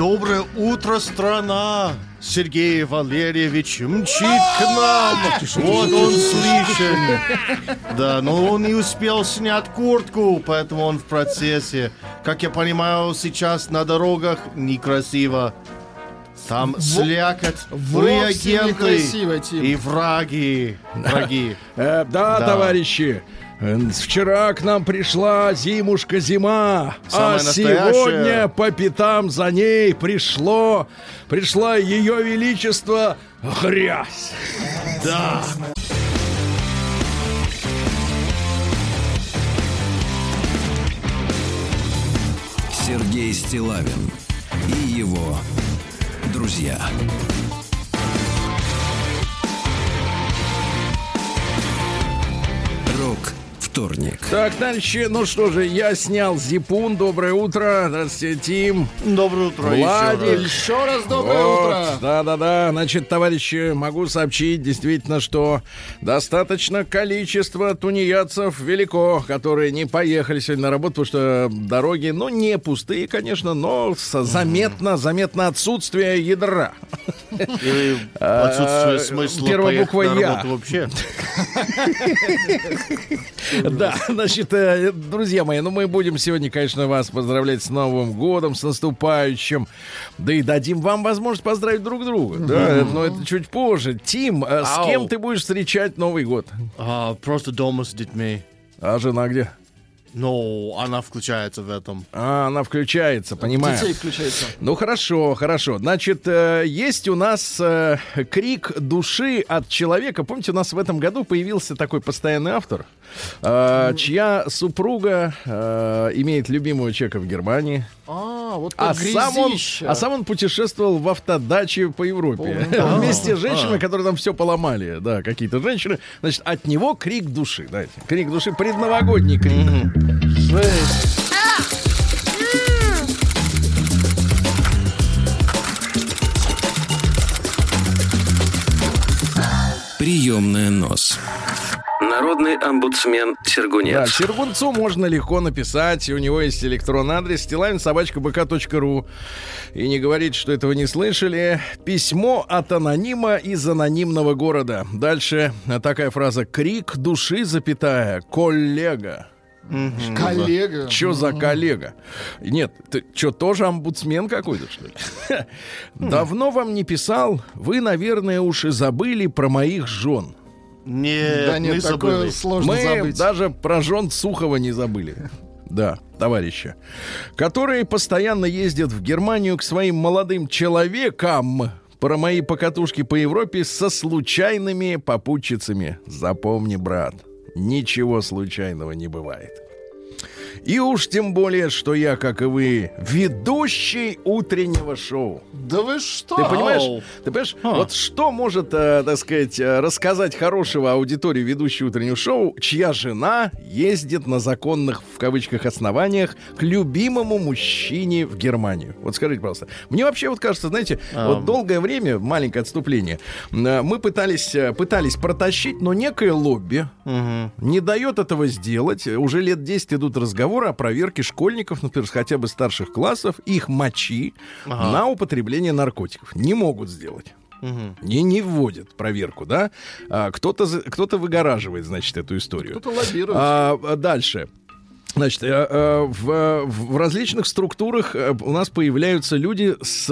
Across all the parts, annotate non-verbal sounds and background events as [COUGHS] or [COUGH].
Доброе утро, страна! Сергей Валерьевич мчит к нам. Вот он слышен. Да, но он не успел снять куртку, поэтому он в процессе. Как я понимаю, сейчас на дорогах некрасиво. Там слякоть, вовсе некрасиво, реагенты и враги. Враги. Э, да, товарищи, вчера к нам пришла зимушка зима, Самая а настоящая. сегодня по пятам за ней пришло, пришла ее величество грязь. Да. Сергей Стилавин и его друзья. Рок вторник. Так, дальше, ну что же, я снял зипун, доброе утро, здравствуйте, Тим. Доброе утро еще Владик. раз. Еще раз доброе Вот, утро. Да-да-да. Значит, товарищи, могу сообщить действительно, что достаточно количество тунеядцев велико, которые не поехали сегодня на работу, потому что дороги, ну, не пустые, конечно, но заметно, заметно отсутствие ядра. Или [LAUGHS] отсутствие А, смысла первая поехать буква на «Я». работу вообще. [LAUGHS] [LAUGHS] Да, значит, э, друзья мои, ну мы будем сегодня, конечно, вас поздравлять с Новым годом, с наступающим. Да и дадим вам возможность поздравить друг друга. Да, но это чуть позже. Тим, э, с кем ты будешь встречать Новый год? А, Просто дома с детьми. А жена где? Но она включается в этом. А, она включается, понимаю. Детей включается. Ну хорошо, хорошо. Значит, э, есть у нас э, крик души от человека. Помните, у нас в этом году появился такой постоянный автор, э, чья супруга имеет любимого человека в Германии. А, вот А сам, он, а сам он путешествовал в автодаче по Европе. [LAUGHS] Вместе с женщинами, которые там все поломали. Да, какие-то женщины. Значит, от него крик души. Давайте. Крик души, предновогодний крик. Жесть. Приемная нос. Народный омбудсмен Да, Сергунец. Сергунцу можно легко написать. У него есть электронный адрес стилавин И не говорить, что этого не слышали. Письмо от анонима из анонимного города. Дальше такая фраза. Крик души, запятая, коллега. Коллега. Че за коллега? Нет, ты что, тоже омбудсмен какой-то, что ли? [LAUGHS] Давно вам не писал. Вы, наверное, уж и забыли про моих жен. Нет, Да нет, мы такое забыли. сложно Мы забыть. даже про жен Сухова не забыли. [LAUGHS] Да, товарища. Которые постоянно ездят в Германию к своим молодым человекам. Про мои покатушки по Европе со случайными попутчицами. Запомни, брат, ничего случайного не бывает. И уж тем более, что я, как и вы, ведущий утреннего шоу. Да вы что? Ты понимаешь, Ау. ты понимаешь, А. вот что может, э, так сказать, э, рассказать хорошего аудитории ведущего утреннего шоу, чья жена ездит на законных, в кавычках, основаниях к любимому мужчине в Германию? Вот скажите, пожалуйста. Мне вообще вот кажется, знаете, А. вот долгое время, маленькое отступление, э, мы пытались, э, пытались протащить, но некое лобби Мгм. не дает этого сделать. Уже лет 10 идут разговоры о проверке школьников, например, хотя бы старших классов, их мочи Ага. на употребление наркотиков. Не могут сделать. Мгм. Не, не вводят проверку, да? А, кто-то, кто-то выгораживает, значит, эту историю. Кто-то лоббирует. А, а дальше. Значит, э, э, в, в различных структурах э, у нас появляются люди с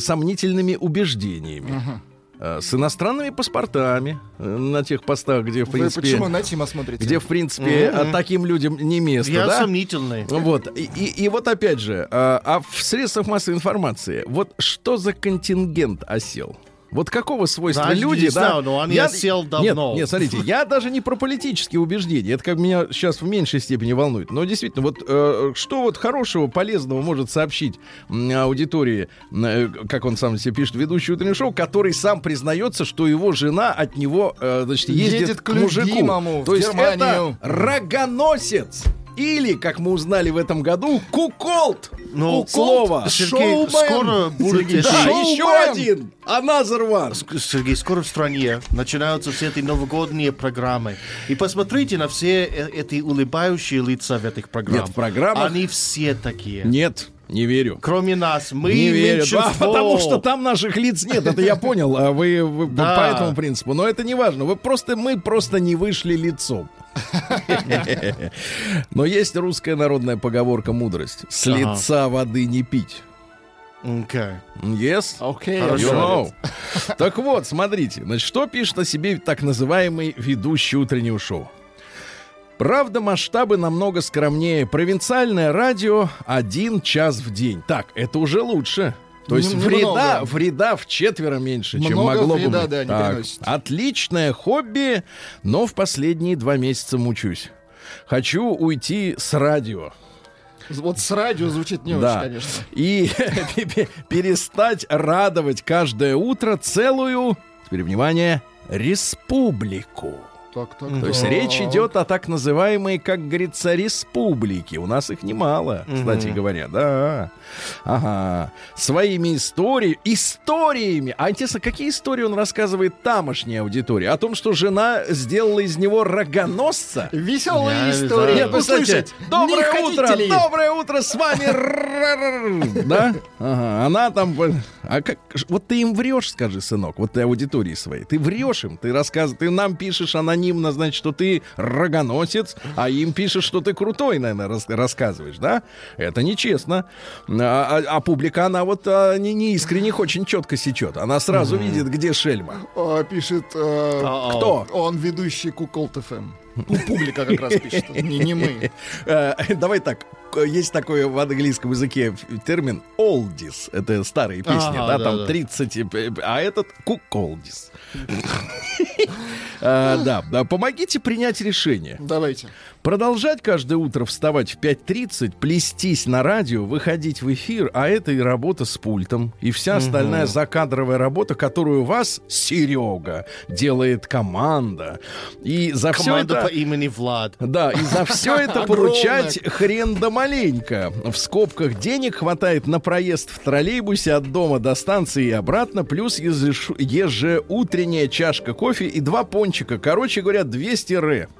сомнительными убеждениями. э, С иностранными паспортами э, на тех постах, где, в Вы принципе, почему на Тима смотрите? где, в принципе, а, таким людям не место, Я да? сомнительный. Вот. И, и- и вот опять же, а, а в средствах массовой информации, вот что за контингент осел? Вот какого свойства Даже люди, да? знаю, но он я сел давно. Нет, нет, смотрите, я даже не про политические убеждения. Это как меня сейчас в меньшей степени волнует. Но действительно, вот э, что вот хорошего, полезного может сообщить аудитории, э, как он сам себе пишет, ведущий утреннего шоу, который сам признается, что его жена от него, э, значит, ездит, Едет к мужику. любимому в То есть это рогоносец. Или, как мы узнали в этом году, куколт. Ну, слово. Сергей, Шоумен. скоро будет... Сергей, Да, Шоумен. еще один. Another one. Сергей, скоро в стране начинаются все эти новогодние программы. И посмотрите на все э- эти улыбающие лица в этих программах. Нет, в программах- Они все такие. Нет, не верю. Кроме нас. Мы не верю. Да, потому что там наших лиц нет, это я понял. А вы, вы по- Да. по этому принципу. Но это не важно. Вы просто, мы просто не вышли лицом. Но есть русская народная поговорка мудрость. С лица воды не пить. Окей. Yes? Хорошо. You know. Так вот, смотрите, значит, что пишет о себе так называемый ведущий утреннего шоу. Правда, масштабы намного скромнее. Провинциальное радио один час в день. Так, это уже лучше. То есть вреда, вреда в четверо меньше, чем Много могло вреда, бы быть. да, не Так, приносит. Отличное хобби, но в последние два месяца мучусь. Хочу уйти с радио. Вот с радио звучит не Да. очень, конечно. И [LAUGHS] перестать радовать каждое утро целую, теперь внимание, республику. Так, так, То есть так. речь идет о так называемой, как говорится, республике. У нас их немало, кстати говоря, да. Ага. Своими историями, историями. А интересно, какие истории он рассказывает тамошней аудитории? О том, что жена сделала из него рогоносца? Веселые Я не истории. Нет, Услышать. доброе Не хотите утро, ли? доброе утро, с вами, [LAUGHS] да? Ага, она там, а как, вот ты им врешь, скажи, сынок, вот ты аудитории своей, ты врешь им, ты рассказываешь, ты нам пишешь анонимно, значит, что ты рогоносец, а им пишешь, что ты крутой, наверное, рас- рассказываешь, да? Это нечестно. А, а- а публика, она вот а, не, не искренних очень четко сечет, она сразу видит, где шельма. А, Пишет... э, А-а. Кто? Он ведущий Куколт ФМ. Ну, публика как раз пишет, не, не мы. [LAUGHS] Э, Давай так. Есть такой в английском языке термин oldies. Это старые песни, да, там да. 30, э, а этот куколдис. [LAUGHS] Да, да, помогите принять решение. Давайте. Продолжать каждое утро вставать в 5.30, плестись на радио, выходить в эфир, а это и работа с пультом, и вся остальная закадровая работа, которую вас, Серега, делает команда. И за все Команда это... по имени Влад. Да, и за [LAUGHS] все это получать хрен да маленько. В скобках денег хватает на проезд в троллейбусе от дома до станции и обратно, плюс ежеутренняя чашка кофе и два пончика. Короче говоря, 200 ре.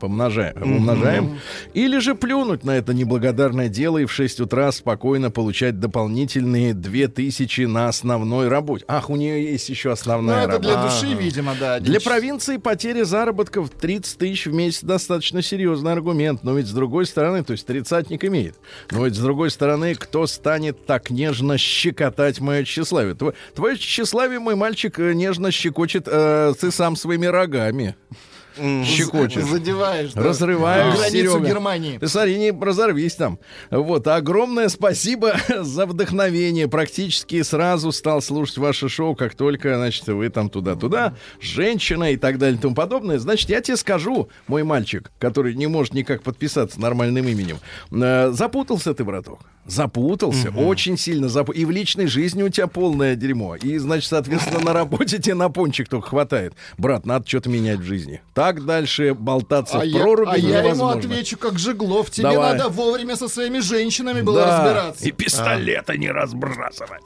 Помножаем, умножаем. Или же плюнуть на это неблагодарное дело и в 6 утра спокойно получать дополнительные 2000 на основной работе. Ах, у нее есть еще Ну, основная это работа. для души, видимо, да. Для провинции потеря заработков 30 тысяч в месяц достаточно серьезный аргумент. Но ведь с другой стороны, то есть тридцатник имеет. Но ведь с другой стороны, кто станет так нежно щекотать мое тщеславие? Тво- Твое тщеславие, мой мальчик, э, нежно щекочет э, ты сам своими рогами. Щекочет. Задеваешь. да. Разрываешь, Границу Серега. Германии. Ты смотри, не разорвись там. Вот, огромное спасибо [LAUGHS] за вдохновение. Практически сразу стал слушать ваше шоу, как только, значит, вы там туда-туда, женщина и так далее и тому подобное. Значит, я тебе скажу, мой мальчик, который не может никак подписаться нормальным именем, э, запутался ты, браток. Запутался, очень сильно запутался. И в личной жизни у тебя полное дерьмо. И, значит, соответственно, на работе тебе на пончик только хватает. Брат, надо что-то менять в жизни. Так дальше болтаться А в я, проруби а я ему невозможно. отвечу, как Жеглов. Тебе Давай. надо вовремя со своими женщинами было Да, разбираться. И пистолета не разбрасывать.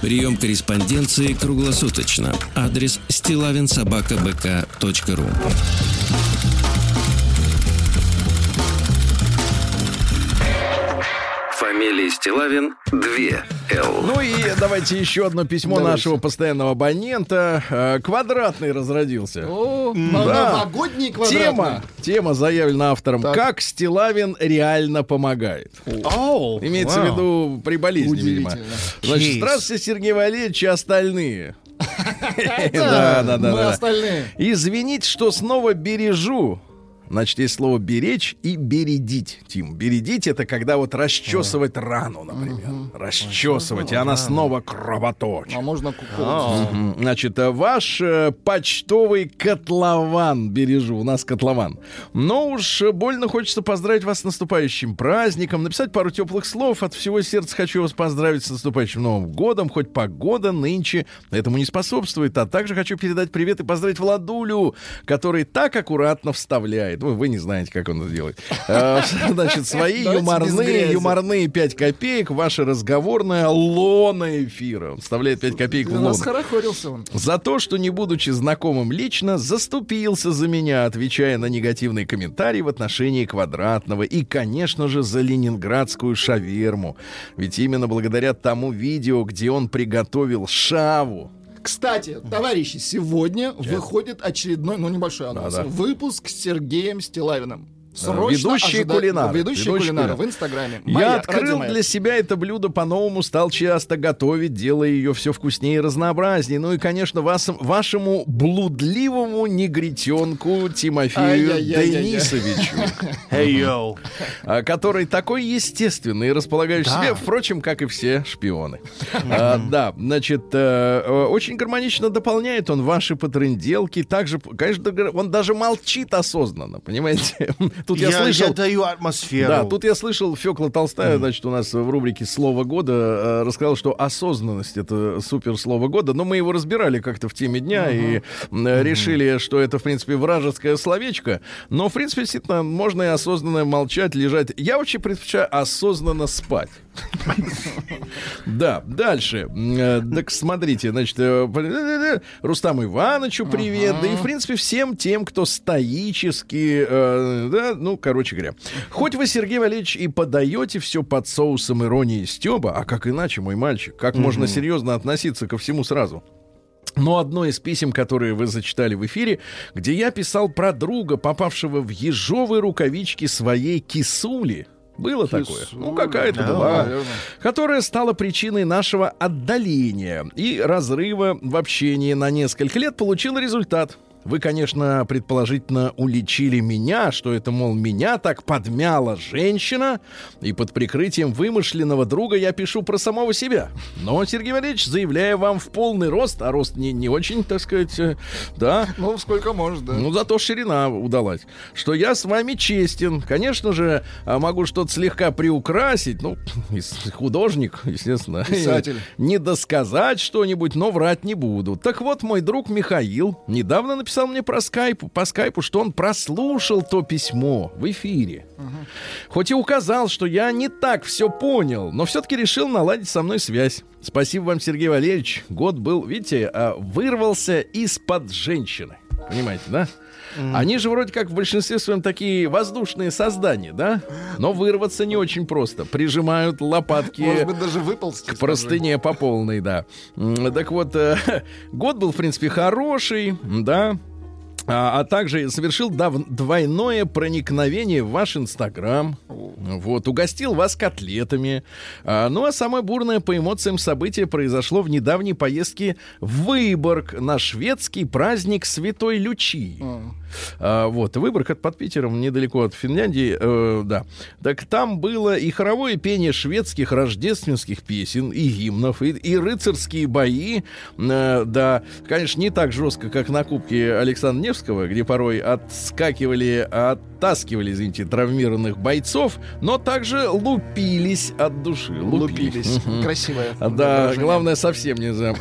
Прием корреспонденции круглосуточно. Адрес стилавинсобакабк.ру Фамилия Стилавин 2 Л. Ну и давайте еще одно письмо Давайте. нашего постоянного абонента. Э, Квадратный разродился. О, Да. новогодний квадратный. Тема, тема заявлена автором. Так. Как Стилавин реально помогает. О, Имеется в вау. виду при болезни, видимо. Удивительно. Значит, здравствуйте, Сергей Валерьевич и остальные. [LAUGHS] Да, да, да, Мы остальные. Извините, что снова бережу Значит, есть слово беречь и бередить. Тим, бередить это когда вот расчесывать рану, например. Расчесывать, и она снова кровоточит. А можно кукурузу. Мгм. Значит, ваш э, почтовый котлован бережу. У нас котлован. Но уж больно хочется поздравить вас с наступающим праздником, написать пару теплых слов. От всего сердца хочу вас поздравить с наступающим Новым годом. Хоть погода нынче этому не способствует. А также хочу передать привет и поздравить Владулю, который так аккуратно вставляет. Ну, вы не знаете, как он это делает. Э, [LAUGHS] Значит, свои юморные, юморные 5 копеек, ваше разговорное лона эфира. Он вставляет 5 копеек в лон. Расхорохорился он. За то, что, не будучи знакомым лично, заступился за меня, отвечая на негативные комментарии в отношении квадратного. И, конечно же, за ленинградскую шаверму. Ведь именно благодаря тому видео, где он приготовил шаву. Кстати, товарищи, сегодня выходит очередной, ну небольшой анонс, выпуск с Сергеем Стилавиным. Срочно ведущий ожида- кулинар. Ведущий, Ведущий кулинар кулинар. в Инстаграме. Я Моя, открыл родимая. для себя это блюдо по-новому, стал часто готовить, делая ее все вкуснее и разнообразнее. Ну и, конечно, вас, вашему блудливому негритенку Тимофею. Денисовичу. [LAUGHS] Эй, йоу. а, который такой естественный и располагающий Да. себе, впрочем, как и все шпионы. А, Да, значит, э, э, очень гармонично дополняет он ваши потрынделки. Также, конечно, он даже молчит осознанно, понимаете? Тут я Я, слышал... я даю атмосферу. Да, тут я слышал, Фёкла Толстая, значит, у нас в рубрике «Слово года» э, рассказал, что осознанность — это супер слово года, но мы его разбирали как-то в теме дня и м, э, решили, что это, в принципе, вражеское словечко, но, в принципе, действительно, можно и осознанно молчать, лежать. Я вообще предпочитаю осознанно спать. Да, дальше. Э, Так смотрите, значит, э, Рустаму Ивановичу привет, да и, в принципе, всем тем, кто стоически, ну, короче говоря. Хоть вы, Сергей Валерьевич, и подаете все под соусом иронии стеба, а как иначе, мой мальчик? Как можно серьезно относиться ко всему сразу? Но одно из писем, которые вы зачитали в эфире, где я писал про друга, попавшего в ежовые рукавички своей кисули. Было такое? Ну, какая-то Да, была. наверное. Которая стала причиной нашего отдаления и разрыва в общении на несколько лет, получила результат. Вы, конечно, предположительно уличили меня, что это, мол, меня так подмяла женщина, и под прикрытием вымышленного друга я пишу про самого себя. Но, Сергей Валерьевич, заявляю вам в полный рост, а рост не, не очень, так сказать, э, да, Ну, сколько может, да. ну, зато ширина удалась. Что я с вами честен. Конечно же, а, могу что-то слегка приукрасить. Ну, художник, естественно. Писатель. Не досказать что-нибудь, но врать не буду. Так вот, мой друг Михаил недавно написал мне про скайпу, по скайпу, что он прослушал то письмо в эфире. Хоть и указал, что я не так все понял, но все-таки решил наладить со мной связь. Спасибо вам, Сергей Валерьевич. Год был, видите, а, вырвался из-под женщины. Понимаете, да? Они же вроде как в большинстве своем такие воздушные создания, да? Но вырваться не очень просто. Прижимают лопатки Может быть, даже выползти. к простыне по полной, да. Так вот, э, [LAUGHS] год был, в принципе, хороший, да. А, а также совершил дав- двойное проникновение в ваш Инстаграм. Вот, угостил вас котлетами. А, ну, а самое бурное по эмоциям событие произошло в недавней поездке в Выборг на шведский праздник Святой Лючии. А, вот, Выборг это под Питером, недалеко от Финляндии, э, да. Так там было и хоровое пение шведских рождественских песен, и гимнов, и, и рыцарские бои, э, да, конечно, не так жестко, как на Кубке Александра Невского, где порой отскакивали, оттаскивали, извините, травмированных бойцов, но также лупились от души. Лупились. Красивое. Да, выражение. главное совсем не за...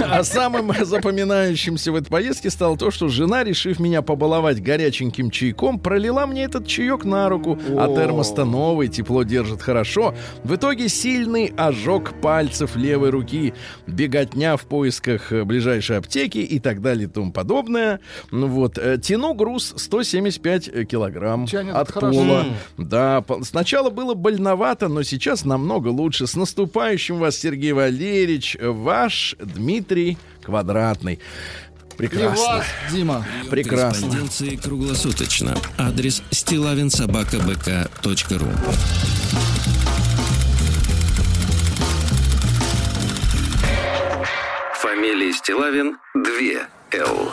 А самым [LAUGHS] запоминающимся в этой поездке стало то, что жена, решив меня побаловать горяченьким чайком, пролила мне этот чаек на руку, а термос-то новый, тепло держит хорошо. В итоге сильный ожог пальцев левой руки, беготня в поисках э, ближайшей аптеки и так далее и тому подобное. Ну вот, э, тяну груз 175 килограмм Тянет от хорошо. пола. Да, по- сначала было больновато, но сейчас намного лучше. С наступающим вас, Сергей Валерьевич, ваш Дмитрий Квадратный. И Прекрасно. вас, Дима. Прекрасно. Корреспонденции круглосуточно. Адрес стилавинсобакабк.ру Фамилия Стилавин 2 Л.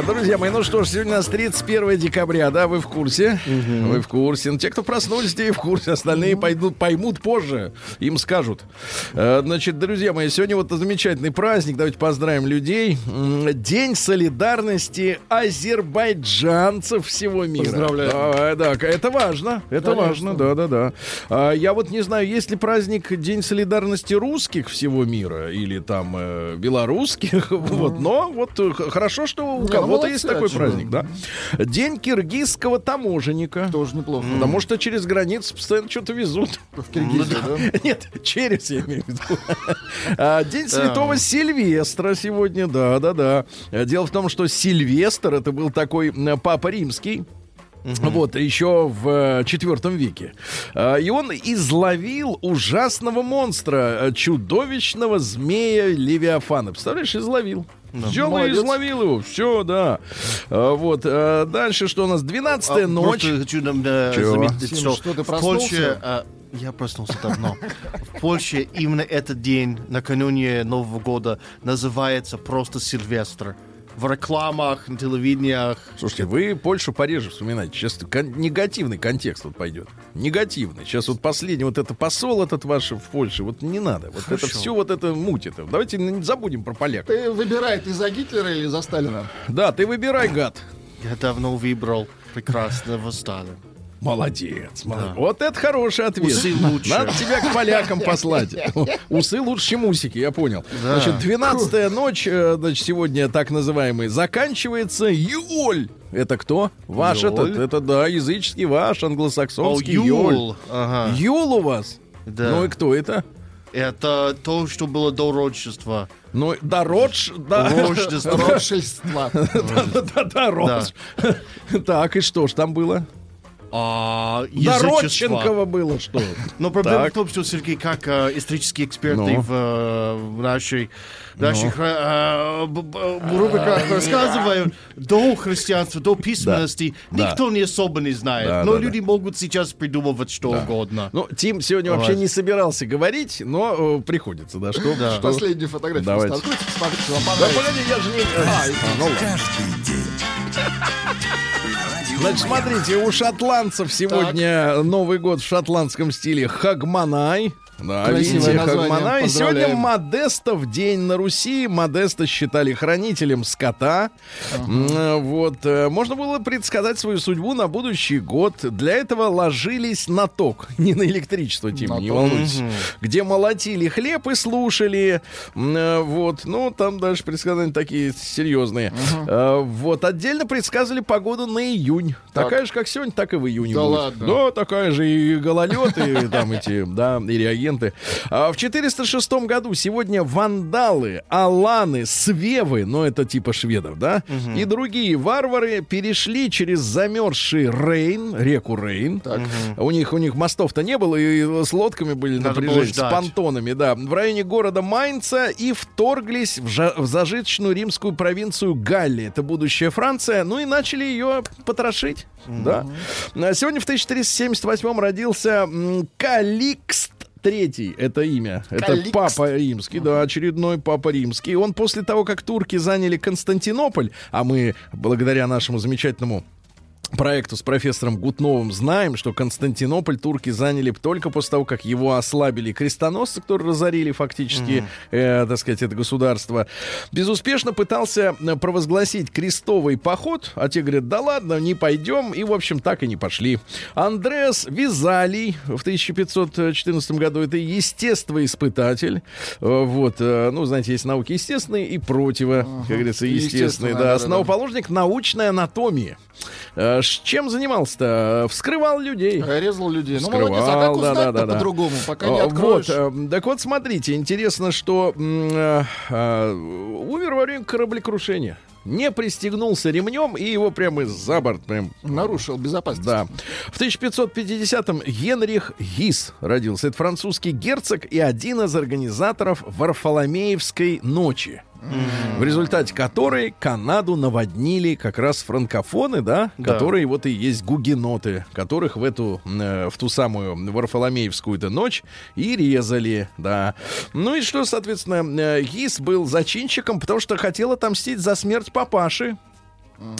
Друзья мои, ну что ж, сегодня у нас 31 декабря, да, вы в курсе? Вы в курсе. Ну, те, кто проснулись, те и в курсе. Остальные пойдут, поймут позже, им скажут. Э, Значит, друзья мои, сегодня вот замечательный праздник. Давайте поздравим людей. День солидарности азербайджанцев всего мира. Поздравляем. Да, да, это важно. Это Конечно. важно, да, да, да. А, я вот не знаю, есть ли праздник День солидарности русских всего мира или там э, белорусских, [LAUGHS] вот, но вот э, хорошо, что у Не, ну, кого-то молодцы, есть такой праздник, да. День киргизского таможенника. Тоже неплохо. Потому что через границу постоянно что-то везут. В Киргизии, да? [LAUGHS] Нет, через, я имею в виду. А, День Святого Сильвестра сегодня, да-да-да. А, Дело в том, что Сильвестр, это был такой папа римский, Вот, еще в четвертом веке. А, И он изловил ужасного монстра, э, чудовищного змея Левиафана. Представляешь, изловил. Взял и изловил его. Все, да. А, Вот. а, Дальше что у нас? Двенадцатая А, ночь. Просто хочу э, Чего? заметить, Сим, что, что, ты в Польше... проснулся? э, я проснулся давно. В Польше именно этот день, накануне Нового года, называется просто Сильвестр. В рекламах, на телевидениях. Слушайте, вы Польшу пореже вспоминаете. Сейчас кон- негативный контекст вот пойдет. Негативный. Сейчас вот последний, вот это посол этот ваш в Польше, вот не надо. Вот это все вот это мутит. Давайте не забудем про поляков. Ты выбирай, ты за Гитлера или за Сталина? Да, ты выбирай, гад. Я давно выбрал прекрасного Сталина. Молодец, молодец. Вот это хороший ответ. Усы лучше. Надо тебя к полякам послать. [LAUGHS] Усы лучше, чем усики, я понял. Да. Значит, 12 ночь, э, значит, сегодня так называемый, заканчивается Юль. Это кто? Ваш Юль? этот, это, да, языческий ваш, О, англосаксонский Юль. Юл. Ага. Юл у вас? Да. Ну и кто это? Это то, что было до Рождества. Ну, да, Родж, да. Рождество. Ротшильдство. [LAUGHS] Да, да, да. Так, и что ж там было? А, Да. Родченкова было что? Но проблема Так. в том, что Сергей, как э, исторический эксперт Ну. в, э, в нашей, наших э, б- б- рубриках рассказывают, до христианства, до письменности Да. никто не особо не знает. Да, но да, люди могут сейчас придумывать что угодно. Ну, Тим сегодня вообще не собирался говорить, но э, приходится, да, что? Да. что? Последнюю фотографию. Давайте. посмотрите, вам Да погоди, я же не... А, ну ладно. Каждый день. Значит, смотрите, у шотландцев сегодня Новый год в шотландском стиле Хагманай. Да, Красивое видите, название. И сегодня. Модестов день на Руси. Модеста считали хранителем скота. Э, Вот. э, Можно было предсказать свою судьбу на будущий год. Для этого ложились на ток. [LAUGHS] Не на электричество, Тим, На не ток. волнуйтесь. Где молотили хлеб и слушали. Э, Вот. Ну, там дальше предсказания такие серьезные. Э, Вот. Отдельно предсказывали погоду на июнь. Так. Такая же, как сегодня, так и в июне Да будет. ладно? Да, такая же и гололед, и там эти, да, и реагенты. А в 406 году сегодня вандалы, аланы, свевы, ну это типа шведов, да, и другие варвары перешли через замерзший Рейн, реку Рейн. У них у них мостов-то не было, и с лодками были Надо напряжения, с понтонами, да, в районе города Майнца и вторглись в, жа- в зажиточную римскую провинцию Галлии. Это будущая Франция. Ну и начали ее потрошить. Да. А Сегодня в 1378 родился Каликст Третий, это имя. Это Каликст. папа римский, да, очередной папа римский. Он после того, как турки заняли Константинополь, а мы, благодаря нашему замечательному проекту с профессором Гутновым знаем, что Константинополь турки заняли только после того, как его ослабили крестоносцы, которые разорили фактически, э, так сказать, это государство. Безуспешно пытался э, провозгласить крестовый поход, а те говорят, да ладно, не пойдем, и, в общем, так и не пошли. Андреас Визалий в 1514 году, это естествоиспытатель, Э, вот, э, ну, знаете, есть науки естественные и противо, как говорится, естественные, да, основоположник научной анатомии. Э, Чем занимался-то? Вскрывал людей. Резал людей. Ну, Вскрывал, молодец, а как узнать-то да-да-да-да. по-другому, пока не А, откроешь? Вот, э, так вот, смотрите, интересно, что э, э, умер во время кораблекрушения. Не пристегнулся ремнем, и его прямо за борт прям Нарушил безопасность. да. В 1550-м Генрих Гис родился. Это французский герцог и один из организаторов Варфоломеевской ночи. В результате которой Канаду наводнили как раз франкофоны, да, Да. которые вот и есть гугеноты, которых в эту, э, в ту самую Варфоломеевскую-то ночь и резали, да. Ну и что, соответственно, э, Гис был зачинщиком, потому что хотел отомстить за смерть папаши.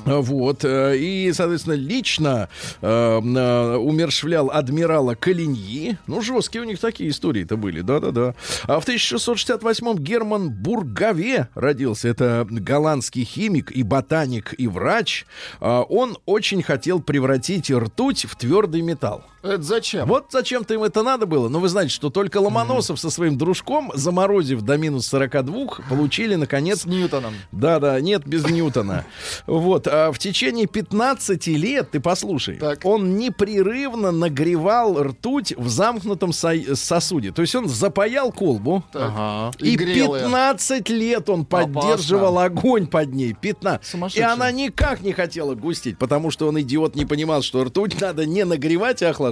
Вот. э, И, соответственно, лично э, э, умершвлял адмирала Калиньи. Ну, жесткие у них такие истории-то были, да-да-да. А в 1668-м Герман Бургаве родился. Это голландский химик и ботаник и врач. А, Он очень хотел превратить ртуть в твердый металл. Это зачем? Вот зачем-то им это надо было. Но вы знаете, что только Ломоносов со своим дружком, заморозив до минус 42, получили, наконец, С Ньютоном. да, да, нет, без Ньютона. Вот, а в течение 15 лет, ты послушай, Так. он непрерывно нагревал ртуть в замкнутом со- сосуде. То есть он запаял колбу, Ага. и, И грел её. 15 лет он поддерживал огонь под ней. 15. И она никак не хотела густеть, потому что он, идиот, не понимал, что ртуть надо не нагревать, а охлаждать.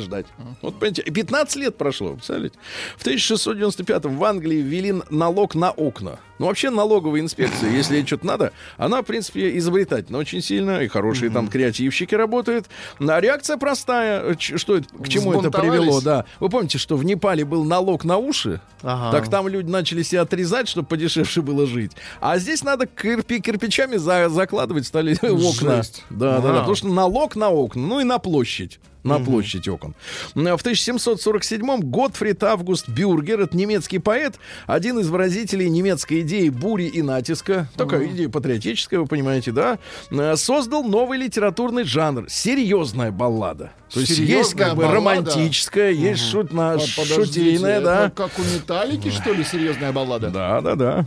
Вот, понимаете, и 15 лет прошло, представляете? В 1695 в Англии ввели налог на окна. Ну, вообще налоговая инспекция, если ей что-то надо, она, в принципе, изобретательна очень сильно, и хорошие там креативщики работают. А реакция простая. Ч- Что это, к чему это привело? Да. Вы помните, что в Непале был налог на уши? Ага. Так там люди начали себе отрезать, чтобы подешевше было жить. А здесь надо кирпи- кирпичами за- закладывать стали [LAUGHS] окна. Жесть. Да, да, да. Ага. Потому что налог на окна, ну и на площадь. На площадь окон. М, В 1747-м Готфрид Август Бюргер, это немецкий поэт, один из выразителей немецкой идеи бури и натиска, такая идея патриотическая, вы понимаете, да, э, создал новый литературный жанр — серьезная баллада. То есть есть Серьезная как бы баллада? романтическая, есть шутна, Под- подождите, шутейная, да. как у Металлики, что ли, серьезная баллада? Да, да, да.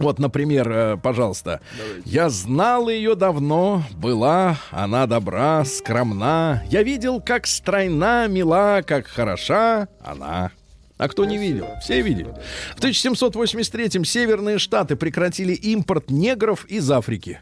Вот, например, э, пожалуйста. Я знал ее давно, была она добра, скромна. Я видел, как стройна, мила, как хороша она. А кто не видел? Все видели. В 1783-м Северные Штаты прекратили импорт негров из Африки.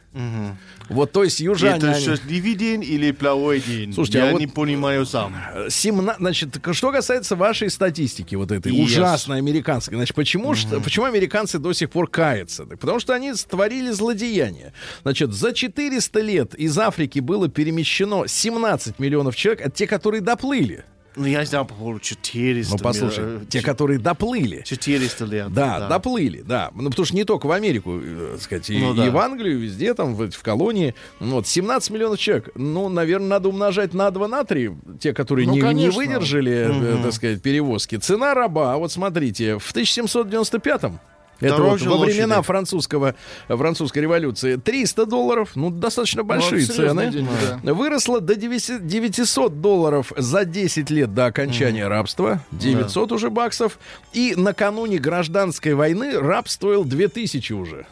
Вот, то есть южане... Это они- счастливый день или плохой день? Слушайте, Я а вот- не понимаю сам. 17, значит, что касается вашей статистики, вот этой Yes. ужасной американской, значит, почему, что, почему американцы до сих пор каются? Потому что они створили злодеяние. Значит, за 400 лет из Африки было перемещено 17 миллионов человек, это те, которые доплыли. Ну, я знаю по поводу 400. Ну, послушай, э, те, которые доплыли. 400 лет. Да, доплыли, да. Ну, потому что не только в Америку, э, так сказать, и, Ну да. и в Англию, везде, там, в, в колонии. Ну, Вот, 17 миллионов человек. Ну, наверное, надо умножать на 2, на 3. Те, которые Ну, не, не выдержали, э, так сказать, перевозки. Цена раба, вот смотрите, в 1795-м это вот во времена лошади. французского, французской революции 300 долларов, ну, достаточно большие это серьезные цены. деньги, да. Выросло до 900 900 долларов за 10 лет до окончания рабства. 900 уже баксов. И накануне гражданской войны раб стоил 2000 уже.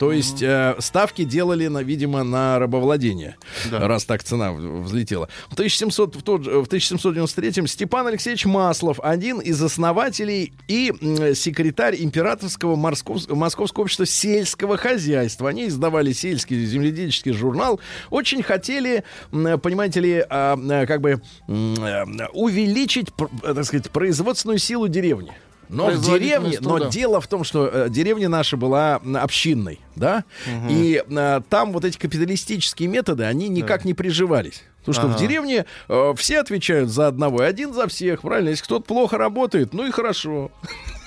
То есть э, ставки делали, на, видимо, на рабовладение, Да. раз так цена взлетела. В, 1700, в, тот в 1793-м Степан Алексеевич Маслов, один из основателей и м, секретарь императорского морсков- московского общества сельского хозяйства. Они издавали сельский земледельческий журнал. Очень хотели, м, понимаете ли, а, как бы э, увеличить, э, так сказать, производственную силу деревни. Но в деревне, но дело в том, что э, деревня наша была общинной, да, и э, там вот эти капиталистические методы, они никак не приживались. Потому что в Ага. деревне э, все отвечают за одного, и один за всех, правильно? Если кто-то плохо работает, ну и хорошо.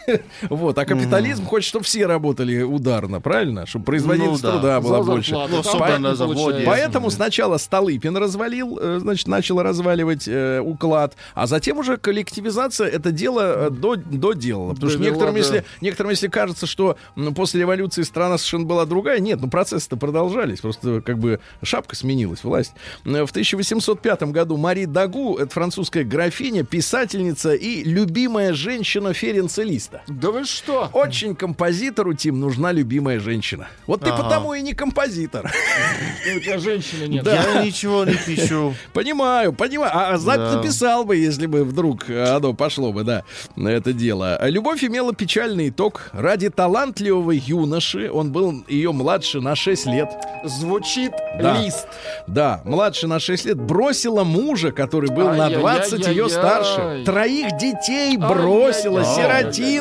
[LAUGHS] Вот, а капитализм хочет, чтобы все работали ударно, правильно? Чтобы производительность Ну да. труда была больше. Ну. Поэтому сначала Столыпин развалил, э, значит, начал разваливать э, уклад, а затем уже коллективизация это дело э, до, доделала. Потому что некоторым, да. если, некоторым, если кажется, что ну, после революции страна совершенно была другая, нет, ну процессы-то продолжались, просто как бы шапка сменилась, власть. В 1805 году Мари Дагу, это французская графиня, писательница и любимая женщина Ференца Листа. Да вы что? Очень композитору, Тим, нужна любимая женщина. Вот ты Ага. потому и не композитор. У тебя женщины нет. Я ничего не пишу. Понимаю, понимаю. А запись Да. написал бы, если бы вдруг э, оно пошло бы, да, на это дело. А Любовь имела печальный итог. Ради талантливого юноши, он был ее младше на 6 лет. Звучит Да. лист. Да, младше на 6 лет. Бросила мужа, который был на 20 ее старше. Троих детей бросила, Ай-яй-яй.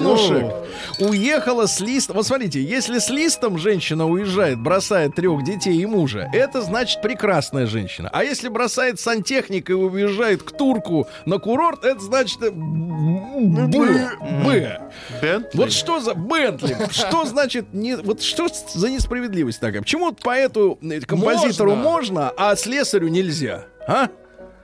Свинушек. Уехала с листом. Вот смотрите, если с листом женщина уезжает, бросает трех детей и мужа, это значит прекрасная женщина. А если бросает сантехник и уезжает к турку на курорт, это значит э, Б. Б. Бентли? Вот что за Бентли? Что значит не вот что за несправедливость такая? Почему поэту э, композитору Можно. можно, а слесарю нельзя? А?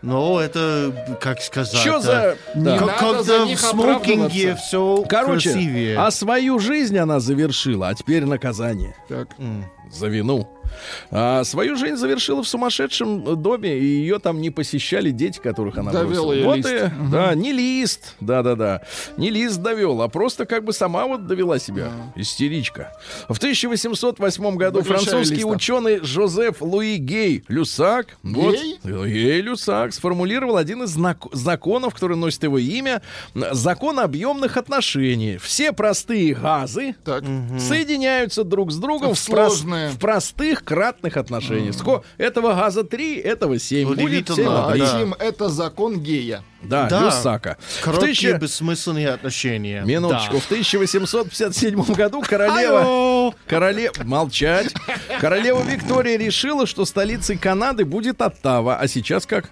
Ну, это, как сказать... Что э, за да. Не Как, когда в смокинге все Короче, красивее. а свою жизнь она завершила, а теперь наказание Так. За вину. А свою жизнь завершила в сумасшедшем доме, и ее там не посещали дети, которых она Довел бросила. ее вот лист. и, да, не лист, да-да-да, не лист довел, а просто как бы сама вот довела себя, истеричка. В 1808 году Выключай французский листа. ученый Жозеф Луи Гей Люсак, вот, Гей? Гей Люсак сформулировал один из знак- законов, который носит его имя, закон объемных отношений. Все простые газы Так. соединяются друг с другом В в, прос- сложные. в простых кратных отношениях. Ско- этого газа 3, этого 7. Будет Удивительно, 7 А, да. Это закон гея. Да, Да. Люсака. Короткие, тысяча- бессмысленные отношения. Минуточку. Да. В 1857 году королева... Алло! Королева... Молчать. Королева Виктория решила, что столицей Канады будет Оттава. А сейчас как?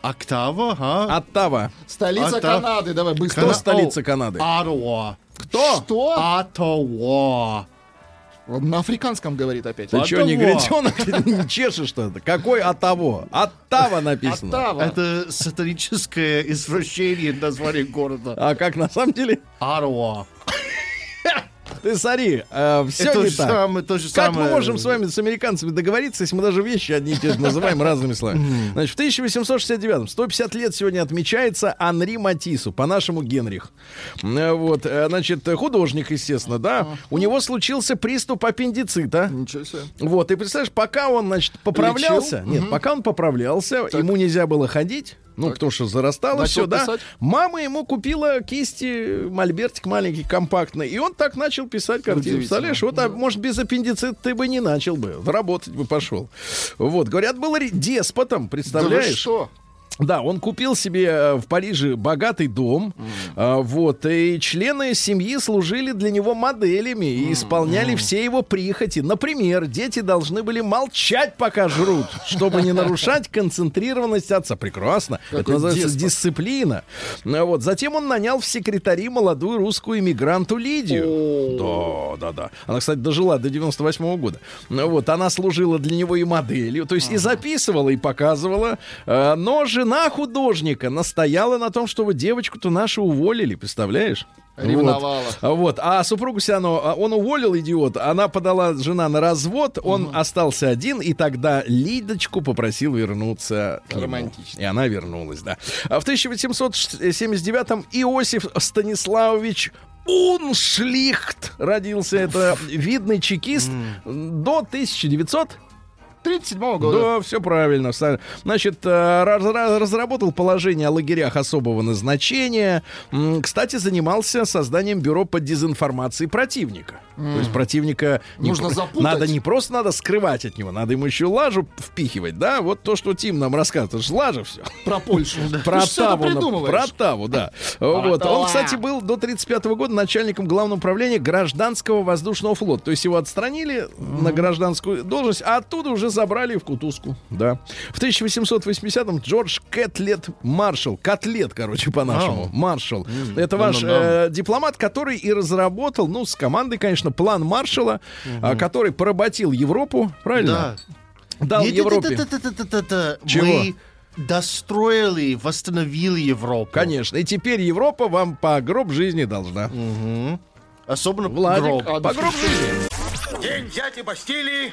Октава, а? Оттава. Столица да. Канады. Давай быстро. Кто столица Канады? Оттава. Кто? Что? Оттава. Он на африканском говорит опять. Ты что, негритенок? [LAUGHS] Не чешешь что-то? Какой Оттаво? Оттава написано. Оттава. Это сатаническое извращение названия города. А как на самом деле? Оттава. [LAUGHS] Ты смотри, все Это не так. самое, то же Как самое. мы можем с вами, с американцами договориться, если мы даже вещи одни и те же называем разными словами? Значит, в 1869 150 лет сегодня отмечается Анри Матису, по-нашему Генрих. Э, Вот, э, значит, художник, естественно, да. У него случился приступ аппендицита. Ничего себе. Вот, и представляешь, пока он, значит, поправлялся, Лечил? нет, пока он поправлялся, ему нельзя было ходить, ну, потому что зарастало Начал все, да. писать? Мама ему купила кисти, мольбертик маленький, компактный, и он так начал писать картины. Представляешь, вот, а, может, без аппендицита ты бы не начал бы, работать бы пошел. Вот, говорят, был деспотом, Да представляешь? что? Да, он купил себе э, в Париже богатый дом, а, вот, и члены семьи служили для него моделями и исполняли все его прихоти. Например, дети должны были молчать, пока жрут, чтобы не нарушать концентрированность отца. Прекрасно. Это Какой называется деспот. дисциплина. А, Вот. Затем он нанял в секретари молодую русскую иммигранту Лидию. Да, да, да. Она, кстати, дожила до 98 года. Ну Вот, она служила для него и моделью, то есть и записывала, и показывала. А, Но жена художника настояла на том, чтобы девочку-то нашу уволили, представляешь? Ревновала. Вот. А Вот. А супругу Сиану, а, он уволил, идиот. Она подала, жена, на развод. Он остался один, и тогда Лидочку попросил вернуться. Романтично. И она вернулась, да. А в 1879-м Иосиф Станиславович Уншлихт родился. Это видный чекист до 1900 37 года. да, все правильно. Значит, э, раз- раз- разработал положение о лагерях особого назначения. Кстати, занимался созданием бюро по дезинформации противника. То есть противника не Нужно про- запутать. надо не просто надо скрывать от него, надо ему еще лажу впихивать, да? Вот то, что Тим нам рассказывает, это же лажа все. Про Польшу. Про Ты что-то Таву, придумываешь. про Таву, да. Вот. Он, кстати, был до 35 года начальником главного управления гражданского воздушного флота. То есть его отстранили на гражданскую должность, а оттуда уже забрали в кутузку. Да. В 1880-м Джордж Кэтлет Маршалл, Котлет, короче, по-нашему, Маршалл. Это ваш ну-ну-ну. э, дипломат, который и разработал, ну, с командой, конечно, план Маршалла, а, который поработил Европу, правильно? Да. Дал Нет, Европе. Чего? Мы достроили, восстановили Европу. Конечно. И теперь Европа вам по гроб жизни должна. Особенно Владик, гроб. по гроб жизни. День взятия Бастилии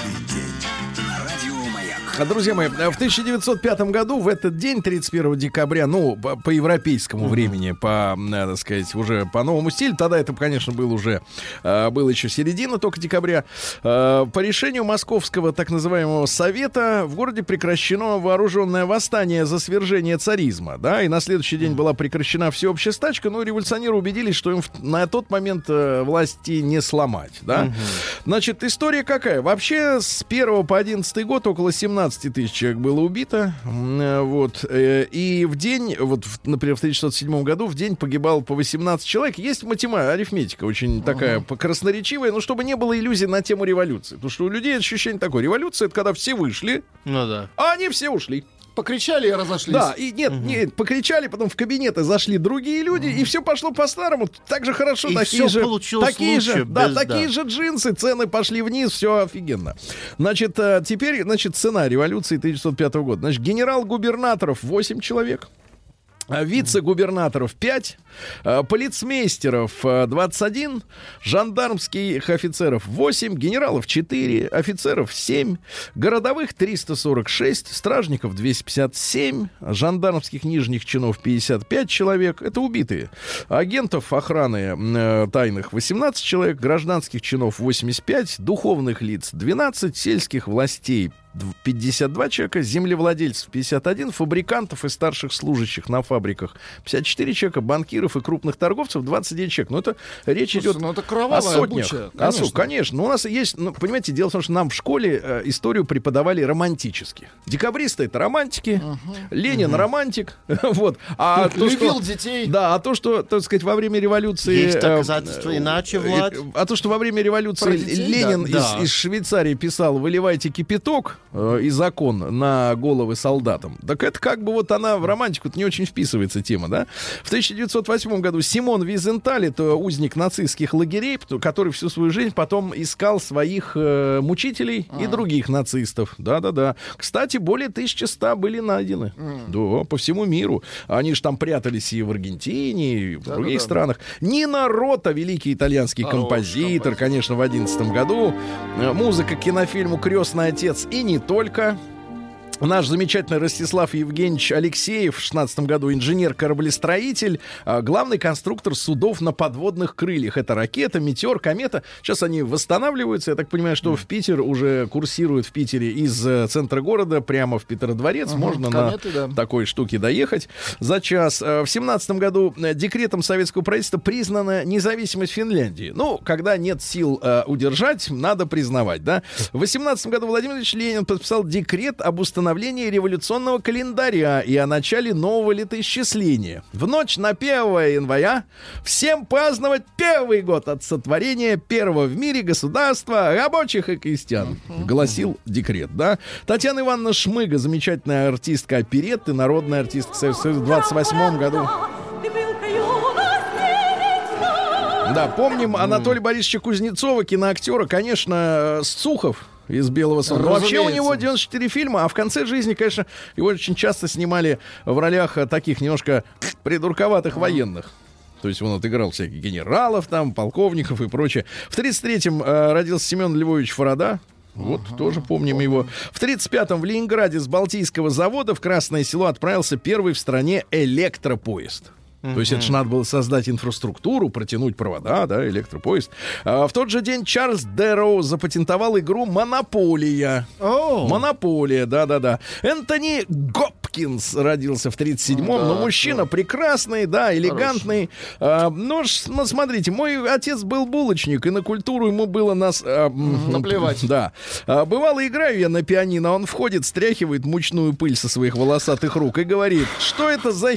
Друзья мои, в 1905 году, в этот день, 31 декабря, ну, по, по европейскому времени, по, так сказать, уже по новому стилю, тогда это, конечно, был уже, э, было еще середина только декабря, э, по решению Московского так называемого Совета в городе прекращено вооруженное восстание за свержение царизма, да, и на следующий день была прекращена всеобщая стачка, но революционеры убедились, что им в- на тот момент э, власти не сломать, да. Значит, история какая? Вообще, с 1 по 11 год около 17 тысяч человек было убито. Э, Вот. э, И в день, вот, например, в 1907 году в день погибал по 18 человек. Есть математика, арифметика очень такая по- красноречивая, но чтобы не было иллюзий на тему революции. Потому что у людей ощущение такое. Революция — это когда все вышли, Ну да. а они все ушли. Покричали и разошлись. Да, и нет, нет, покричали, потом в кабинеты зашли другие люди, и все пошло по-старому. Так же хорошо, И такие же, получилось такие лучше, же, да, без- такие да. же джинсы, цены пошли вниз, все офигенно. Значит, э, теперь, значит, цена революции 1905 года. Значит, генерал-губернаторов 8 человек. А Вице-губернаторов 5, а, полицмейстеров а, 21, жандармских офицеров 8, генералов 4, офицеров 7, городовых 346, стражников 257, жандармских нижних чинов 55 человек. Это убитые. Агентов охраны э, тайных 18 человек, гражданских чинов 85, духовных лиц 12, сельских властей 52 человека, землевладельцев 51, фабрикантов и старших служащих на фабриках 54 человека, банкиров и крупных торговцев 29 человек. Но это речь Слушай, идет ну это о сотнях. буча, О со- конечно. конечно. Ну, у нас есть, ну, понимаете, дело в том, что нам в школе э, историю преподавали романтически. Декабристы это романтики, Ленин романтик, [LAUGHS] вот. А то, Любил что- детей. Да, а то, что, так сказать, во время революции... Есть э, доказательства э, иначе, э, Влад? А то, что во время революции детей, Ленин да. из, Да. из Швейцарии писал «выливайте кипяток» э, и закон на головы солдатам. Так это как бы вот она в романтику не очень вписывается тема, да? В 1908 году Симон Визенталь, это узник нацистских лагерей, который всю свою жизнь потом искал своих э, мучителей и других нацистов. Да-да-да. Кстати, более 1100 были найдены. Да, по всему миру. Они же там прятались и в Аргентине, и в других Да-да-да. странах. Нина Рота, великий итальянский Хороший композитор, конечно, в 11 году. Э, Музыка к кинофильму «Крестный отец» и не только. Наш замечательный Ростислав Евгеньевич Алексеев в 16 году инженер-кораблестроитель, а, главный конструктор судов на подводных крыльях. Это ракета, метеор, комета. Сейчас они восстанавливаются. Я так понимаю, что в Питер уже курсируют в Питере из э, центра города прямо в Петродворец. Можно кометы, на да. такой штуке доехать за час. Э, В 17 году э, декретом советского правительства признана независимость Финляндии. Ну, когда нет сил э, удержать, надо признавать, да. В 18 году Владимир Ильич Ленин подписал декрет об установлении революционного календаря и о начале нового летоисчисления. В ночь на 1 января всем праздновать первый год от сотворения первого в мире государства рабочих и крестьян, гласил декрет, да. Татьяна Ивановна Шмыга, замечательная артистка оперетты, народная артистка Союза в 28 году. Да, помним Анатолия Борисовича Кузнецова, киноактера, конечно, э, Сухов из «Белого солнца». Но Вообще у него 94 фильма, а в конце жизни, конечно, его очень часто снимали в ролях э, таких немножко придурковатых военных. То есть он отыграл всяких генералов, там, полковников и прочее. В 33-м э, родился Семен Львович Фарада. Вот, тоже помним его. В 35-м в Ленинграде с Балтийского завода в Красное Село отправился первый в стране электропоезд. То есть это же надо было создать инфраструктуру, протянуть провода, да, электропоезд. А, в тот же день Чарльз Дэрроу запатентовал игру «Монополия». О, Монополия, да-да-да. Энтони Гопкинс родился в 37-м, но мужчина прекрасный, да, элегантный. А, ну, ну, смотрите, мой отец был булочник, и на культуру ему было нас... а, Наплевать. Да. А, бывало, играю я на пианино, он входит, стряхивает мучную пыль со своих волосатых рук и говорит, что это за...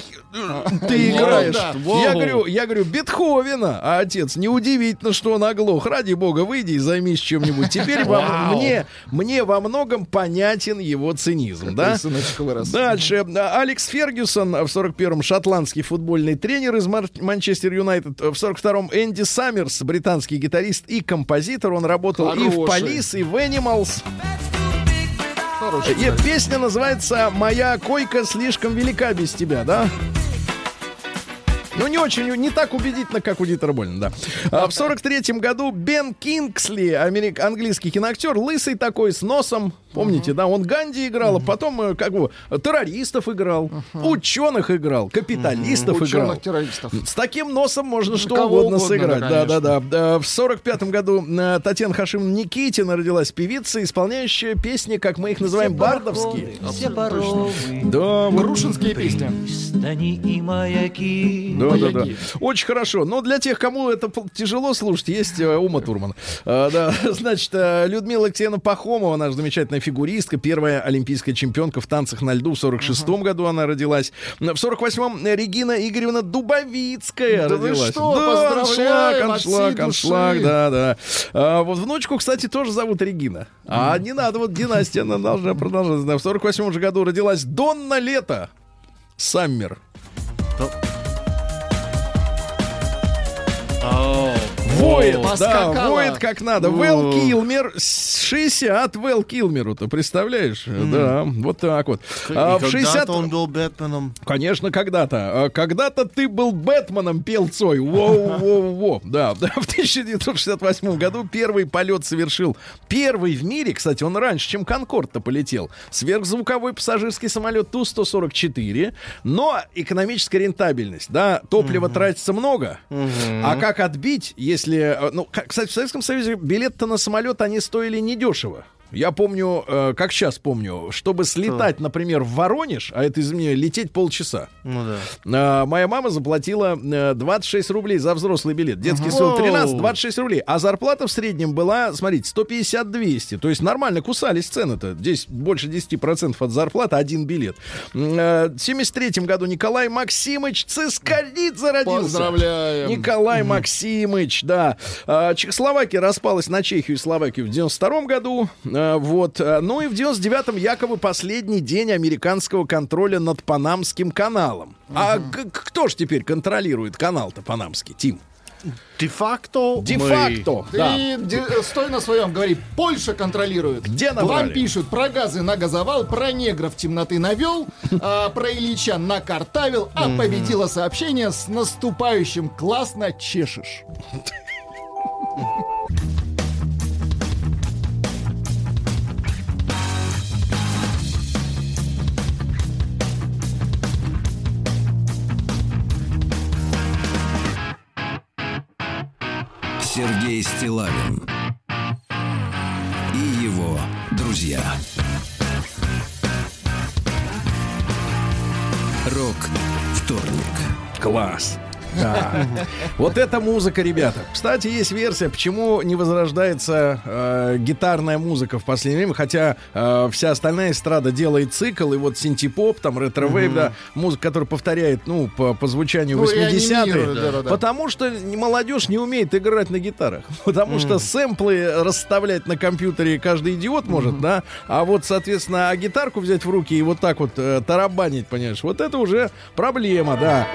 Ты играешь? да. Я говорю, я говорю, Бетховена. А отец, неудивительно, что он оглох. Ради бога, выйди и займись чем-нибудь. Теперь во- мне, мне во многом понятен его цинизм, да? Вырос. Дальше. Алекс Фергюсон в 41-м шотландский футбольный тренер из Манчестер Юнайтед. В 42-м Энди Саммерс, британский гитарист и композитор. Он работал и в Хороший. Полис, и в Animals. Хороший, И кстати. песня называется «Моя койка слишком велика без тебя», да? Ну, не очень, не так убедительно, как у Дитера Больна, да. А в 43-м году Бен Кингсли, америк, английский киноактер, лысый такой, с носом, помните, да, он Ганди играл, а потом, э, как бы, террористов играл, ученых играл, капиталистов играл. Ученых-террористов. С таким носом можно что угодно, угодно, сыграть. да, Да, да, конечно. да. Э, В сорок пятом году э, Татьяна Хашим Никитина родилась певица, исполняющая песни, как мы их называем, бардовские. Все боровы, Да. Грушинские песни. пристани и маяки. Да, да, да. Очень хорошо. Но для тех, кому это тяжело слушать, есть э, Ума Турман. Э, да, [LAUGHS] значит, э, Людмила Алексеевна Пахомова, наша замечательная фигуристка, первая олимпийская чемпионка в танцах на льду. В 46-м году она родилась. В 48-м Регина Игоревна Дубовицкая Да родилась. что, да, аншлаг, аншлаг, аншлаг, да, да. А, вот внучку, кстати, тоже зовут Регина. А не надо, вот династия, она должна продолжаться. В 48-м же году родилась Донна Лето. Саммер. Oh. Воет, да, воет как надо. Вэл Килмер, 60 Вэл Килмеру-то, представляешь? Да, вот так вот. А, в 60 когда-то он был Бэтменом. Конечно, когда-то. А, Когда-то ты был Бэтменом, пел Цой. Воу-воу-воу. Да, [LAUGHS] да, в 1968 году первый полет совершил. Первый в мире, кстати, он раньше, чем Конкорд-то полетел. Сверхзвуковой пассажирский самолет Ту-144. Но экономическая рентабельность, да, топлива тратится много. А как отбить, если... э, Ну, кстати, в Советском Союзе билет-то на самолет, они стоили недешево. Я помню, э, как сейчас помню, чтобы слетать, например, в Воронеж, а это, извини, лететь полчаса, Ну да. а, моя мама заплатила э, 26 рублей за взрослый билет. Детский стоил 13, 26 рублей. А зарплата в среднем была, смотрите, 150-200. То есть нормально кусались цены-то. Здесь больше 10% от зарплаты, один билет. Э, В 73 году Николай Максимыч Цискоридзе родился. Поздравляем. Николай Максимыч, да. А, Чехословакия распалась на Чехию и Словакию в 92 году. А, Вот. А, Ну и в 99-м якобы последний день американского контроля над Панамским каналом. А к- к- кто же теперь контролирует канал-то Панамский, Тим? Де-факто Де-факто. Да. де- стой на своем, говори, Польша контролирует. Где Вам набрали? пишут про газы на газовал, про негров темноты навел, [LAUGHS] а, про Ильича накартавил, а победило сообщение с наступающим классно чешешь. [LAUGHS] Сергей Стилавин и его друзья. Рок вторник. Класс. Да. Вот эта музыка, ребята. Кстати, есть версия, почему не возрождается э, гитарная музыка в последнее время, хотя э, вся остальная эстрада делает цикл, и вот синтепоп, там ретро-вейв, да, музыка, которая повторяет, ну, по, по звучанию Ну, 80-е. реанимирует, да-да-да. Потому что молодежь не умеет играть на гитарах. [LAUGHS] Потому что сэмплы расставлять на компьютере каждый идиот может, да. А вот, соответственно, а гитарку взять в руки и вот так вот э, тарабанить, понимаешь, вот это уже проблема, да.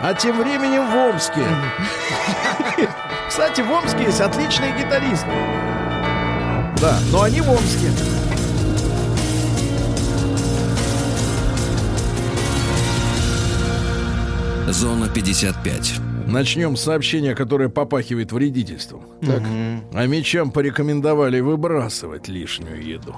А тем временем в Омске. [LAUGHS] Кстати, в Омске есть отличные гитаристы. Да, но они в Омске. Зона 55. Начнем с сообщения, которое попахивает вредительством. Так. А мечам порекомендовали выбрасывать лишнюю еду.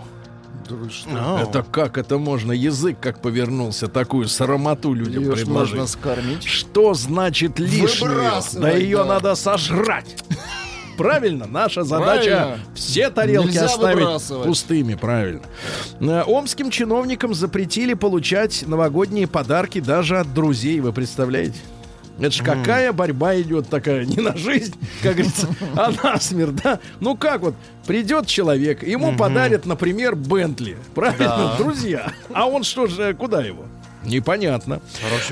А, Это как это можно? Язык как повернулся, такую срамоту людям Её ж предложить. можно скормить. Что значит? Выбрасывать, Да ее да. надо сожрать. Правильно, наша задача Правильно. все тарелки Нельзя оставить выбрасывать. пустыми, правильно. Э, Омским чиновникам запретили получать новогодние подарки даже от друзей, вы представляете? Это ж какая борьба идет такая, не на жизнь, как говорится, а на смерть, да? Ну как вот, придет человек, ему подарят, например, Бентли, правильно, друзья, а он что же, куда его? Непонятно.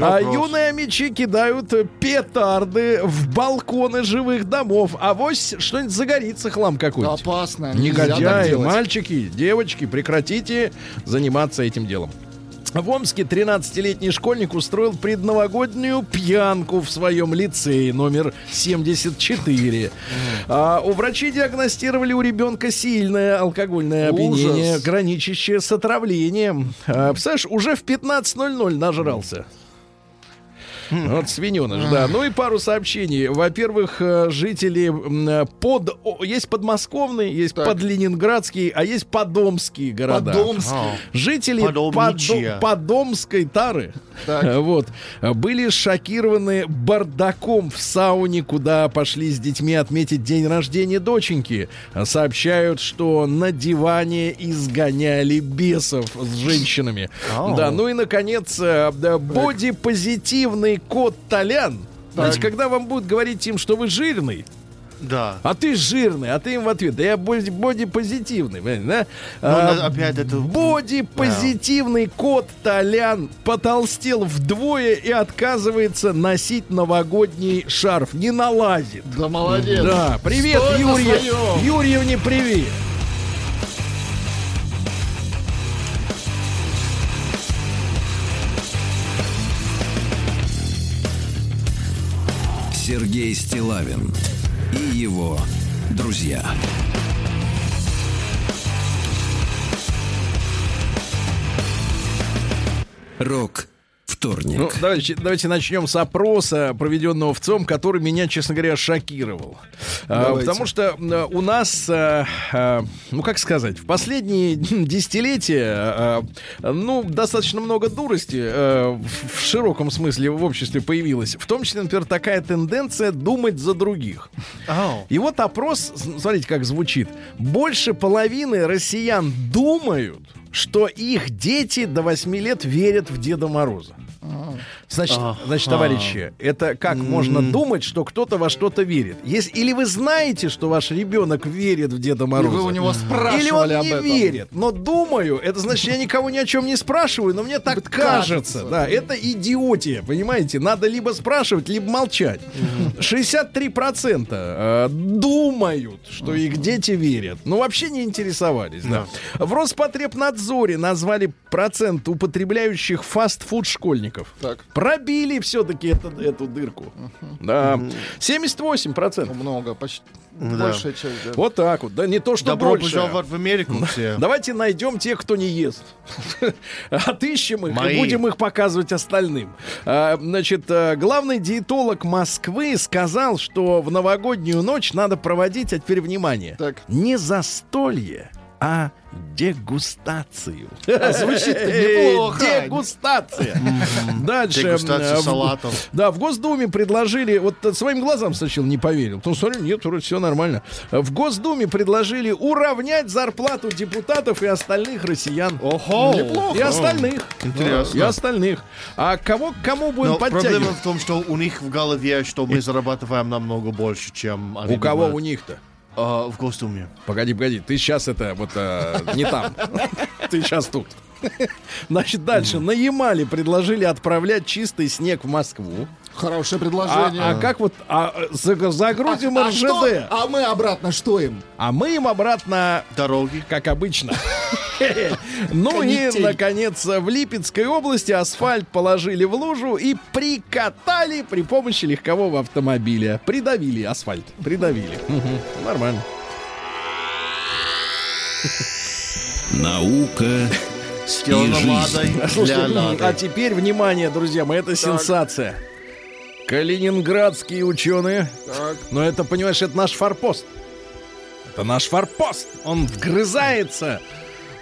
А юные мечи кидают петарды в балконы живых домов. А вось что-нибудь загорится хлам какой-нибудь. Опасно. Негодяи, мальчики, девочки, прекратите заниматься этим делом. В Омске 13-летний школьник устроил предновогоднюю пьянку в своем лицее номер 74. А, у врачей диагностировали у ребенка сильное алкогольное опьянение, граничащее с отравлением. А, представляешь, уже в 15.00 нажрался. Вот свиненыш, да. Ну и пару сообщений. Во-первых, э, жители э, под... Есть подмосковные, есть Так. подленинградские, а есть подомские города. Подомский. Жители Подомничья. Подо- Подомской Тары Так. э, вот, были шокированы бардаком в сауне, куда пошли с детьми отметить день рождения доченьки. Сообщают, что на диване изгоняли бесов с женщинами. Ау. Да, ну и, наконец, э, да, бодипозитивный кот Толян. Знаете, когда вам будут говорить им, что вы жирный, Да. а ты жирный, а ты им в ответ, да я боди- бодипозитивный, понимаете, да? Но А, опять это... Бодипозитивный кот Толян потолстел вдвое и отказывается носить новогодний шарф. Не налазит. Да молодец. Да, привет, Стой Юрия. Юрьевне привет. Сергей Стилавин и его друзья. Рок вторник. Ну, давайте, давайте начнем с опроса, проведенного в ЦОМ, который меня, честно говоря, шокировал. А, потому что э, у нас, э, э, ну как сказать, в последние [LAUGHS] десятилетия, э, ну, достаточно много дурости э, в, в широком смысле в обществе появилось. В том числе, например, такая тенденция думать за других. Ау. И вот опрос, смотрите, как звучит. Больше половины россиян думают, что их дети до 8 лет верят в Деда Мороза. Значит, значит, товарищи, это как можно думать, что кто-то во что-то верит? Если, или вы знаете, что ваш ребенок верит в Деда И Мороза? вы у него Или он спрашивали не этом. верит, но думаю, это значит, я никого ни о чем не спрашиваю, но мне так кажется. кажется. Да, это идиотия, понимаете? Надо либо спрашивать, либо молчать. 63% э, думают, что их дети верят. Ну, вообще не интересовались, да. В Роспотребнадзоре назвали процент употребляющих фастфуд школьников. Так. Пробили все-таки эту дырку. Да. 78%. Много, почти. Да. Большая часть, да. Вот так вот. Да не то, что Добро больше. пожаловать в Америку все. Давайте найдем тех, кто не ест. [LAUGHS] Отыщем их и Мои. будем их показывать остальным. А, Значит, а, главный диетолог Москвы сказал, что в новогоднюю ночь надо проводить, а теперь внимание, Так. не застолье, а дегустацию. [LAUGHS] Звучит-то неплохо. Дегустация. Дальше. Дегустация в- салатов. Да, в Госдуме предложили, вот э, своим глазам сначала не поверил. Ну, смотрю, нет, вроде все нормально. В Госдуме предложили уравнять зарплату депутатов и остальных россиян. Ого! И остальных. Интересно. И остальных. А кого к кому будем Но проблема подтягивать? в том, что у них в голове, что мы зарабатываем намного больше, чем они У кого у них-то? А, в Госдуме. Погоди, погоди, ты сейчас это вот э, не там. [LAUGHS] Ты сейчас тут. [LAUGHS] Значит, дальше. На Ямале предложили отправлять чистый снег в Москву. Хорошее А, предложение. а как вот а, за- загрузим а, что? РЖД, а мы обратно что им? а мы им обратно Дороги. как обычно. [LAUGHS] Ну и, наконец, в Липецкой области асфальт положили в лужу и прикатали при помощи легкового автомобиля. Придавили асфальт. Придавили. Нормально. Наука Жизнь. ладой для Слушайте, лады. а теперь, внимание, друзья мои, это сенсация. Калининградские ученые. Но это, понимаешь, это наш форпост. Это наш форпост. Он вгрызается.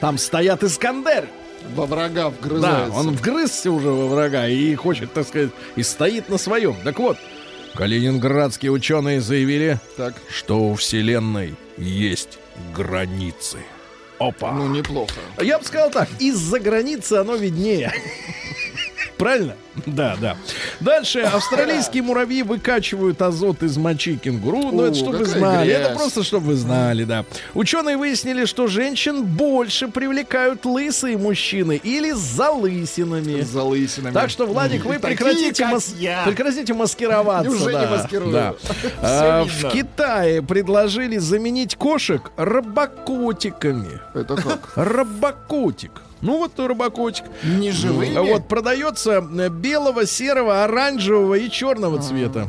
Там стоят Искандеры. Во врага Да, вгрызается. он вгрызся уже во врага и хочет, так сказать, и стоит на своем. Так вот, калининградские ученые заявили, Так, что у Вселенной есть границы. Опа. ну неплохо. Я бы сказал так, из-за границы оно виднее. Правильно? [LAUGHS] Да, да. Дальше. Австралийские [LAUGHS] муравьи выкачивают азот из мочи кенгуру. Ну, это чтобы вы знали. грязь. Это просто чтобы вы знали, да. Ученые выяснили, что женщин больше привлекают лысые мужчины или с залысинами. С залысинами. Так что, Владик, вы Такие, прекратите, мас- прекратите маскироваться. Неужели да, маскирую? да. [LAUGHS] А, в Китае предложили заменить кошек рыбакотиками. Это как? Рыбакотик. Ну вот рыбакотик. Не живыми? А Вот продается э, белого, серого, оранжевого и черного цвета.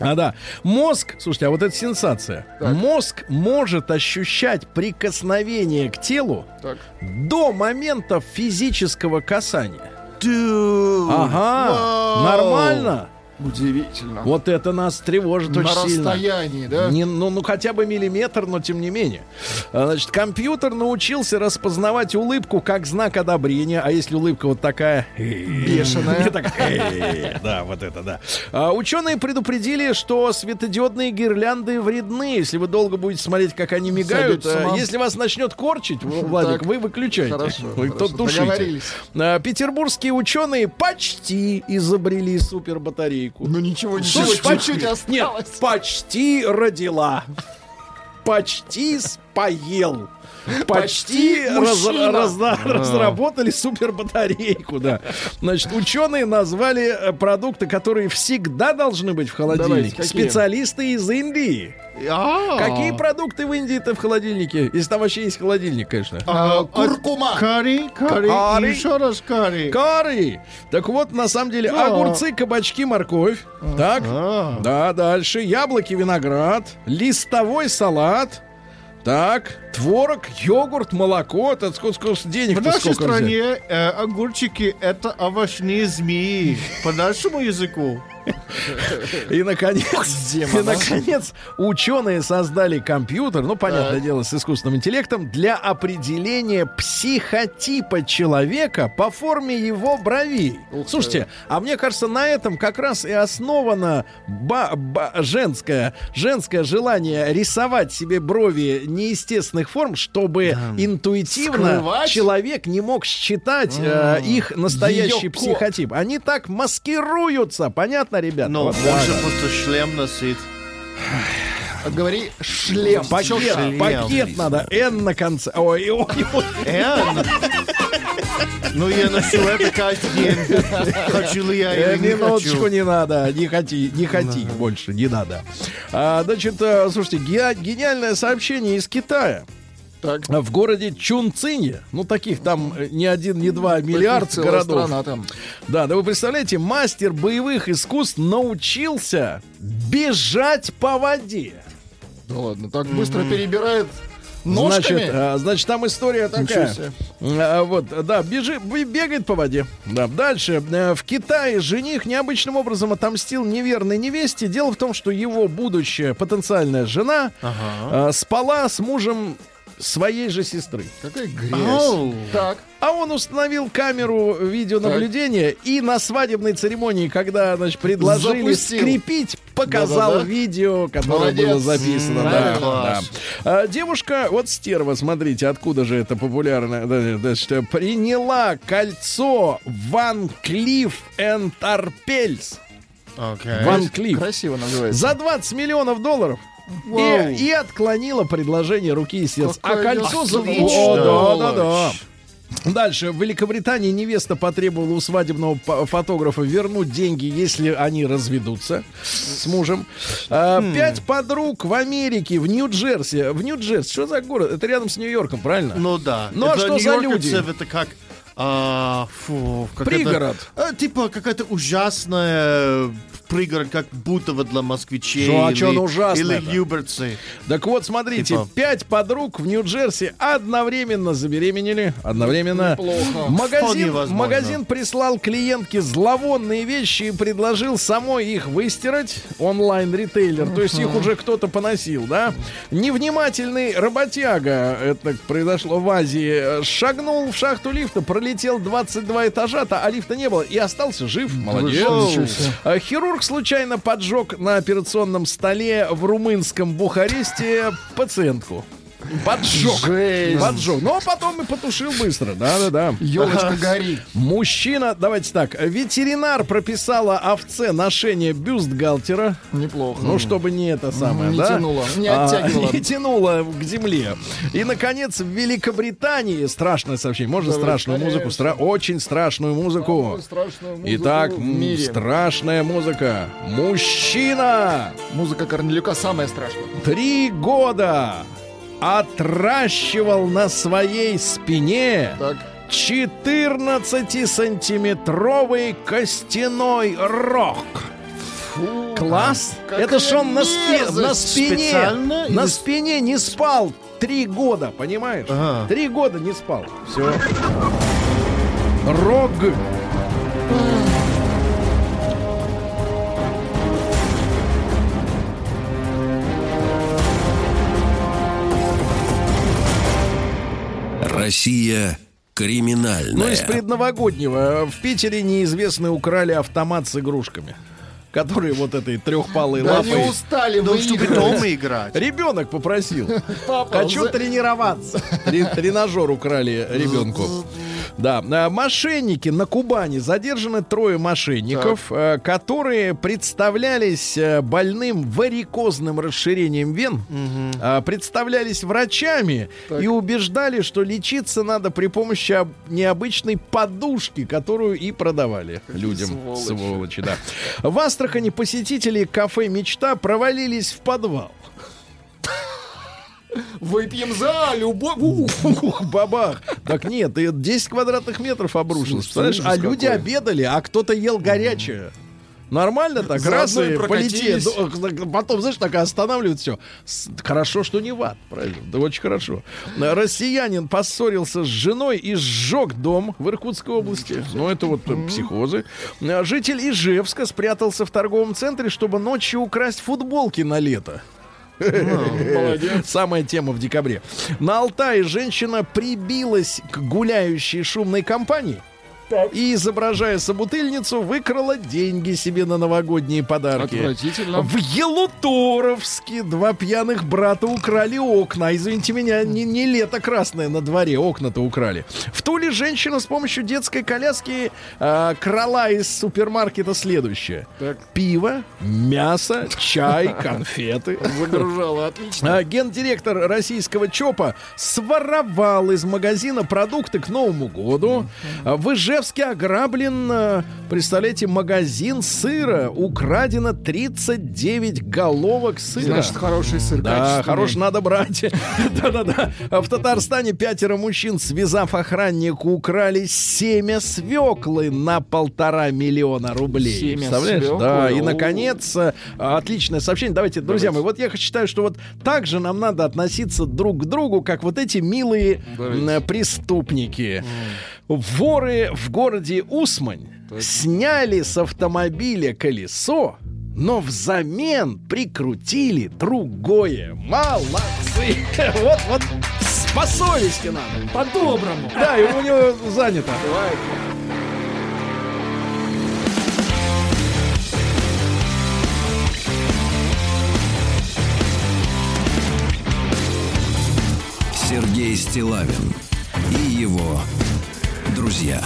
А да, мозг, слушайте, а вот это сенсация. Мозг может ощущать прикосновение к телу Так. до момента физического касания. Dude. Ага, нормально. Удивительно. Вот это нас тревожит На очень сильно. расстоянии, да? Не, ну, ну хотя бы миллиметр, но тем не менее. А, Значит, компьютер научился распознавать улыбку как знак одобрения, а если улыбка вот такая... Бешеная. Да, вот это да. А, Ученые предупредили, что светодиодные гирлянды вредны, если вы долго будете смотреть, как они мигают. А, Если вас начнет корчить, Владик, Так. вы выключаете. Хорошо, Вы хорошо, тут тушите. А, Петербургские ученые почти изобрели супербатарейку. Ну ничего, ничего, Слушай, Нет, осталось. почти родила. Почти споел. Почти Почти раз- мужчина. разна- разработали супербатарейку, да. Значит, ученые назвали э, продукты, которые всегда должны быть в холодильнике. Давайте? Специалисты из Индии. А. Какие продукты в Индии-то в холодильнике? Если там вообще есть холодильник, конечно. А, Куркума. Карри, карри, Карри. еще раз карри. Карри. Так вот, на самом деле, Да. огурцы, кабачки, морковь. Так. А. Да, дальше. Яблоки, виноград. Листовой салат. Так. Творог, йогурт, молоко. Это сколько, сколько денег В нашей стране э, огурчики это овощные змеи. По нашему языку. И, наконец, и, демона. наконец, ученые создали компьютер, ну, понятное Так. дело, с искусственным интеллектом, для определения психотипа человека по форме его бровей. Слушайте, а мне кажется, на этом как раз и основано женское, женское желание рисовать себе брови неестественных форм, чтобы интуитивно Скрывать? человек не мог считать э, их настоящий Её психотип. Они так маскируются, понятно, ребят? Но Вот, он да, же да. просто шлем носит. Говори шлем. Пакет, шлем? пакет надо, N на конце. Ой, ой, ой. Эн. Ну, я ношу это каждый день. Хочу ли я Э, или не Минуточку хочу. не надо, не хоти, не хоти больше, не надо. А, значит, э, слушайте, ге- гениальное сообщение из Китая. Так. В городе Чунцине, ну таких там э, не один, не два, миллиард Целая городов. страна там. Да, да вы представляете, мастер боевых искусств научился бежать по воде. Да ладно, так быстро перебирает ножками. Значит, а, значит, там история такая. А, вот, да, бежи, б- бегает по воде. Да, дальше. Э, В Китае жених необычным образом отомстил неверной невесте. Дело в том, что его будущая потенциальная жена а, спала с мужем своей же сестры. Какая грязь. Ау. Так. А он установил камеру видеонаблюдения и на свадебной церемонии, когда, значит, предложили Запустил. скрипить, показал Да-да-да. видео, которое Молодец. было записано. Да, да. А, девушка, вот стерва, смотрите, откуда же это популярно. Да, да, что приняла кольцо Ван Клифф энд Арпельс. Окей. Ван Клифф. Красиво называется. За 20 миллионов долларов. И, и отклонила предложение руки и сердца. А кольцо... за- отличная О, да, да, да. Дальше. В Великобритании невеста потребовала у свадебного фотографа вернуть деньги, если они разведутся с мужем. А, Хм. Пять подруг в Америке, в Нью-Джерси. В Нью-Джерси, что за город? Это рядом с Нью-Йорком, правильно? Ну да. Ну, а Это что за люди? Это как... а, фу, как Пригород. это- а, типа какая-то ужасная пригород, как будто вот для москвичей. Что, а чё оно ужасное-то? Или юберцы. Так вот, смотрите, Типа. пять подруг в Нью-Джерси одновременно забеременели. Одновременно. Неплохо. Магазин, магазин прислал клиентке зловонные вещи и предложил самой их выстирать. Онлайн-ритейлер. То есть их уже кто-то поносил, да? Невнимательный работяга, это произошло в Азии, шагнул в шахту лифта, пролетел 22 этажа, а лифта не было и остался жив. Молодец. А, Хирург случайно поджег на операционном столе в румынском Бухаресте пациентку. Поджег. Жесть. Поджег. Но потом и потушил быстро. Да-да-да. Елочка горит. Мужчина, давайте так, ветеринар прописала овце ношение бюстгальтера. Неплохо. Ну, чтобы не это самое, Не да? тянуло, не А, оттягивало. [LAUGHS] не тянуло к земле. И, наконец, в Великобритании страшное сообщение. Можно Давай, страшную музыку? Стра- очень страшную музыку. Самую страшную музыку Итак, страшная музыка. Мужчина Музыка Корнелюка самая страшная. три года отращивал на своей спине Так. 14-сантиметровый костяной рог. Класс! какая Это ж он на, спи- на спине, Специально на спине не спал три года, понимаешь? Ага. Три года не спал. Все. Рог Россия криминальная. Ну, из предновогоднего. В Питере неизвестные украли автомат с игрушками. Которые вот этой трехпалой Да они лапой... устали Ну, чтобы дома играть. Ребенок попросил. Папа, Хочу за- тренироваться. Трен- Тренажер украли ребенку. Да, а, мошенники на Кубани задержаны трое мошенников, э, которые представлялись э, больным варикозным расширением вен, а, представлялись врачами и убеждали, что лечиться надо при помощи об- необычной подушки, которую и продавали людям. сволочи. Сволочи, да. В Астрахани посетители кафе «Мечта» провалились в подвал. Выпьем за любовь. Бабах. Так нет, и 10 квадратных метров обрушилось. Представляешь? А люди обедали, а кто-то ел горячее. Нормально так, Заодно раз и полетели. Потом, знаешь, так останавливают все. Хорошо, что не в ад, правильно? Да очень хорошо. Россиянин поссорился с женой и сжег дом в Иркутской области. Ну, это вот психозы. Житель Ижевска спрятался в торговом центре, чтобы ночью украсть футболки на лето. Самая тема в декабре. На Алтае женщина прибилась к гуляющей шумной компании. И, изображая собутыльницу, выкрала деньги себе на новогодние подарки. Отвратительно. В Елуторовске два пьяных брата украли окна. Извините меня, не, не лето красное на дворе, окна-то украли. В Туле женщина с помощью детской коляски а, крала из супермаркета следующее. Так. Пиво, мясо, чай, [LAUGHS] конфеты. Загружала, отлично. А, Гендиректор российского ЧОПа своровал из магазина продукты к Новому году. А, В Ижевске ограблен, а, представляете, магазин сыра. Украдено 39 головок сыра. Значит, хороший сыр. Да, качественный. хорош надо брать. [LAUGHS] Да-да-да. А В Татарстане пятеро мужчин, связав охраннику, украли семя свеклы на полтора миллиона рублей. Семя Представляешь? свеклы? Да, и, наконец, э, отличное сообщение. Давайте, друзья мои, вот я считаю, что вот так же нам надо относиться друг к другу, как вот эти милые Давайте. преступники. Воры в городе Усмань сняли с автомобиля колесо, но взамен прикрутили другое. Молодцы! [LAUGHS] Вот, вот по совести надо. По-доброму. Да, и у него занято. Сергей Стилавин и его друзья.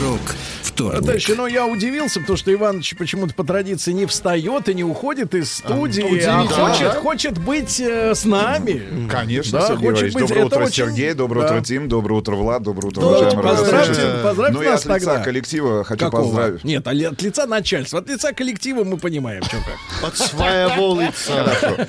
Рок вторник. Дальше, но я удивился, потому что Иваныч почему-то по традиции не встает и не уходит из а, студии, ну, а, а хочет, да? хочет быть э, с нами. Конечно, да, Сергей хочет быть. Доброе Это утро, очень... Сергей, доброе да. утро, Тим, доброе утро, Влад, доброе утро, уважаемые типа, Поздравьте, поздравьте ну Но я от лица тогда. коллектива хочу Какого? поздравить. Нет, а от лица начальства, от лица коллектива мы понимаем, что как. От своего лица.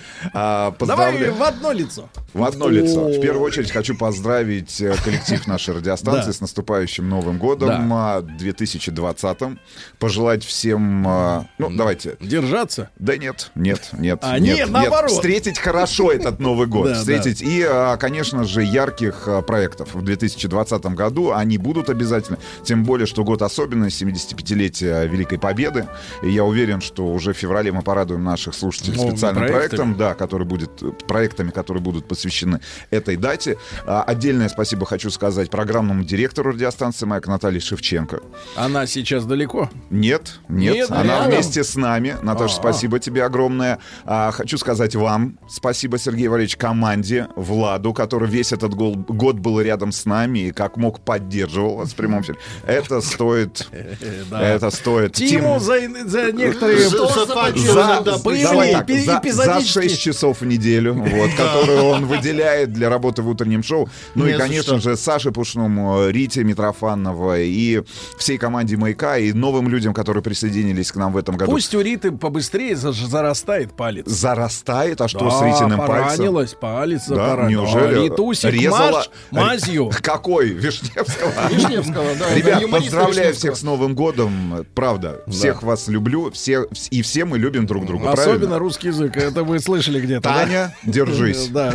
Давай в одно лицо. В одно лицо. В первую очередь хочу поздравить э, коллектив нашей радиостанции с наступающим Новым годом 2000 а, 2020-м. Пожелать всем... А, ну, давайте. Держаться? Да нет, нет, нет. А, нет, нет, наоборот. Встретить хорошо этот Новый год. [LAUGHS] Да, встретить. Да. И, а, конечно же, ярких а, проектов в 2020 году. Они будут обязательно. Тем более, что год особенный, 75-летие Великой Победы. И я уверен, что уже в феврале мы порадуем наших слушателей Новыми специальным проектом, да, который будет, проектами, которые будут посвящены этой дате. Отдельное спасибо хочу сказать программному директору радиостанции «Маяк» Наталье Шевченко. Она сейчас далеко. Нет, нет, Нет, она рядом? вместе с нами. Наташа, А. спасибо тебе огромное. А, хочу сказать вам спасибо, Сергей Валерьевич, команде, Владу, который весь этот гол- год был рядом с нами и как мог поддерживал вас в прямом эфире. Это стоит, [LAUGHS] это стоит. Тиму Тим, за, некоторые... За- за за, поддержку, да, боевые давай так, эпи- за- за эпизодические. 6 часов в неделю, вот, которые он выделяет для работы в утреннем шоу. Ну и, конечно же, Саше Пушному, Рите Митрофановой и всей команде «Маяка» и новым людям, которые присоединились к нам в этом году. Пусть у Риты побыстрее за- зарастает палец. Зарастает, а что Да, с Ритиным пальцем? поранилась, палец Да, запоранил. неужели? А Ритусик, резала- маш- мазью. [LAUGHS] Какой? Вишневского? Вишневского, да. Ребят, поздравляю всех с Новым годом. Правда, всех вас люблю, все, и все мы любим друг друга. Особенно русский язык. Это вы слышали где-то? Таня, держись. [LAUGHS] Да.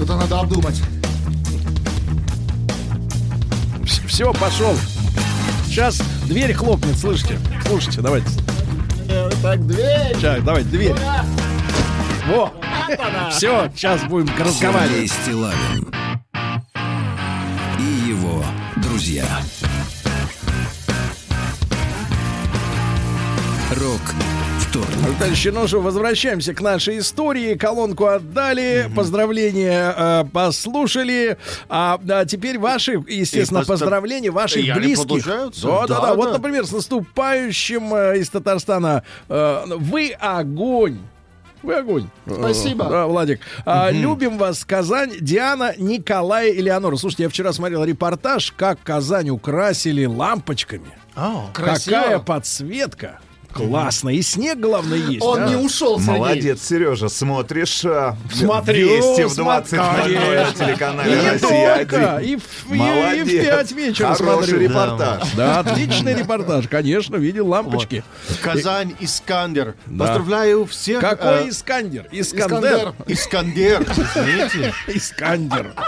Это надо обдумать. Все, пошел. Сейчас дверь хлопнет, слышите? Слушайте, давайте. Так, дверь. Сейчас, давайте, дверь. Во! Все, сейчас будем Сергей разговаривать. Стилавин и его друзья. Рок вторник. Дальше, ну что, возвращаемся к нашей истории. Колонку отдали, поздравления э, послушали. А, а теперь ваши, естественно, И поздравления ваших И близких. Да, да, да, Да, Вот, например, с наступающим э, из Татарстана. э, вы огонь. Вы огонь. Спасибо. Да, Владик. А, Любим вас, Казань. Диана, Николай, Элеонора. Слушайте, я вчера смотрел репортаж, как Казань украсили лампочками. Красиво. Какая подсветка. Классно. И снег, главное, есть. Он а? не ушел, Сергей. Молодец, Сережа, смотришь а, Смотрю, Вести в смотрю, 20 на телеканале И не «Россия-1». только. И в, и- и в Молодец. 5 вечера Хороший смотрю. репортаж. Да, отличный репортаж, конечно, видел лампочки. Казань, Искандер. Да. Поздравляю всех. Какой э, Искандер? Искандер. Искандер. Искандер, извините. Искандер. [LAUGHS]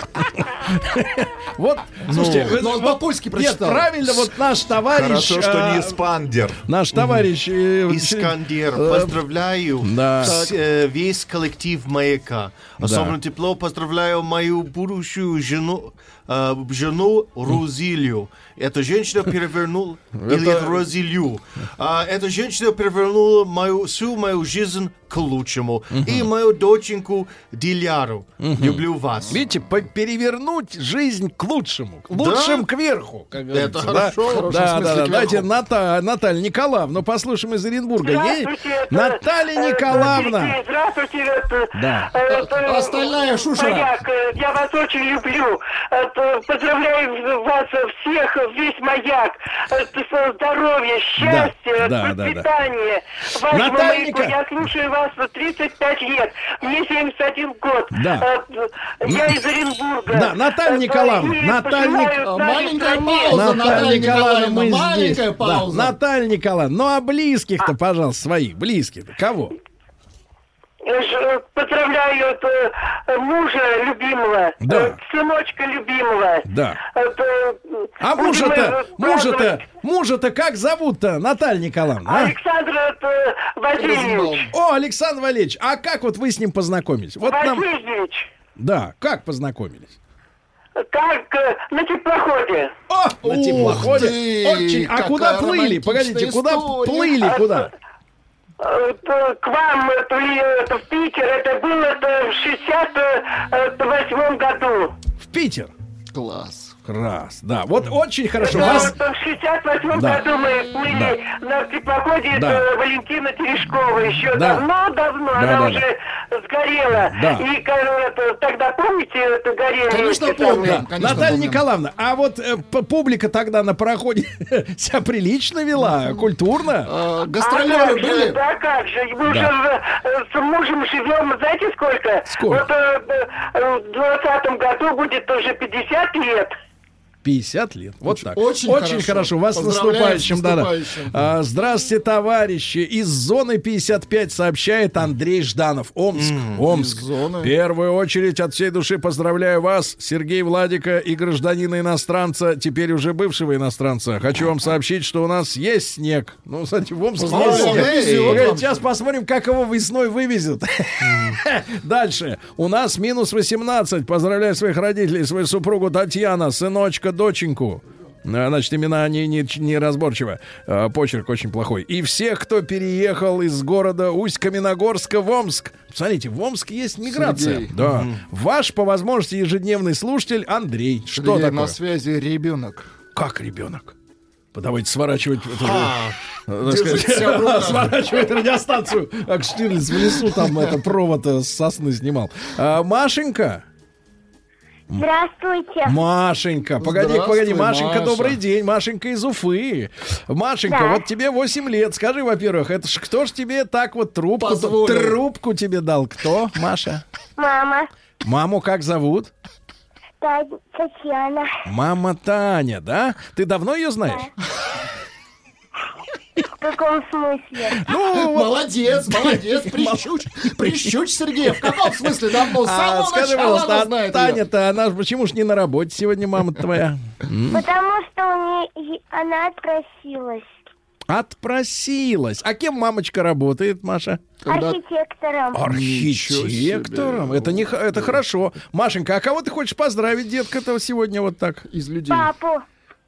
Вот, слушайте, вы- но он вот- по-польски Нет, прочитал. правильно, вот наш товарищ... Хорошо, что не спандер. Наш товарищ... Искандер, э, поздравляю да. вс- э, весь коллектив «Маяка». Особенно тепло поздравляю мою будущую жену, э, жену Розилью. Эта женщина перевернула, или Розилью. А, эта женщина перевернула мою, всю мою жизнь к лучшему. И мою доченьку Диляру. Люблю вас. Видите, перевернуть жизнь к лучшему, к лучшим кверху, как говорится. Это да? хорошо. Да, да, да. кверху. Давайте Ната- Наталья Николаевна, послушаем из Оренбурга. Ей- Наталья э, Николаевна. Здравствуйте, Да. э, это, Остальная шушера. Маяк, э, я вас очень люблю. Поздравляю вас всех, весь маяк. Здоровья, счастья, да, да, да. процветания. Вашему Наталья маяку Ника- я слушаю вас 35 лет. Мне 71 год. Да. Э, Я из Оренбурга. Да, Наталья Э, Николаевна, Наталья Маленькая пауза, Наталья Николаевна, мы здесь. маленькая Да, пауза. Наталья Николаевна, ну а близких-то, пожалуйста, своих, близких-то, кого? Э, ж- Поздравляю это, э, мужа любимого, Да. э, сыночка любимого. Да. Это, А мужа-то, мужа-то, мужа-то как зовут-то, Наталья Николаевна? а? Александр это, Васильевич. О, Александр Валерьевич, а как вот вы с ним познакомились? Вот нам, Васильевич, да, как познакомились? Как э, на теплоходе. О, на Ух теплоходе. ты, Очень. А куда плыли? Погодите, куда история. плыли? Куда? Э, К вам это, в Питер, это было это, в 68 году. В Питер. Класс. Раз, да. Вот очень хорошо. Да, Вас... вот в 68 Да. году мы плыли на теплоходе Да. это Валентина Терешкова. Еще Да. давно-давно Да, она да, уже сгорела. Да. И когда это, тогда, помните, это горели Конечно, помню. самые- Конечно, Наталья помним. Николаевна, а вот э, публика тогда на пароходе [LAUGHS] себя прилично вела, культурно? А, А Гастролеры же, были? да как же, мы Да. же э, с мужем живем, знаете сколько? Сколько? Вот э, э, в двадцатом году будет уже 50 лет. 50 лет. Вот Очень- так. очень хорошо. хорошо. Вас с наступающим. Да. А, здравствуйте, товарищи. Из зоны 55 сообщает Андрей Жданов. Омск. Омск. из зоны. В первую очередь от всей души поздравляю вас, Сергей Владика и гражданина иностранца, теперь уже бывшего иностранца. Хочу вам сообщить, что у нас есть снег. Ну, кстати, в Омске есть снег. Вам. Сейчас посмотрим, как его весной вывезут. [LAUGHS] Дальше. У нас минус 18. Поздравляю своих родителей, свою супругу Татьяна, сыночка, доченьку. А, Значит, имена не, не, не разборчиво. А, Почерк очень плохой. И всех, кто переехал из города Усть-Каменогорска в Омск. Смотрите, в Омске есть миграция. Сергей. Да. Ваш, по возможности, ежедневный слушатель Андрей. Что Сергей, такое? на связи ребенок. Как ребенок? Давайте сворачивать. А, э, сворачивать радиостанцию. Как Штирлиц в лесу там это провод э, с сосны снимал. А, Машенька. Здравствуйте. Машенька, погоди, Здравствуй, погоди, Машенька, Маша. добрый день, Машенька из Уфы. Машенька, Да. вот тебе 8 лет, скажи, во-первых, это ж кто ж тебе так вот трубку, Позволил. трубку тебе дал? Кто, Маша? Мама. Маму как зовут? Та- Татьяна. Мама Таня, да? Ты давно ее знаешь? В каком смысле? Ну, Молодец, молодец, [LAUGHS] прищучь, прищучь, Сергей. В каком [LAUGHS] смысле? Давно, с а, самого скажи, начала пожалуйста, она а. Таня-то, она почему ж не на работе сегодня, мама твоя? Потому что у нее она отпросилась. Отпросилась. А кем мамочка работает, Маша? Когда- Архитектором. Архитектором. Это, не, это хорошо. Машенька, а кого ты хочешь поздравить, детка-то, сегодня вот так? Из людей. Папу.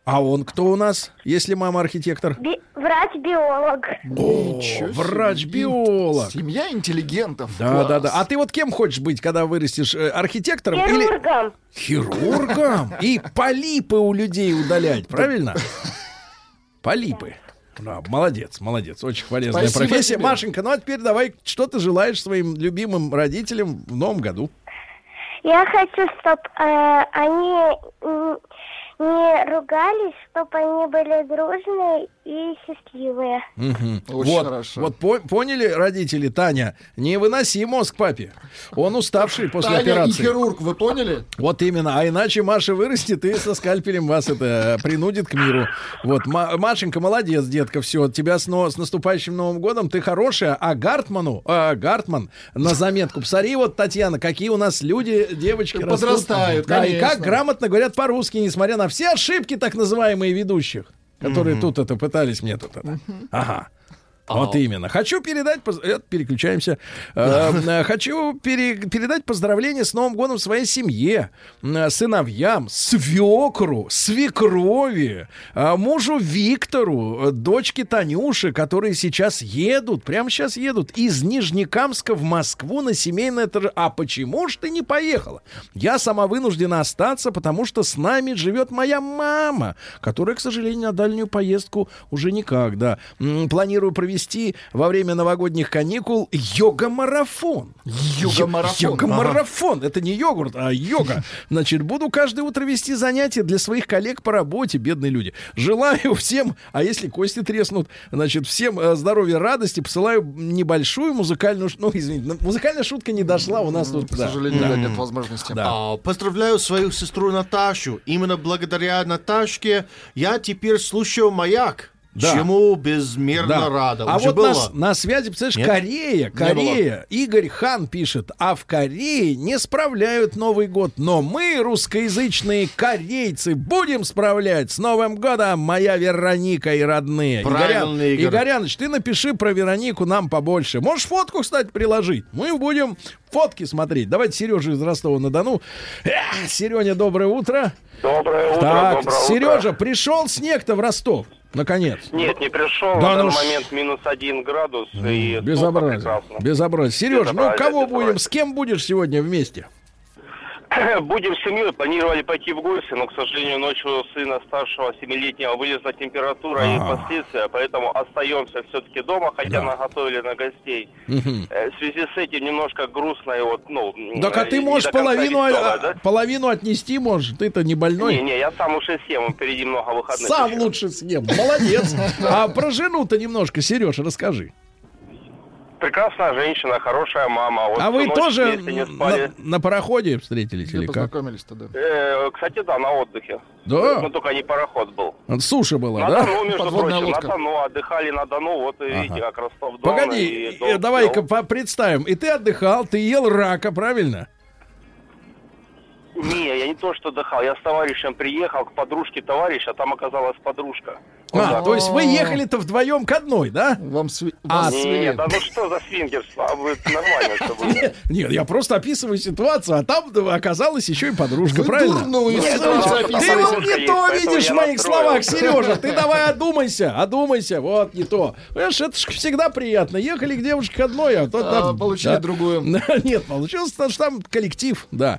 А он кто у нас, если мама архитектор? Би- Врач-биолог. Ничего себе. Врач-биолог. Семья интеллигентов. Да, Класс. да, да. А ты вот кем хочешь быть, когда вырастешь? э, Архитектором или Хирургом. хирургом? И полипы у людей удалять, правильно? Полипы. Да, молодец, молодец. Очень полезная Спасибо профессия. тебе. Машенька, ну а теперь давай, что ты желаешь своим любимым родителям в новом году? Я хочу, чтобы они м, не ругались, чтобы они были дружные и счастливые. Мгм. Очень вот, хорошо. вот по- поняли родители, Таня, не выноси мозг папе. Он уставший после Таня и операции. хирург, вы поняли? Вот именно. А иначе Маша вырастет и со скальпелем вас это принудит к миру. Вот, Ма- Машенька, молодец, детка, все. Тебя с, но- с наступающим Новым годом. Ты хорошая. А Гартману, а, Гартман, на заметку. Посмотри, вот, Татьяна, какие у нас люди, девочки растут. Подрастают, Да, и как грамотно говорят по-русски, несмотря на все ошибки так называемые ведущих, которые тут это пытались мне тут это. Ага. Вот именно. Хочу передать, поз- э, переключаемся. Э, э, Хочу пере- передать поздравления с Новым годом своей семье, сыновьям, свекру, свекрови, мужу Виктору, дочке Танюше, которые сейчас едут, прямо сейчас едут из Нижнекамска в Москву на семейное. А почему ж ты не поехала? Я сама вынуждена остаться, потому что с нами живет моя мама, которая, к сожалению, на дальнюю поездку уже никак, да. Планирую провести во время новогодних каникул йога-марафон. Йога-марафон. Йо- Йога-марафон. Это не йогурт, а йога. [LAUGHS] Значит, буду каждое утро вести занятия для своих коллег по работе, бедные люди. Желаю всем, а если кости треснут, значит, всем э, здоровья, радости. Посылаю небольшую музыкальную... Ну, извините, музыкальная шутка не дошла у нас тут. К да. сожалению, Да. да, нет возможности. Да. А, Поздравляю свою сестру Наташу. Именно благодаря Наташке я теперь слушаю «Маяк». Да. Чему безмерно Да. рада. А Уже вот было. на, на связи, представляешь, Нет? Корея, Корея. Игорь Хан пишет, а в Корее не справляют Новый год, но мы, русскоязычные корейцы, будем справлять. С Новым годом, моя Вероника и родные. Правильно, Игорян- Игорь. Игоряныч, ты напиши про Веронику нам побольше. Можешь фотку, кстати, приложить? Мы будем фотки смотреть. Давайте Сережу из Ростова-на-Дону. Эх, Сереня, доброе утро. Доброе утро, Так, доброе Сережа, утро. пришел снег-то в Ростов, наконец. Нет, не пришел. Да На ну момент минус один градус. и Безобразие. Безобразие. Сереж, ну Безобразие, кого безобразие. будем, с кем будешь сегодня вместе? [COUGHS] Будем с семьей, планировали пойти в гости, но, к сожалению, ночью сына старшего семилетнего вылезла температура А. и последствия, поэтому остаемся все-таки дома, хотя Да. наготовили на гостей. Э, В связи с этим немножко грустно и вот, ну... Так а э, ты не можешь половину, весело, а, да? половину отнести можешь, ты-то не больной. Не-не, я сам уже съем, впереди много выходных. Сам еще. лучше съем. Молодец. [LAUGHS] А про жену-то немножко, Сереж, расскажи. Прекрасная женщина, хорошая мама. Вот а вы тоже на, на пароходе встретились Где или как? познакомились тогда? Э, кстати, да, на отдыхе. Да? Ну, только не пароход был. Суша была, На да? Дону, между Подводная прочим, лодка. на Дону отдыхали на Дону, вот и видите, как Ростов-Дон. Погоди, и э, давай-ка представим. И ты отдыхал, ты ел рака, правильно? Не, я не то, что отдыхал, я с товарищем приехал к подружке товарища, там оказалась подружка. А, то есть вы ехали-то вдвоем к одной, да? Вам сви- А, вас Не, свели. да ну что за свингерство, а вы нормально все [LAUGHS] было. Нет, я просто описываю ситуацию, а там оказалась еще и подружка, Вы правильно? дурную Нет, ситуацию ну. Ты вот не есть, то поэтому видишь в моих словах, Сережа. Ты [LAUGHS] давай одумайся, одумайся. Вот не то. Понимаешь, это ж всегда приятно. Ехали к девушке одной, а то А, там... получили да. другую. [LAUGHS] Нет, получилось, что там коллектив, да.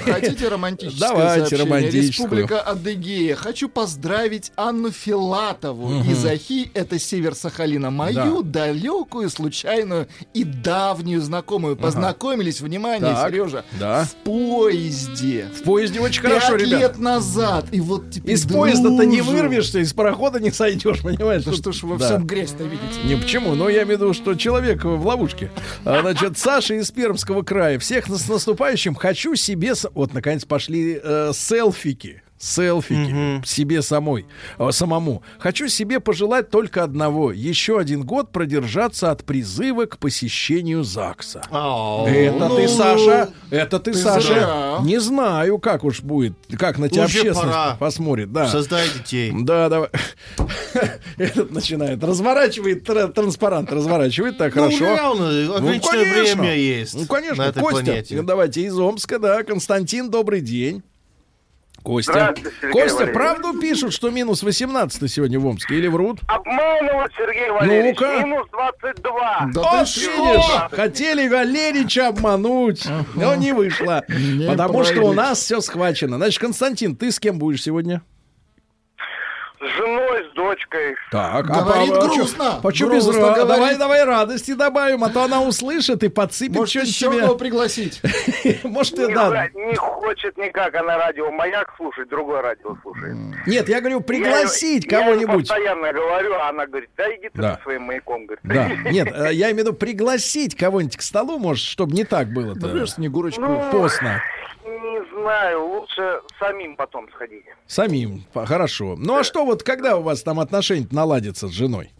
Хотите [LAUGHS] романтическое Давайте сообщение? романтическую. Республика Адыгея. Хочу поздравить Анну Филатову из Ахи, это север Сахалина, мою далекую, случайную и давнюю знакомую. Познакомились, внимание, Так, Сережа, да. в поезде. В поезде очень хорошо, Пять ребят. лет назад. И вот теперь Из поезда-то не вырвешься, из парохода не сойдешь, понимаешь? Да что ж вы во да. всем грязь-то видите? Не почему, но я имею в виду, что человек в ловушке. А, Значит, Саша из Пермского края. Всех с наступающим. Хочу себе... Вот, наконец, пошли э, селфики. Селфики себе самой, э, самому. Хочу себе пожелать только одного. Еще один год продержаться от призыва к посещению ЗАГСа. Это ты, ну, Саша, это ты, ты Саша. зря. Не знаю, как уж будет, как на тебя Уже общественность пора. посмотрит. Да. Создай детей. Да, давай. [LAUGHS] Этот начинает. Разворачивает тра- транспарант, разворачивает. Так, Ну, хорошо. реально, ограниченное время есть Ну, конечно. Костя, давайте из Омска, да. Константин, добрый день. Костя. Костя, Валерьевич. правду пишут, что минус 18 сегодня в Омске или врут? Обманывают, Сергей Валерьевич. Ну-ка. Минус 22. Да Вот ты что? хотели Валерича обмануть, но не вышло. Не потому что у нас все схвачено. Значит, Константин, ты с кем будешь сегодня? С женой, с дочкой. Так, Говорит по- а чё- грустно. Почему без Грустно ра- говорит. Давай, давай радости добавим, а то она услышит и подсыпет Может, что-нибудь еще тебе. пригласить? [LAUGHS] Может, Не, да. не хочет никак она радио «Маяк» слушать, другое радио слушает. Нет, я говорю, пригласить Я ей- Я кого-нибудь. постоянно говорю, а она говорит, да иди ты Да. со своим маяком. Говорит. Да, [LAUGHS] нет, э, я имею в виду пригласить кого-нибудь к столу, может, чтобы не так было-то. Например, Снегурочку. Ну, Постно. Не знаю, лучше самим потом сходить. Самим. Хорошо. Ну а что вот, когда у вас там отношения наладятся с женой?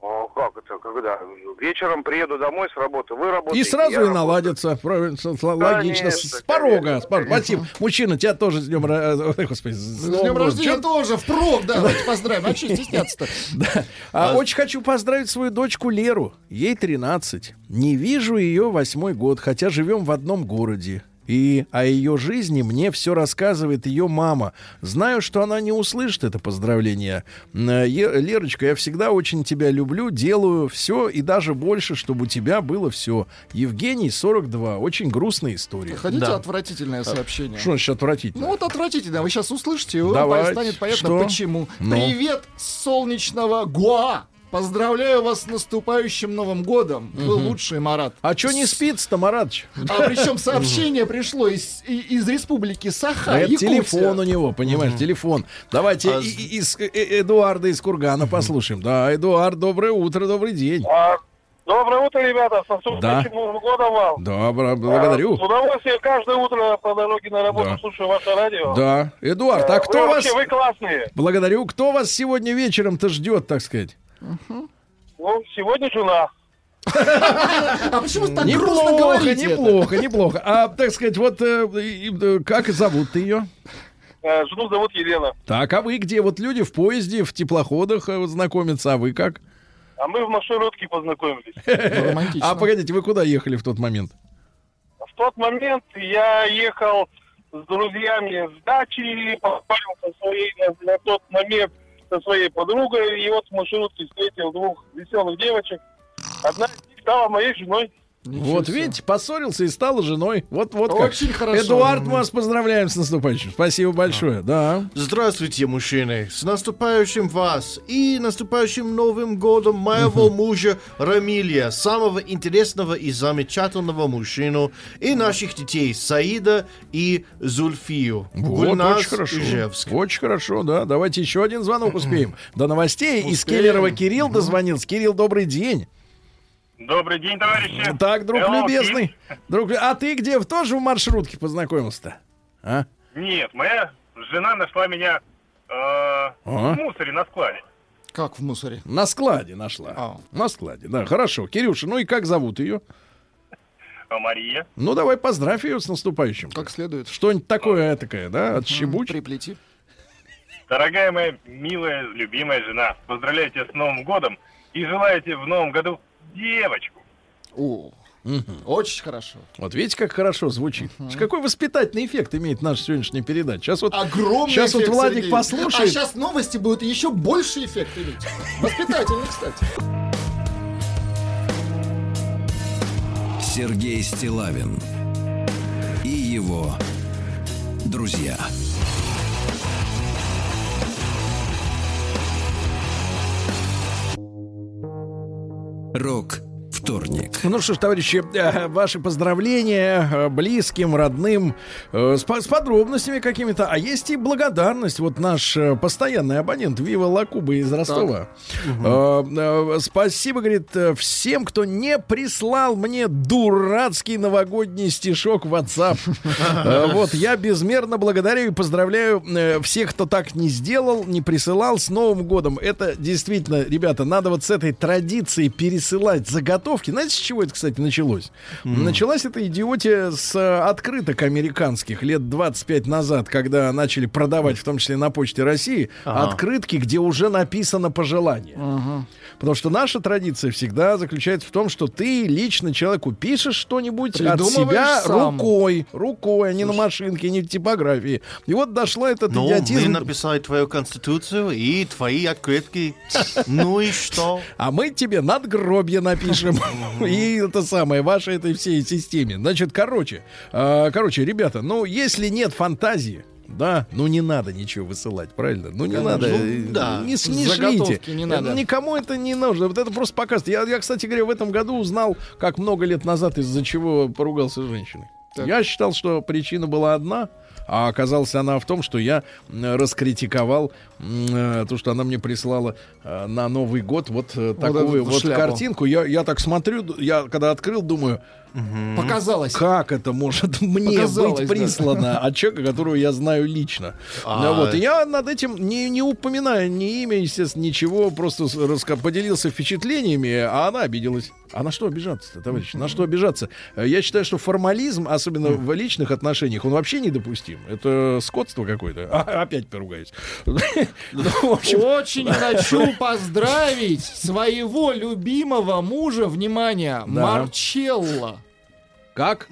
О, как это, когда? Вечером приеду домой с работы, вы работаете. И сразу и наладятся. Правильно, логично. С, с порога. С порога. Спасибо. Мужчина, тебя тоже с днем ра- э, [LAUGHS] Господи, с С днем рождения Чё- тоже, впрок, да, давайте поздравим. А что стесняться-то? [LAUGHS] Да. А, Очень хочу поздравить свою дочку Леру. Ей 13. Не вижу ее восьмой год, хотя живем в одном городе. И о ее жизни мне все рассказывает ее мама. Знаю, что она не услышит это поздравление. Э, Лерочка, я всегда очень тебя люблю, делаю все и даже больше, чтобы у тебя было все. Евгений, 42. Очень грустная история. Хотите Да. отвратительное сообщение? Что значит отвратительно? Ну вот отвратительно, вы сейчас услышите, и вам станет понятно Что? почему. Ну. Привет солнечного Гуа! Поздравляю вас с наступающим Новым годом. Вы лучший, Марат. а что не спится-то, Маратыч? А причем сообщение пришло из, из республики Саха, это телефон у него, понимаешь, телефон. Давайте А и- и- из э, э, Эдуарда из Кургана послушаем. Да, Эдуард, доброе утро, добрый день. А, Доброе утро, ребята. С наступающим Да. Новым годом вам. Добро, благодарю. А, С удовольствием каждое утро по дороге на работу Да. слушаю ваше радио. Да, Эдуард, а Вы кто вас... вообще, вы классные. Благодарю. Кто вас сегодня вечером-то ждет, так сказать? Ну, сегодня жена. А почему так грустно Неплохо, говорите неплохо, неплохо. А, так сказать, вот э, и- э, как зовут ты ее? Э, Жену зовут Елена. Так, а вы где? Вот люди в поезде, в теплоходах знакомятся, а вы как? А мы в маршрутке познакомились. [LAUGHS] А погодите, вы куда ехали в тот момент? В тот момент я ехал с друзьями с дачи, попал со своей, на тот момент со своей подругой, и вот в маршрутке встретил двух веселых девочек. Одна из них стала моей женой. Ничего вот себе. видите, поссорился и стал женой. Вот, вот как. Очень хорошо. Эдуард, мы вас поздравляем с наступающим. Спасибо большое. Да. Здравствуйте, мужчины! С наступающим вас и наступающим Новым годом моего мужа Рамилия, самого интересного и замечательного мужчину, и наших детей Саида и Зульфию. Вот, Гульназ очень хорошо. Ижевск. Очень хорошо, да. Давайте еще один звонок успеем. До новостей. Из Успеем. Келлерова Кирилл дозвонился. Кирилл, добрый день. Добрый день, товарищи. Так, друг Hello, любезный. [LAUGHS] Друг, а ты где? В тоже в маршрутке познакомился-то? А? Нет, моя жена нашла меня э, А? в мусоре на складе. Как в мусоре? На складе нашла. А. На складе, да. Хорошо. Кирюша, ну и как зовут ее? А Мария. Ну, давай поздравь ее с наступающим. Как следует. Что-нибудь такое этакое, да? Отщебучь. Приплети. Дорогая моя милая, любимая жена, поздравляю тебя с Новым годом и желаю тебе в Новом году девочку. О, очень хорошо. Вот видите, как хорошо звучит. Какой воспитательный эффект имеет наша сегодняшняя передача. Сейчас вот, Огромный сейчас вот эффект, Владик Сергей. послушает. А сейчас новости будут еще больше эффект иметь. Воспитательный, кстати. Сергей Стилавин и его друзья. Рок вторник. Ну что ж, товарищи, э, ваши поздравления э, близким, родным, э, с, с подробностями какими-то. А есть и благодарность. Вот наш постоянный абонент Вива Лакуба из Ростова. Э, Спасибо, говорит, всем, кто не прислал мне дурацкий новогодний стишок в WhatsApp. Вот, я безмерно благодарю и поздравляю всех, кто так не сделал, не присылал с Новым годом. Это действительно, ребята, надо вот с этой традицией пересылать заготовки. Знаете, с чего это, кстати, началось? Началась эта идиотия с э, открыток американских лет 25 назад, когда начали продавать, в том числе на Почте России, Ага. открытки, где уже написано пожелание. Потому что наша традиция всегда заключается в том, что ты лично человеку пишешь что-нибудь от себя сам. рукой, рукой, а не на машинке, не в типографии. И вот дошло этот Ну, идиотизм. мы написали твою конституцию и твои открытки. [LAUGHS] Ну и что? А мы тебе надгробье напишем. [LAUGHS] И это самое, вашей этой всей системе. Значит, короче, э, короче, ребята, ну, если нет фантазии, да, ну не надо ничего высылать, правильно? Ну не Конечно. надо, Ну, да. не, не шлите. не надо. Никому это не нужно. Вот это просто показывает. Я, я, кстати говоря, в этом году узнал, как много лет назад из-за чего поругался с женщиной. Так. Я считал, что причина была одна, а оказалась она в том, что я раскритиковал э, то, что она мне прислала э, на Новый год вот, э, такую вот шляпу. картинку. Я, я так смотрю, я когда открыл, думаю, Показалось. как это может [LAUGHS] мне Показалось, быть да. прислано от человека, которого я знаю лично. А. Вот. И я над этим не, не упоминаю ни имя, естественно, ничего, просто раска- поделился впечатлениями, а она обиделась. А на что обижаться-то, товарищи? На что обижаться? Я считаю, что формализм, особенно в личных отношениях, он вообще недопустим. Это скотство какое-то. А, [LAUGHS] опять поругаюсь. [LAUGHS] Ну, Очень хочу поздравить своего любимого мужа, внимание, Да. Марчелла. Как?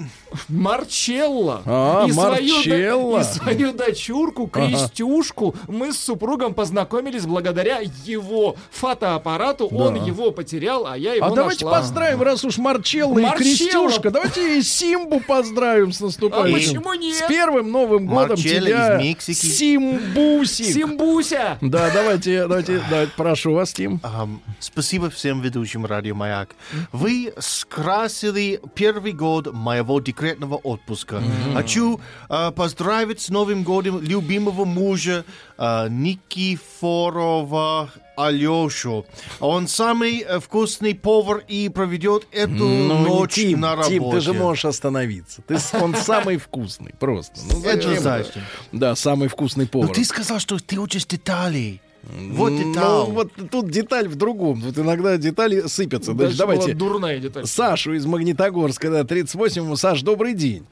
Марчелла. А, и, свою, Марчелла. и свою дочурку, Ага. Крестюшку, мы с супругом познакомились благодаря его фотоаппарату. Он его потерял, а я его А давайте нашла. поздравим, раз уж Марчелла и Марчелла. Крестюшка. Давайте и Симбу поздравим с наступающим. А почему нет? С первым Новым годом Марчелла тебя, из Мексики. Симбусик. Симбуся! Да, давайте, давайте, давайте, прошу вас, Тим. Ам, спасибо всем ведущим Радио Маяк. Вы скрасили первый год моего декретного отпуска. Хочу а, поздравить с Новым годом любимого мужа а, Никифорова Алешу. Он самый э, вкусный повар и проведет эту ночь Ну, Тим, на работе. Тим, ты же можешь остановиться. Ты, он самый вкусный, просто. Ну, Это зачем зачем? Да, самый вкусный Но повар. ты сказал, что ты учишь детали. Вот Ну, деталь. вот тут деталь в другом. Вот иногда детали сыпятся. Значит, Дальше была давайте дурная деталь. Сашу из Магнитогорска, да, 38. Саш, добрый день.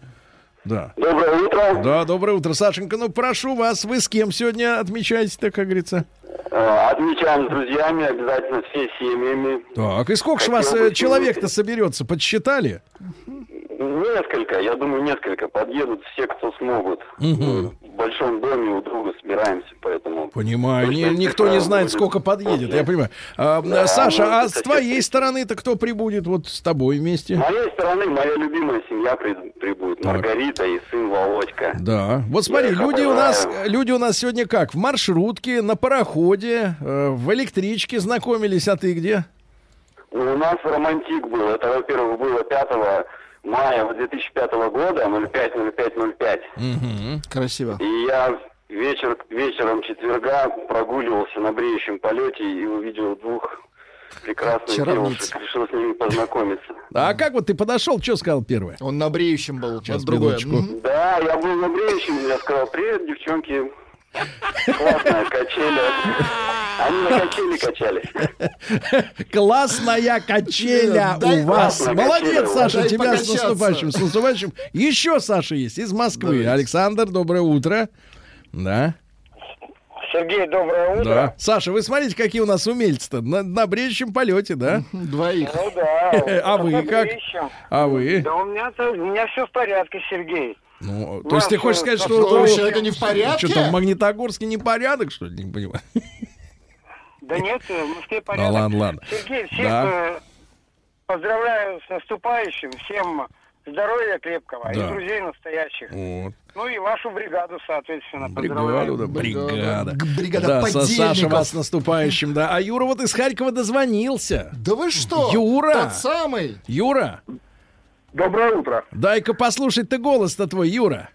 Да. Доброе утро. Да, доброе утро, Сашенька. Ну, прошу вас, вы с кем сегодня отмечаете-то, как говорится? Э, Отмечаем с друзьями, обязательно все семьями. Так, и сколько ж вас э, человек-то соберется? Подсчитали? Несколько, я думаю, несколько подъедут все, кто смогут. Мы В большом доме у друга собираемся, поэтому... Понимаю. Ни- никто не знает, будет сколько подъедет, после. я понимаю. А, Да, Саша, может а с твоей стороны-то кто прибудет вот с тобой С вместе? моей стороны, моя любимая семья при- прибудет. Так. Маргарита и сын Володька. Да. Вот смотри, Я люди у нас, люди у нас сегодня как? В маршрутке, на пароходе, э, в электричке знакомились, а ты где? Ну, у нас романтик был. Это, во-первых, было 5 мая 2005 года, 05-05-05. Красиво. И я вечер, вечером четверга прогуливался на бреющем полете и увидел двух прекрасных Чаровниц. девушек. Решил с ними познакомиться. А как вот ты подошел, что сказал первое? Он на бреющем был. Сейчас, вот другое. Да, я был на бреющем, я сказал, привет, девчонки. Классная качели. Они на качели качались. [LAUGHS] Классная качеля у вас. Молодец. Саша, тебя с наступающим, с наступающим. Еще Саша есть из Москвы. Александр, доброе утро. Да, Сергей, доброе утро. да. Саша, вы смотрите, какие у нас умельцы-то. На, на бреющем полете, да? Двоих. Ну да. [LAUGHS] А вы как? А вы? Да у меня, то, у меня все в порядке, Сергей. Ну, то есть ты хочешь сказать, что... У у- человека не в порядке? Что там в Магнитогорске непорядок, что ли? Не понимаю. [LAUGHS] Да нет, в Москве Ну порядок. ладно, ладно. Сергей, всех Да. э, поздравляю с наступающим, всем здоровья крепкого Да. и друзей настоящих. Вот. Ну и вашу бригаду, соответственно, Бригаду, поздравляю. да, бригада. бригада да, Саша, вас с наступающим, да. А Юра вот из Харькова дозвонился. Да вы что? Юра! Тот самый. Юра, Доброе утро. дай-ка послушать ты голос-то твой, Юра.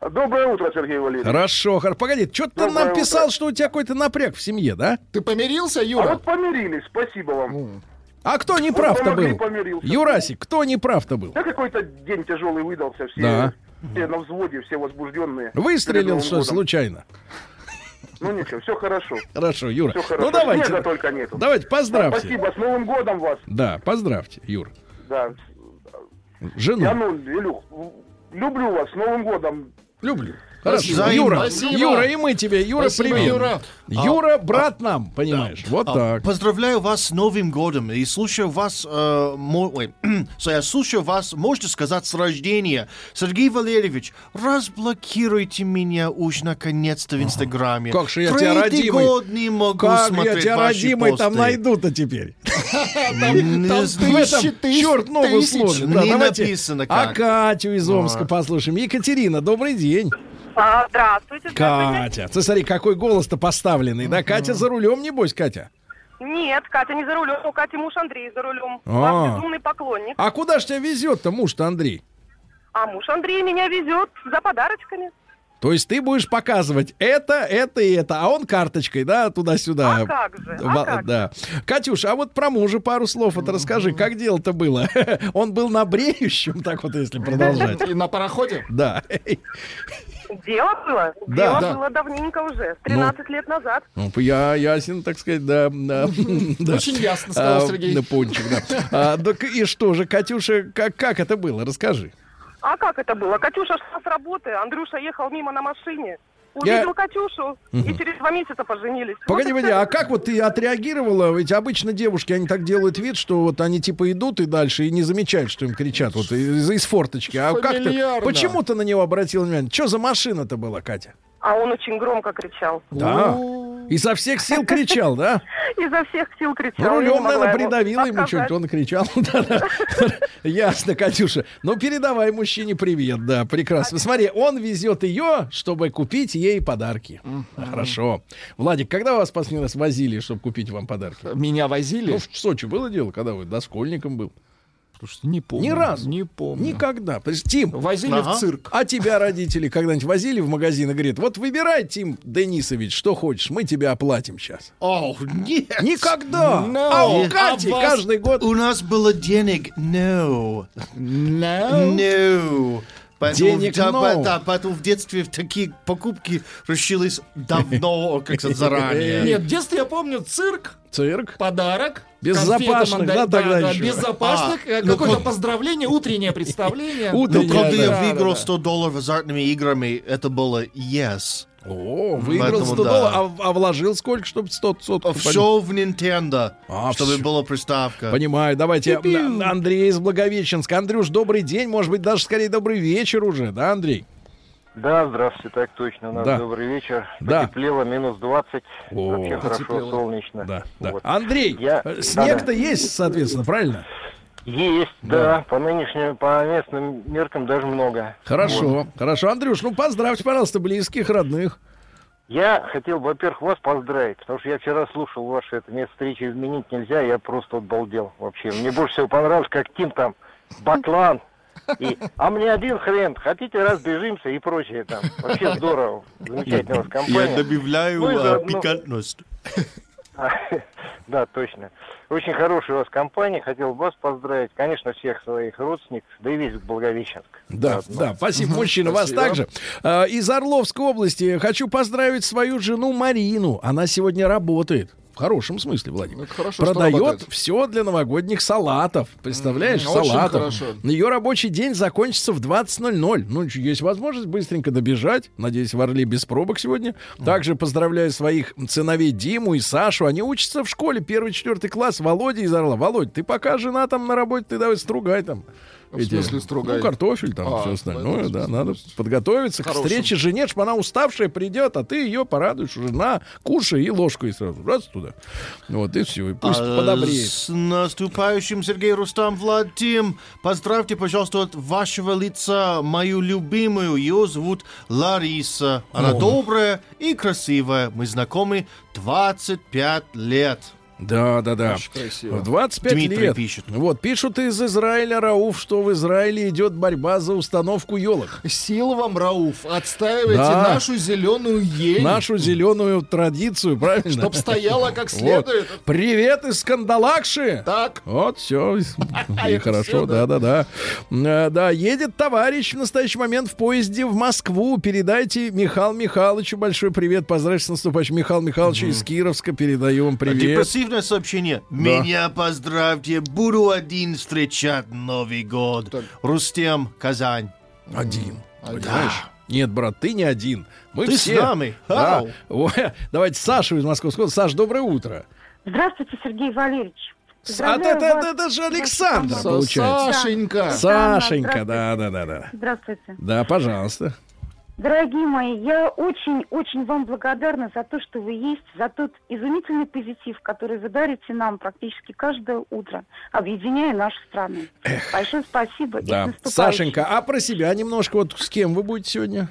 Доброе утро, Сергей Валерьевич. Хорошо, хор- погоди, что ты Доброе нам писал, утро. что у тебя какой-то напряг в семье, да? Ты помирился, А Юра? вот помирились, спасибо вам. А кто не прав-то был? помирился. Юрасик, кто не прав-то был? Да какой-то день тяжелый выдался, все, Да. все на взводе, все возбужденные. Выстрелил что случайно? Ну ничего, все хорошо. Хорошо, Юра. Все хорошо. Ну давайте. Снега только нету. Давайте поздравьте. Спасибо, с Новым годом вас. Да, поздравьте, Юр. Да. Жену. Я, ну, Илюх, люблю вас, с Новым годом. Люблю. Хорошо. Спасибо. Юра, Спасибо. Юра, и мы тебе. Юра, Спасибо, привет. Юра. Юра, брат нам, понимаешь? Вот А, так. Поздравляю вас с Новым годом и слушаю вас, э, мо- ой, [CLEARS THROAT] so я слушаю вас, можно сказать, с рождения. Сергей Валерьевич, разблокируйте меня уж наконец-то в Инстаграме. Как же я тебя родимый- год не могу Как смотреть я тебя родимый там посты. найду-то теперь? [LAUGHS] Там этом тысяч, черт ногу. Да, Не написано А как. Катю из Омска послушаем. Екатерина, добрый день. А, здравствуйте, здравствуйте. Катя. Ты смотри, какой голос-то поставленный. Да, Катя за рулем, небось, Катя? Нет, Катя не за рулем, у Кати муж Андрей за рулем. А. Ваш безумный поклонник. А куда ж тебя везет-то муж-то, Андрей? А муж Андрей меня везет за подарочками. То есть ты будешь показывать это, это и это, а он карточкой, да, туда-сюда. А как же, а Во- как да. Катюш, а вот про мужа пару слов вот расскажи, как дело-то было? [LAUGHS] Он был на бреющем, так вот, если продолжать. И на пароходе? Да. Дело было? Да, Дело да. было давненько уже, 13 лет назад. Ну, я ясен, так сказать, да. да, [LAUGHS] да. Очень ясно, сказал А, Сергей. Да, пончик, да. А, так и что же, Катюша, как, как это было? Расскажи. А как это было? Катюша шла с работы, Андрюша ехал мимо на машине. Я- Увидел Катюшу, и Мгм. через два месяца поженились. Погоди, и погоди, а как вот ты отреагировала? Ведь обычно девушки, они так делают вид, что вот они типа идут и дальше и не замечают, что им кричат вот из, из форточки. А как ты, почему ты на него обратил внимание? Что за машина-то была, Катя? А он очень громко кричал. Да. И со всех сил кричал, да? Изо всех сил кричал. Рулем, наверное, ему придавила ему что-нибудь, он кричал. [LAUGHS] Ясно, Катюша. Ну, передавай мужчине привет, да, прекрасно. Смотри, он везет ее, чтобы купить ей подарки. Хорошо. Владик, когда вас последний раз возили, чтобы купить вам подарки? Меня возили? Ну, в Сочи было дело, когда вы дошкольником был? Слушайте, не помню. Ни разу. Не помню. Никогда. То есть, Тим, Возили Ага. в цирк. а тебя родители когда-нибудь возили в магазин и говорят, вот выбирай, Тим Денисович, что хочешь, мы тебя оплатим сейчас. О, нет. Никогда. No. А у А Кати вас- каждый год У нас было денег, no. No. No. Поэтому, Денег да, по- да, поэтому в детстве такие покупки решились давно, как-то заранее. [LAUGHS] Нет, в детстве я помню цирк, цирк. подарок. Безопасных, конфеты, да, мандарин- тогда да, еще? безопасных. А, э, ну, Какое-то как- поздравление, утреннее представление. Ут- Но Да, когда да, я да, выиграл да. 100 долларов азартными играми, это было yes. О, выиграл Поэтому 100 да. долларов, а, а вложил сколько, чтобы 100 сотку Все в Nintendo, А, чтобы всё. была приставка. Понимаю, давайте Пиу-пиу. а, Андрей из Благовещенска. Андрюш, добрый день, может быть, даже скорее добрый вечер уже, да, Андрей? Да, здравствуйте, так точно. У нас Да. добрый вечер. Да. Потеплело, минус 20. О, Вообще хорошо, потеплело. солнечно. Да, да. Вот. Андрей, Я- э, снег-то Да-да. есть, соответственно, правильно? Есть, Да. да. По нынешним, по местным меркам даже много. Хорошо, хорошо. Андрюш, ну поздравьте, пожалуйста, близких, родных. Я хотел, во-первых, вас поздравить, потому что я вчера слушал ваше это место встречи изменить нельзя, я просто вот балдел вообще. Мне больше всего понравилось, как Тим там, Баклан, и, а мне один хрен, хотите разбежимся и прочее там. Вообще здорово, замечательная у вас Я компания. добавляю Ну заодно- пикантность. А, [LAUGHS] Да, точно. Очень хорошая у вас компания. Хотел бы вас поздравить. Конечно, всех своих родственников, да и весь Благовещенск. Да, Заодно. да, спасибо, мужчина, вас также. А, Из Орловской области хочу поздравить свою жену Марину. Она сегодня работает. В хорошем смысле, Владимир. Ну, хорошо, Продает все для новогодних салатов. Представляешь, очень салатов. Ее рабочий день закончится в 20.00. Ну, есть возможность быстренько добежать. Надеюсь, в Орле без пробок сегодня. Также поздравляю своих сыновей Диму и Сашу. Они учатся в школе, первый, четвертый класс. Володя из Орла. Володь, ты пока жена там на работе, ты давай стругай там. В смысле строгая? Ну, картофель там, А, все остальное, да, да, надо подготовиться к Хорошим. встрече жене, чтобы она уставшая придет, а ты ее порадуешь уже на, кушай и ложкой сразу, раз туда. Вот, и все, и пусть А, подобреет. С наступающим, Сергей Рустам Владим. Поздравьте, пожалуйста, от вашего лица мою любимую. Ее зовут Лариса. Она О. добрая и красивая. Мы знакомы 25 лет. Да, да, да. Очень красиво. В 25 Дмитрий лет. пишет. Вот, пишут из Израиля, Рауф, что в Израиле идет борьба за установку елок. Сила вам, Рауф, отстаивайте Да. нашу зеленую ель, Нашу зеленую традицию, правильно? чтоб стояла как Вот. следует. Привет из Кандалакши. Так. Вот, все. [LAUGHS] И хорошо, всё, да. да-да-да. Э, Да, едет товарищ в настоящий момент в поезде в Москву. Передайте Михаилу Михайловичу большой привет. Поздравьте с наступающим. Михаил Михайлович из Кировска. Передаю вам привет. Депрессивное сообщение. Меня поздравьте. Буду один встречать Новый год. Рустем, Казань. Один. Да. Понимаешь? Нет, брат, ты не один. Мы Ты с все. нами. Да. Ой, Давайте Сашу из Московского. Саш, доброе утро. Здравствуйте, Сергей Валерьевич. А это, это, это же Александр, Са- получается. Сашенька. Сашенька, да, да, да, да. Здравствуйте. Да, пожалуйста. Дорогие мои, я очень-очень вам благодарна за то, что вы есть, за тот изумительный позитив, который вы дарите нам практически каждое утро, объединяя нашу страну. Большое спасибо. Да. Сашенька, а про себя немножко, вот с кем вы будете сегодня?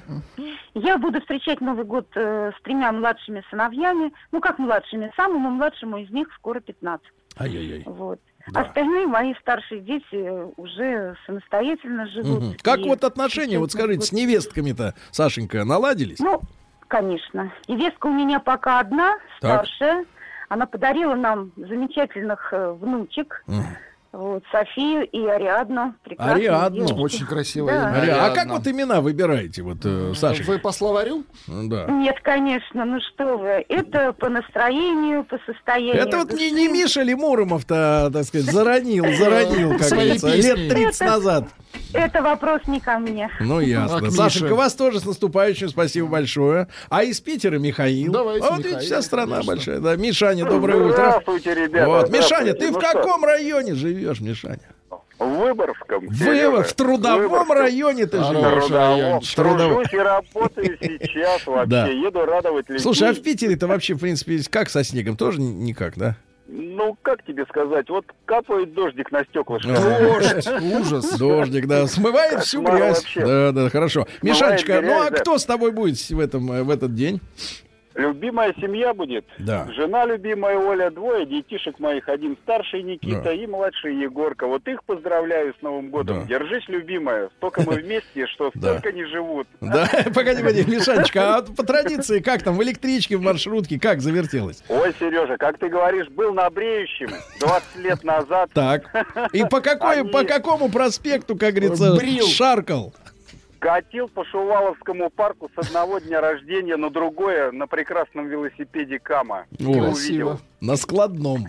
Я буду встречать Новый год э, с тремя младшими сыновьями. Ну, как младшими? Самому младшему из них скоро 15. Ай-яй-яй. Вот. Остальные мои старшие дети э, уже самостоятельно живут. Мгм. Как вот отношения, вот скажите, с невестками-то, Сашенька, наладились? Ну, конечно. Невестка у меня пока одна, Так. старшая. Она подарила нам замечательных э, внучек. Вот, Софию и Ариадну. Ариадну. девочки. Очень красивое Да. имя. Ари- А как Ариадна. вот имена выбираете, вот, э, Сашенька? Вы по словарю? Да. Нет, конечно, ну что вы, это по настроению, по состоянию. Это вот не, не Миша ли Муромов-то, так сказать, заронил, заронил, как говорится, лет 30 Это- назад. Это вопрос не ко мне. Ну, ясно. А к Сашенька, вас тоже с наступающим, спасибо большое. А из Питера Михаил. Давайте, а вот видите, Михаил, вся страна конечно. большая. Да, Мишаня, доброе утро. Здравствуйте, ребята. Вот, здравствуйте. Мишаня, ты в Ну что, каком районе живешь, Мишаня? В Выборгском. В, Сережа. в трудовом Выборгском. районе ты живешь. Трудовом. Трудовом. Тружусь и работаю [LAUGHS] сейчас вообще. Да. Еду радовать людей. Слушай, а в Питере-то вообще, в принципе, как со снегом? Тоже ни- никак, да? Ну, как тебе сказать? Вот капает дождик на стеклышко. Дождь, ужас. Дождик, да, смывает всю грязь. Да, да, хорошо. Мишанечка, ну а кто с тобой будет в этом, э, в этот день? Любимая семья будет. Да. Жена любимая Оля, двое детишек моих. Один старший Никита Да. и младший Егорка. Вот их поздравляю с Новым годом. Да. Держись, любимая. Столько мы вместе, что [LAUGHS] столько не живут. Да, [LAUGHS] погоди, погоди, Мишанечка, а по традиции, как там, в электричке, в маршрутке, как завертелось? Ой, Сережа, как ты говоришь, был на бреющем 20 лет назад. Так. И по, какой, [LAUGHS] по какому проспекту, как говорится, шаркал? Катил по Шуваловскому парку с одного дня рождения на другое на прекрасном велосипеде Кама. О. Увидел. На складном.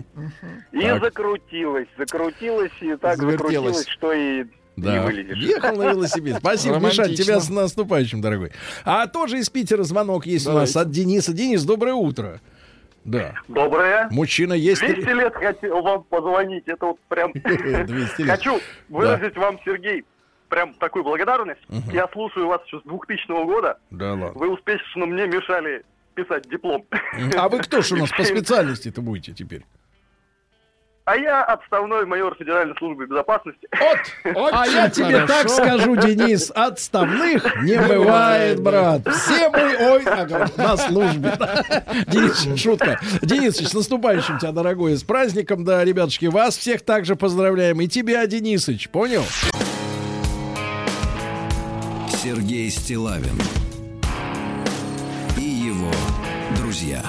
И Так. закрутилось, закрутилось, и так Завертелось. закрутилось, что и не Да. Ехал на велосипеде. Спасибо, Мишань, Романтично. тебя с наступающим, дорогой. А тоже из Питера звонок есть у нас Давайте. от Дениса. Денис, доброе утро. Да. Доброе. Мужчина есть. 200 лет хотел вам позвонить. Это вот прям... [LAUGHS] 200 лет. Хочу выразить вам, Сергей, прям такую благодарность. Я слушаю вас еще с 2000 года. Да ладно. Вы успешно мне мешали писать диплом. А вы кто же у нас [LAUGHS] по специальности-то будете теперь? А я отставной майор Федеральной службы безопасности. Вот. [LAUGHS] А я тебе так скажу, Денис, отставных не бывает, брат. Все мы, ой, а, на службе. Денис, шутка. Денис, с наступающим тебя, дорогой, с праздником, да, ребятушки, вас всех также поздравляем. И тебя, Денисыч, понял? Сергей Стилавин и его друзья.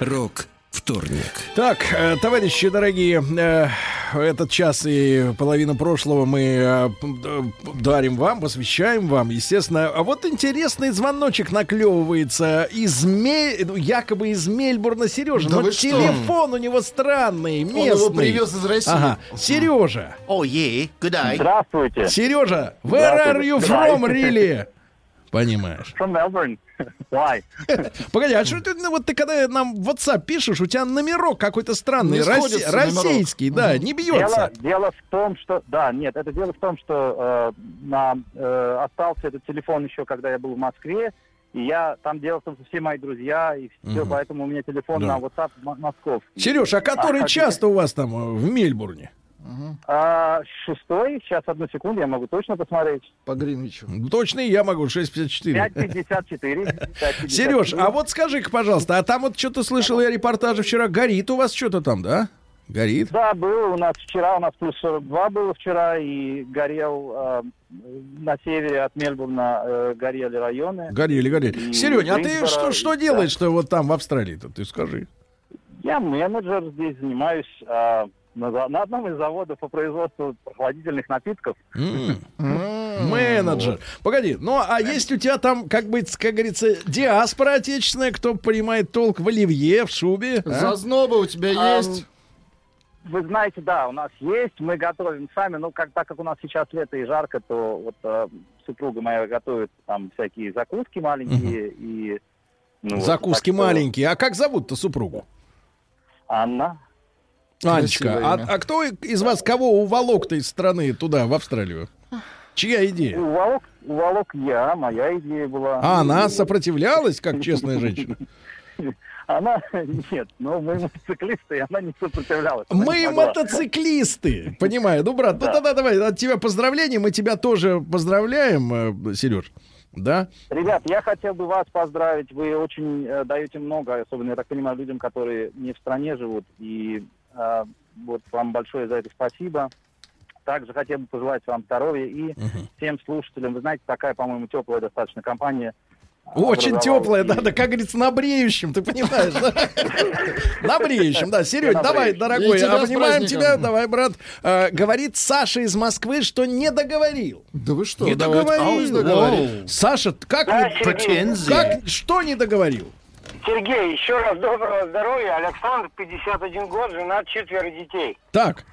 Рок вторник. Так, э, товарищи дорогие, э, этот час и половина прошлого мы э, дарим вам, посвящаем вам, естественно. А вот интересный звоночек наклевывается из Ме- ну, якобы из Мельбурна Сережа. Да но что? телефон у него странный, местный. его привез из России. Ага. Сережа. О, е, good day. Здравствуйте. Сережа, where are you from, really? Понимаешь. From Melbourne. Why? Погоди, а что ты, ну, вот ты когда нам в WhatsApp пишешь, у тебя номерок какой-то странный, номерок. российский, да, не бьется. Дело, дело в том, что... Да, нет, это дело в том, что э, на, э, остался этот телефон еще, когда я был в Москве, и я там дело в том, что все мои друзья, и все, Мгм. поэтому у меня телефон Да. на WhatsApp московский. Сереж, а который А, часто у вас там э, в Мельбурне? А, шестой, сейчас одну секунду, я могу точно посмотреть. По Гринвичу. Точно и я могу, 654. 554. 554. Сереж, а вот скажи-ка, пожалуйста, а там вот что-то слышал я репортажи вчера, горит у вас что-то там, да? Горит? Да, было у нас вчера, у нас плюс 42 было вчера, и горел э, на севере от Мельбурна э, горели районы. Горели, горели. И Серень, а ты что, что и- делаешь, что вот там в Австралии-то, ты скажи? Я менеджер здесь, занимаюсь а, на, на одном из заводов по производству прохладительных напитков. Менеджер. Погоди, ну а есть у тебя там, как бы, как говорится, диаспора отечественная, кто понимает толк в оливье, в шубе? а? Зазноба у тебя есть? Вы знаете, да, у нас есть, мы готовим сами, но как, так как у нас сейчас лето и жарко, то вот э, супруга моя готовит там всякие закуски маленькие и... ну, вот, Закуски что маленькие. А как зовут-то супругу? Анна. Анечка, а, а кто из вас кого уволок-то из страны туда, в Австралию? Чья идея? Уволок, уволок я, моя идея была. А она сопротивлялась, как честная женщина? [LAUGHS] Она, нет, но мы мотоциклисты, и она не сопротивлялась. она не Мы могла. мотоциклисты, понимаю. Ну, брат, ну Да. тогда давай, от тебя поздравления, мы тебя тоже поздравляем, Сереж. Да? Ребят, я хотел бы вас поздравить. Вы очень э, даете много, особенно, я так понимаю, людям, которые не в стране живут. И э, вот вам большое за это спасибо. Также хотел бы пожелать вам здоровья и всем слушателям. Вы знаете, такая, по-моему, теплая достаточно компания. Очень теплая, да, да, как говорится, на бреющем, ты понимаешь, да? [LAUGHS] На бреющем, да. Серег, На давай, дорогой, И обнимаем тебя, давай, брат. Э, Говорит Саша из Москвы, что не договорил. Да вы что? Не договорил. Саша, как, как, что не договорил? Сергей, еще раз доброго здоровья. Александр, 51 год, женат, четверо детей. Так,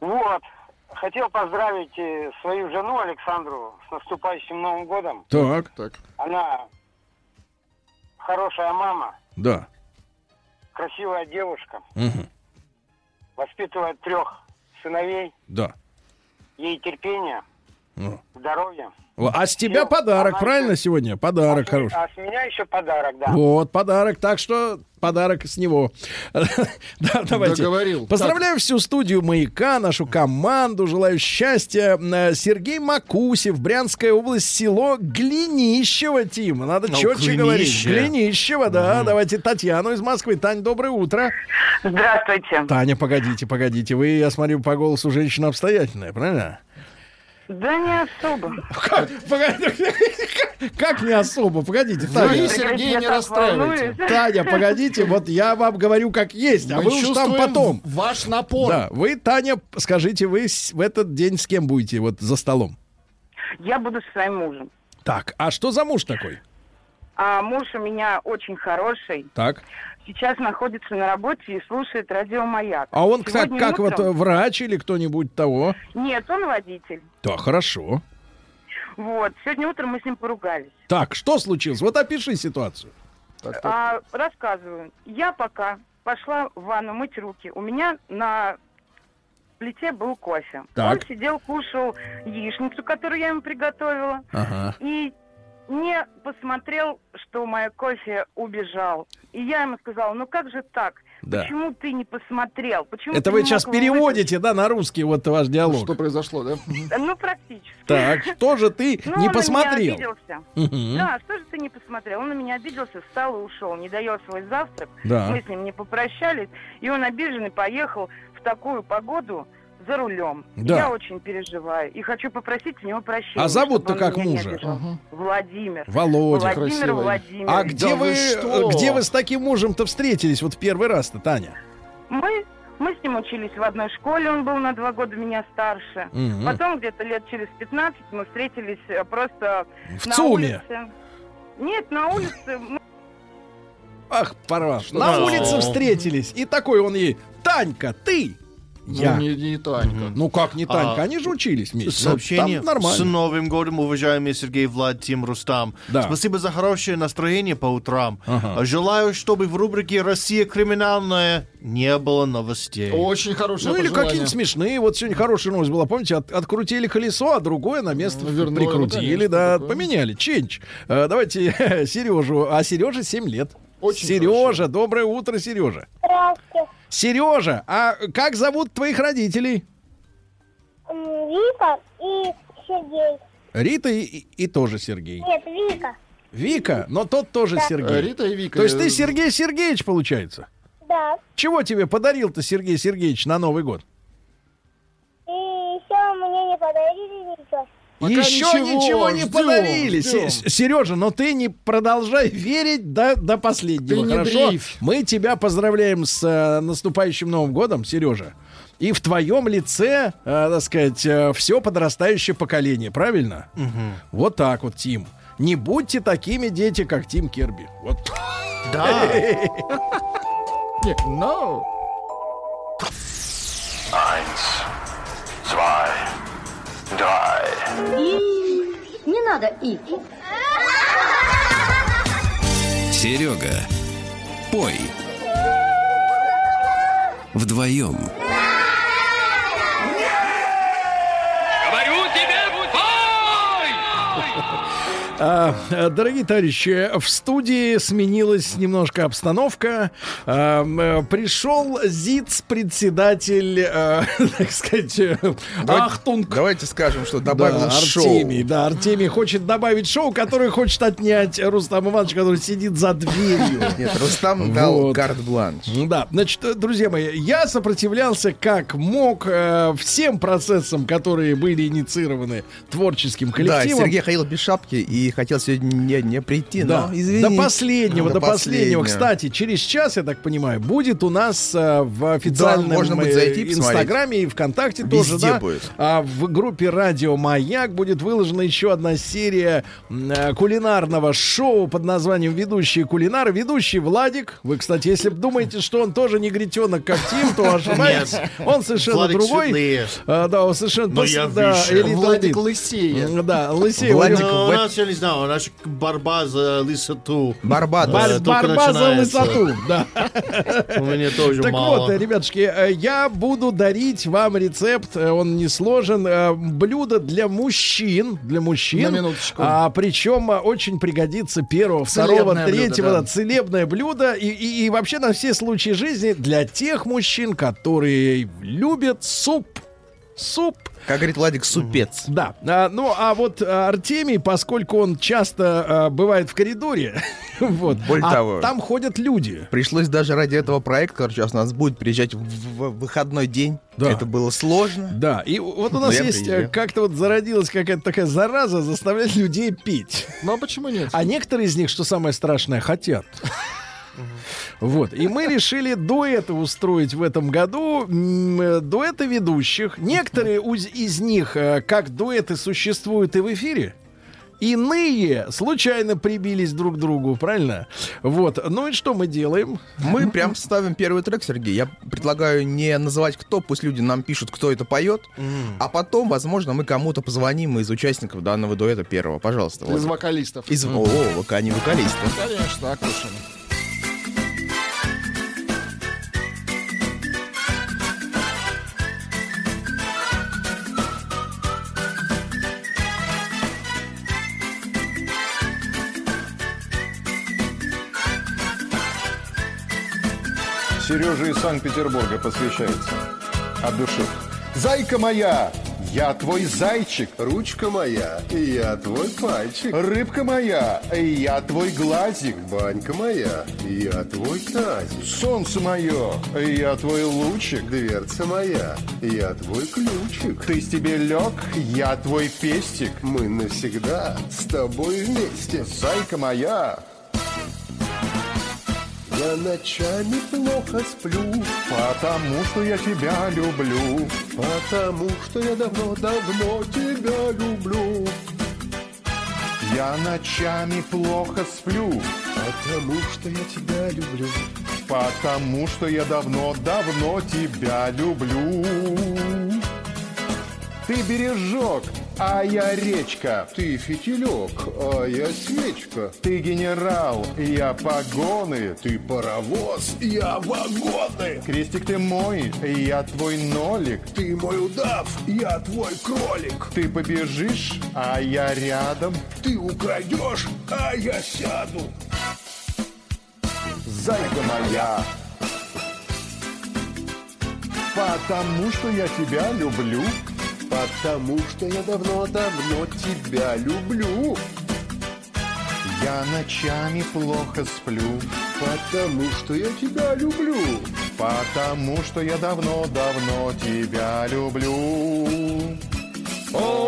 Вот. Хотел поздравить э, свою жену Александру с наступающим Новым годом. так, Так. Она хорошая мама, да. красивая девушка, Мгм. воспитывает трех сыновей, Да. ей терпения, Ну. здоровья. А с тебя Всё, подарок, она правильно сегодня? Подарок хороший. А с меня еще подарок, да. Вот, подарок. Так что подарок с него. [LAUGHS] Да, давайте. Договорил. Поздравляю всю студию «Маяка», нашу команду. Желаю счастья. Э, Сергей Макусев, Брянская область, село Глинищево, Тим. Надо Ну, четче говорить. Глинище. Глинищево, да. Давайте Татьяну из Москвы. Тань, доброе утро. Здравствуйте. Таня, погодите, погодите. Вы, я смотрю, по голосу женщина обстоятельная, правильно? Да не особо. Как, погоди, [LAUGHS] как не особо? Погодите, Таня. Вы, Сергей, не расстраивайте. Таня, погодите, вот я вам говорю как есть, а Мы вы уж там потом. Ваш напор. Да, вы, Таня, скажите, вы с- в этот день с кем будете вот за столом? Я буду со своим мужем. Так, а что за муж такой? А муж у меня очень хороший. Так. Сейчас находится на работе и слушает радио «Маяк». А он так, Сегодня как вот утром- э, врач или кто-нибудь того? Нет, он водитель. Да, хорошо. Вот. Сегодня утром мы с ним поругались. Так, что случилось? Вот опиши ситуацию. А, рассказываю. Я пока пошла в ванну мыть руки. У меня на плите был кофе. Так. Он сидел, кушал яичницу, которую я ему приготовила. Ага. И не посмотрел, что мой кофе убежал. И я ему сказала, ну как же так? Да. Почему ты не посмотрел? Почему Это вы сейчас переводите, да, на русский вот ваш диалог. Что произошло, да? вытащить?» Ну, практически. Так, что же ты [LAUGHS] Ну, не он посмотрел? На меня обиделся. Да, что же ты не посмотрел? Он на меня обиделся, встал и ушел, не дает свой завтрак. Да. Мы с ним не попрощались, и он обиженный поехал в такую погоду за рулем. Да. Я очень переживаю и хочу попросить у него прощения. А зовут-то как мужа? Владимир. Володя. Владимир Владимирович. А где Да вы, вы что? где вы с таким мужем-то встретились вот в первый раз-то, Таня? Мы, мы с ним учились в одной школе, он был на два года меня старше. Мгм. Потом где-то лет через 15 мы встретились э, просто В на ЦУМе? улице. Нет, на улице. Мы- Ах, пора. Что На улице встретились. И такой он ей, Танька, ты. Я. Ну, не, не Танька. Ну как не Танька? А, Они же учились вместе. Сообщение Ну, там нормально. с Новым годом, уважаемый Сергей Влад, Тим Рустам. Да. Спасибо за хорошее настроение по утрам. Ага. Желаю, чтобы в рубрике «Россия криминальная» не было новостей. Очень хорошее Ну или пожелание. какие-то смешные. Вот сегодня хорошая новость была. Помните, от- открутили колесо, а другое на место Ну, вернули, прикрутили, ну, конечно, да, такое. поменяли. Ченч. Э, давайте [LAUGHS] Сережу. А Сереже 7 лет. Очень Сережа, доброе утро, Сережа. Здравствуйте. Сережа, а как зовут твоих родителей? Вика и Сергей. Рита и, и- и тоже Сергей. Нет, Вика. Вика, но тот тоже Да. Сергей. Э, Рита и Вика. То есть ты э, Сергей Сергеевич, получается? Да. Чего тебе подарил-то Сергей Сергеевич на Новый год? И еще мне не подарили ничего. Пока Еще ничего, ничего, не ждем, подарили. ждем. Се- Сережа, но ты не продолжай верить до, до последнего, Ты не хорошо? дрейфь. Мы тебя поздравляем с э, наступающим Новым годом, Сережа. И в твоем лице, э, так сказать, все подрастающее поколение, правильно? Вот так вот, Тим. Не будьте такими дети, как Тим Керби. Вот. Да. Не, no. Не надо и. Серега, пой. Вдвоем. Говорю тебе, пой! А, э, Дорогие товарищи, в студии сменилась немножко обстановка. А, э, Пришел ЗИЦ-председатель, э, [LAUGHS] так сказать, э, Ахтунг. Давайте скажем, что добавил да, шоу. Артемий, да, Артемий хочет добавить шоу, которое хочет отнять Рустам Иванович, который сидит за дверью. Нет, Рустам дал Вот. карт-бланш. Да, значит, друзья мои, я сопротивлялся как мог всем процессам, которые были инициированы творческим Да, коллективом. Сергей ходил без шапки и хотел сегодня не, не прийти, Да, но извините. до последнего, До до, последнего. последнего. Кстати, через час, я так понимаю, будет у нас э, в официальном можно будет э, зайти, посмотреть. Инстаграме и ВКонтакте Везде тоже, да. будет. А в группе Радио Маяк будет выложена еще одна серия э, кулинарного шоу под названием «Ведущие кулинары». Ведущий Владик. Вы, кстати, если думаете, что он тоже негритенок, как Тим, то [LAUGHS] ошибаетесь. Нет. Он совершенно Владик другой. А, да, он совершенно... Но пос- я да, Владик. М, Да, лысеет. Владик У него- Ну, у нас, знаю, нас борьба за высоту. Барбадос. Бар- Да, только борьба за высоту, да. У меня тоже Так мало. вот, э, ребятушки, э, я буду дарить вам рецепт, э, он не сложен, э, блюдо для мужчин, для мужчин. На минуточку. А, причем э, очень пригодится первого, второго, блюдо, третьего, да, целебное блюдо и, и, и вообще на все случаи жизни для тех мужчин, которые любят суп. Суп. Как говорит Владик, супец. Да. А, ну, а вот а, Артемий, поскольку он часто а, бывает в коридоре, [LAUGHS] вот, Более а того. там ходят люди. Пришлось даже ради этого проекта, который сейчас у нас будет приезжать в, в выходной день. Да. Это было сложно. Да, и вот у нас есть, э, как-то вот зародилась какая-то такая зараза заставлять людей пить. Ну а почему нет? А некоторые из них, что самое страшное, хотят. Вот. И мы решили дуэты устроить в этом году. Э, Дуэты ведущих. Некоторые из них, э, как дуэты, существуют и в эфире. Иные случайно прибились друг к другу, правильно? Вот. Ну и что мы делаем? Мы прям ставим первый трек, Сергей. Я предлагаю не называть кто, пусть люди нам пишут, кто это поет, а потом, возможно, мы кому-то позвоним из участников данного дуэта первого. Пожалуйста. Из Владик. вокалистов. Из... О, вока не вокалисты. Конечно, Акушин. Сереже из Санкт-Петербурга посвящается. От души. Зайка моя, я твой зайчик. Ручка моя, я твой пальчик. Рыбка моя, я твой глазик. Банька моя, я твой тазик. Солнце мое, я твой лучик. Дверца моя, я твой ключик. Ты стебелек, я твой пестик. Мы навсегда с тобой вместе. Зайка моя, я ночами плохо сплю, потому что я тебя люблю, потому что я давно-давно тебя люблю. Я ночами плохо сплю, потому что я тебя люблю. Потому что я давно-давно тебя люблю. Ты бережок, а я речка. Ты фитилек, а я свечка. Ты генерал, я погоны. Ты паровоз, я вагоны. Крестик ты мой, я твой нолик. Ты мой удав, я твой кролик. Ты побежишь, а я рядом. Ты украдешь, а я сяду. Зайка моя, Потому что я тебя люблю. Потому что я давно-давно тебя люблю. Я ночами плохо сплю. Потому что я тебя люблю. Потому что я давно-давно тебя люблю. Буду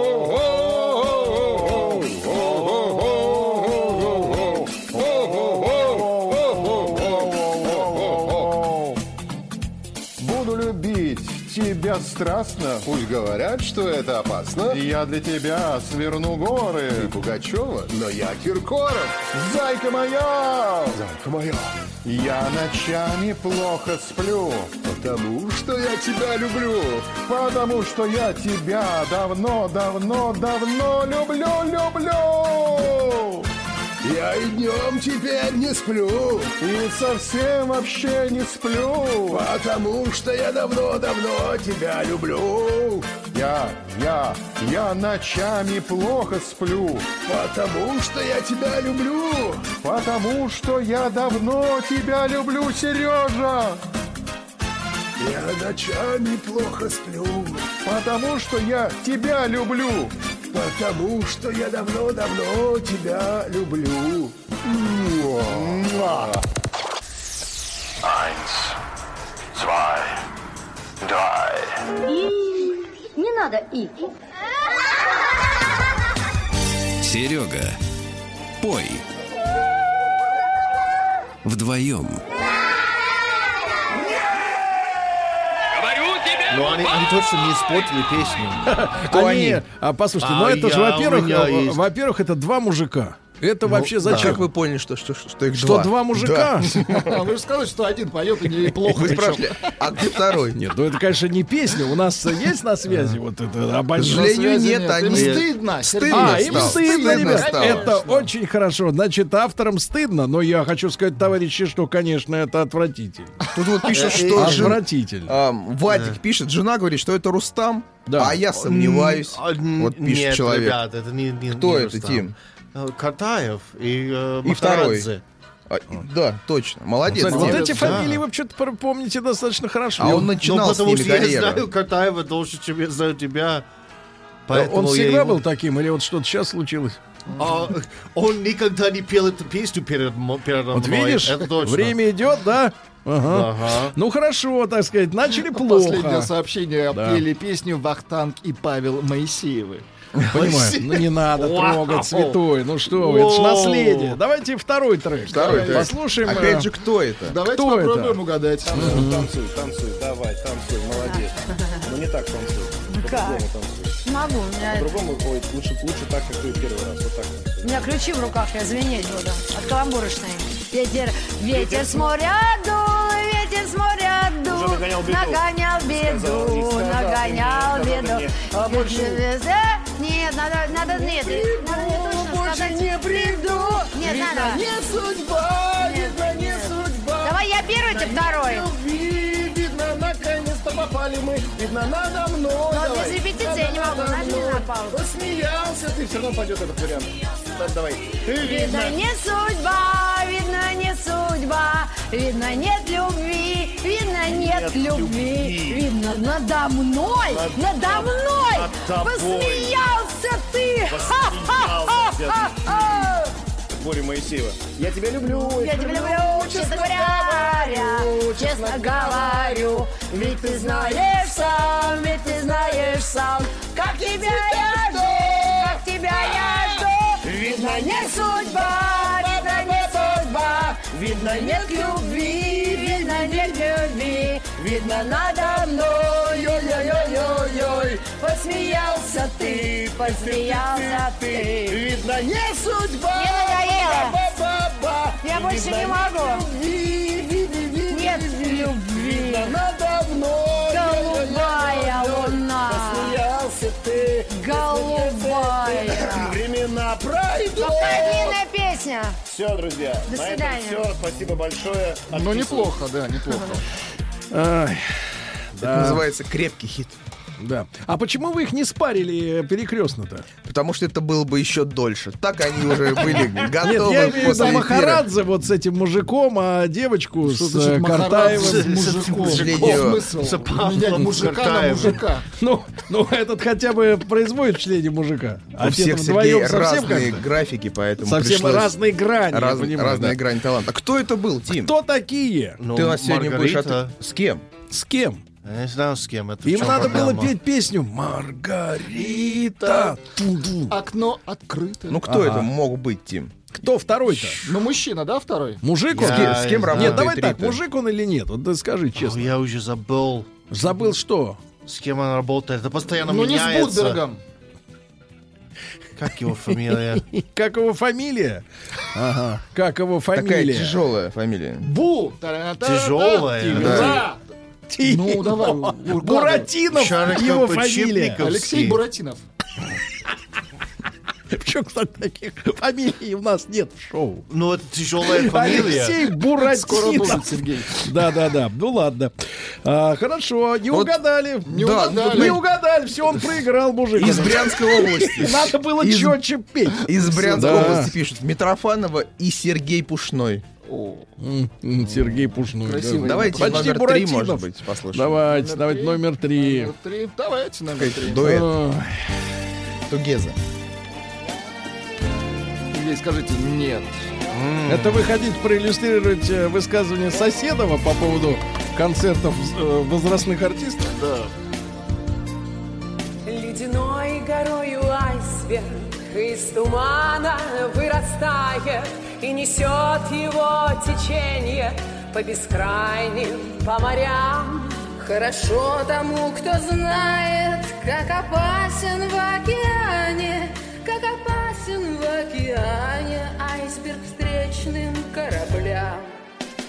тебя страстно. Пусть говорят, что это опасно. Я для тебя сверну горы. Ты Пугачева, но я Киркоров. Зайка моя! Зайка моя! Я ночами плохо сплю. Потому что я тебя люблю. Потому что я тебя давно-давно-давно люблю, люблю. Я и днем теперь не сплю. И совсем вообще не сплю. Потому что я давно-давно тебя люблю. Я, я, я ночами плохо сплю. Потому что я тебя люблю. Потому что я давно тебя люблю, Сережа. Я ночами плохо сплю. Потому что я тебя люблю. Потому что я давно-давно тебя люблю. Муа. zwei, drei. И не надо и. Серега, пой. Вдвоем. Ну, они, они точно не испортили песню. [LAUGHS] Кто они? А послушайте, ну А это же, я- у во-первых, во-первых, это два мужика. Это вообще да. зачем? Как вы поняли, что, что, что их Что два? два мужика? А Вы же сказали, что один поет и неплохо. Вы спрашивали, а где второй? Нет, ну это, конечно, не песня. У нас есть на связи вот это. а К сожалению, нет. Им стыдно, Сергей. А, Стыдно им стыдно, Стыдно ребят. Это очень хорошо. Значит, авторам стыдно, но я хочу сказать, товарищи, что, конечно, это отвратительно. Тут вот пишут, что жен- Отвратительно. а, Вадик пишет, жена говорит, что это Рустам, Да. а я сомневаюсь. А, н- Вот пишет нет, человек. ребят, это не, не- Кто не это, Рустам. Тим? Э, Картаев и, э, И второй. Махарадзе. А, да, точно. Молодец. Кстати, вот эти да. фамилии вы что-то помните достаточно хорошо. А он Ну, начинал с потому ними что я карьеру. знаю Картаева дольше, чем я знаю тебя. Поэтому он я всегда его- был таким, или вот что-то сейчас случилось? А, он никогда не пел эту песню перед, передо Вот мной. видишь, это точно. время идет, да? Ага. Ага. Ну хорошо, так сказать, начали Последнее плохо. сообщение Да. пели песню Вахтанг и Павел Моисеевы. [LAUGHS] Понимаю, ну не надо трогать святой, ну что вы, это ж наследие. Давайте второй трек. Второй трек. Послушаем. э, Опять же, кто это? Давайте Кто это? попробуем угадать. Танцуй, танцуй, давай, танцуй, молодец. Ну не так танцуй, по-другому танцуй. Могу, у меня, По-другому, ой, лучше, лучше так, как ты первый раз, вот так у меня ключи в руках, я звенеть буду. От каламбурочной. Ветер, ветер с моря дул, ветер с моря дул. Нагонял беду. Нагонял беду, нагонял беду. больше Нет, надо, надо, нет, надо мне точно сказать. не приду. Нет, надо. не судьба, Нет, видно, не судьба. Давай я первый, ты второй. Любви, видно, наконец-то попали мы. Видно, надо мной. Но Давай. без репетиции я не могу. Надо Нажми на паузу. Посмеялся ты, все равно пойдет этот вариант. Да, Давай. Видно, не судьба, судьба, видно, нет любви, видно, нет, любви, видно, надо мной, надо мной над посмеялся ты. Посмеялся. Боря Моисеева. Я тебя люблю. Я тебя люблю, честно говоря, честно говорю, ведь ты знаешь сам, ведь ты знаешь сам, как тебя я жду, как тебя я жду. Видно, не судьба, видно, нет любви, видно, нет любви, видно, надо мной, ой-ой-ой-ой-ой, посмеялся ты, посмеялся ты. Видно, не судьба. Мне надоело. Ба-ба-ба. Я больше Видно, не могу. любви, ви- ви- ви- луна надо мной. Голубая луна. Посмеялся ты. Голубая. Времена пройдут. Длинная песня. Все, друзья. До на свидания. этом все. Спасибо большое. Ну, неплохо, да, неплохо. Ай, Это называется крепкий хит. Да. А почему вы их не спарили перекрестно-то? Потому что это было бы еще дольше. Так они уже были [LAUGHS] Нет, готовы я имею в виду. Махарадзе вот с этим мужиком, а девочку Что с значит э, Картаевым. мужиком? Смысл мужика на мужика. [LAUGHS] Ну, ну, этот хотя бы производит впечатление мужика. У А всех, Сергей, разные графики, поэтому Совсем разные грани, я Раз- понимаю, разная да. грань таланта. А кто это был, Тим? Кто такие? Ну, Ты у нас сегодня будешь... С кем? С кем? Я не знаю, с кем это. Им надо было проблема. петь песню Маргарита. Ту-ду. Окно открыто. Ну, кто Ага. это мог быть, Тим? Кто второй-то? Ну, мужчина, да, второй? Мужик Я он? С кем, с кем не работает Нет, давай так, Рита? мужик он или нет? Вот ты скажи О, честно. я уже забыл, Забыл что? с кем он работает. Это постоянно Ну, не с меняется. Будбергом. Как его фамилия? [LAUGHS] Как его фамилия? Ага. Как его Такая фамилия? тяжелая фамилия. Бу! Тяжелая, Да. Ти- Ну, давай. Буратинов его фамилия. Алексей Буратинов. [LAUGHS] Почему, кстати, таких фамилий у нас нет в шоу? Ну, это тяжелая [LAUGHS] фамилия. Алексей Буратинов. Скоро будет, Сергей. Да, да, да. Ну ладно. А, хорошо, не Вот- угадали. Не Да, угадали. Не угадали, все, он проиграл, мужик. Из Брянской области. [LAUGHS] Надо было Из- четче петь. Из Брянской Да. области пишут. Митрофанова и Сергей Пушной. Сергей Пушной. Красивый. да. Давайте Почти номер три, может быть, послушаем. Давайте, Номер давайте три. номер три. Номер три. Давайте номер три. Дуэт. Ой. Тугеза. Ей скажите нет. Это вы хотите проиллюстрировать э, высказывание Соседова по поводу концертов э, возрастных артистов? Да. Ледяной горою айсберг из тумана вырастает и несет его течение по бескрайним, по морям. Хорошо тому, кто знает, как опасен в океане, как опасен в океане айсберг встречным кораблям.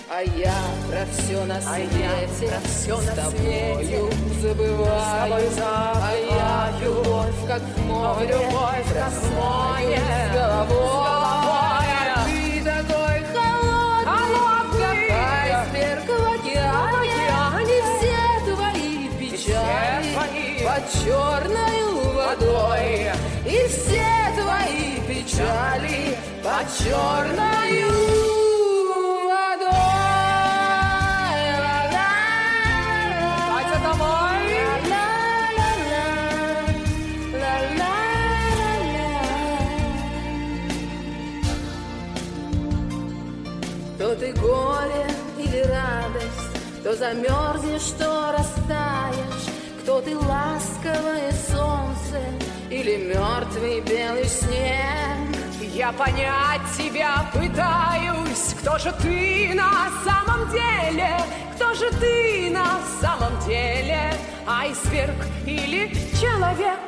А я про все на А я свете про всё с на тобою свете забываю, с а я любовь как в море, Любовь, как в море, с головой. А все под черною водой, и все твои печали под черною радость, то замерзнешь, то растаешь, кто ты ласковое солнце или мертвый белый снег. Я понять тебя пытаюсь, кто же ты на самом деле, кто же ты на самом деле, айсберг или человек?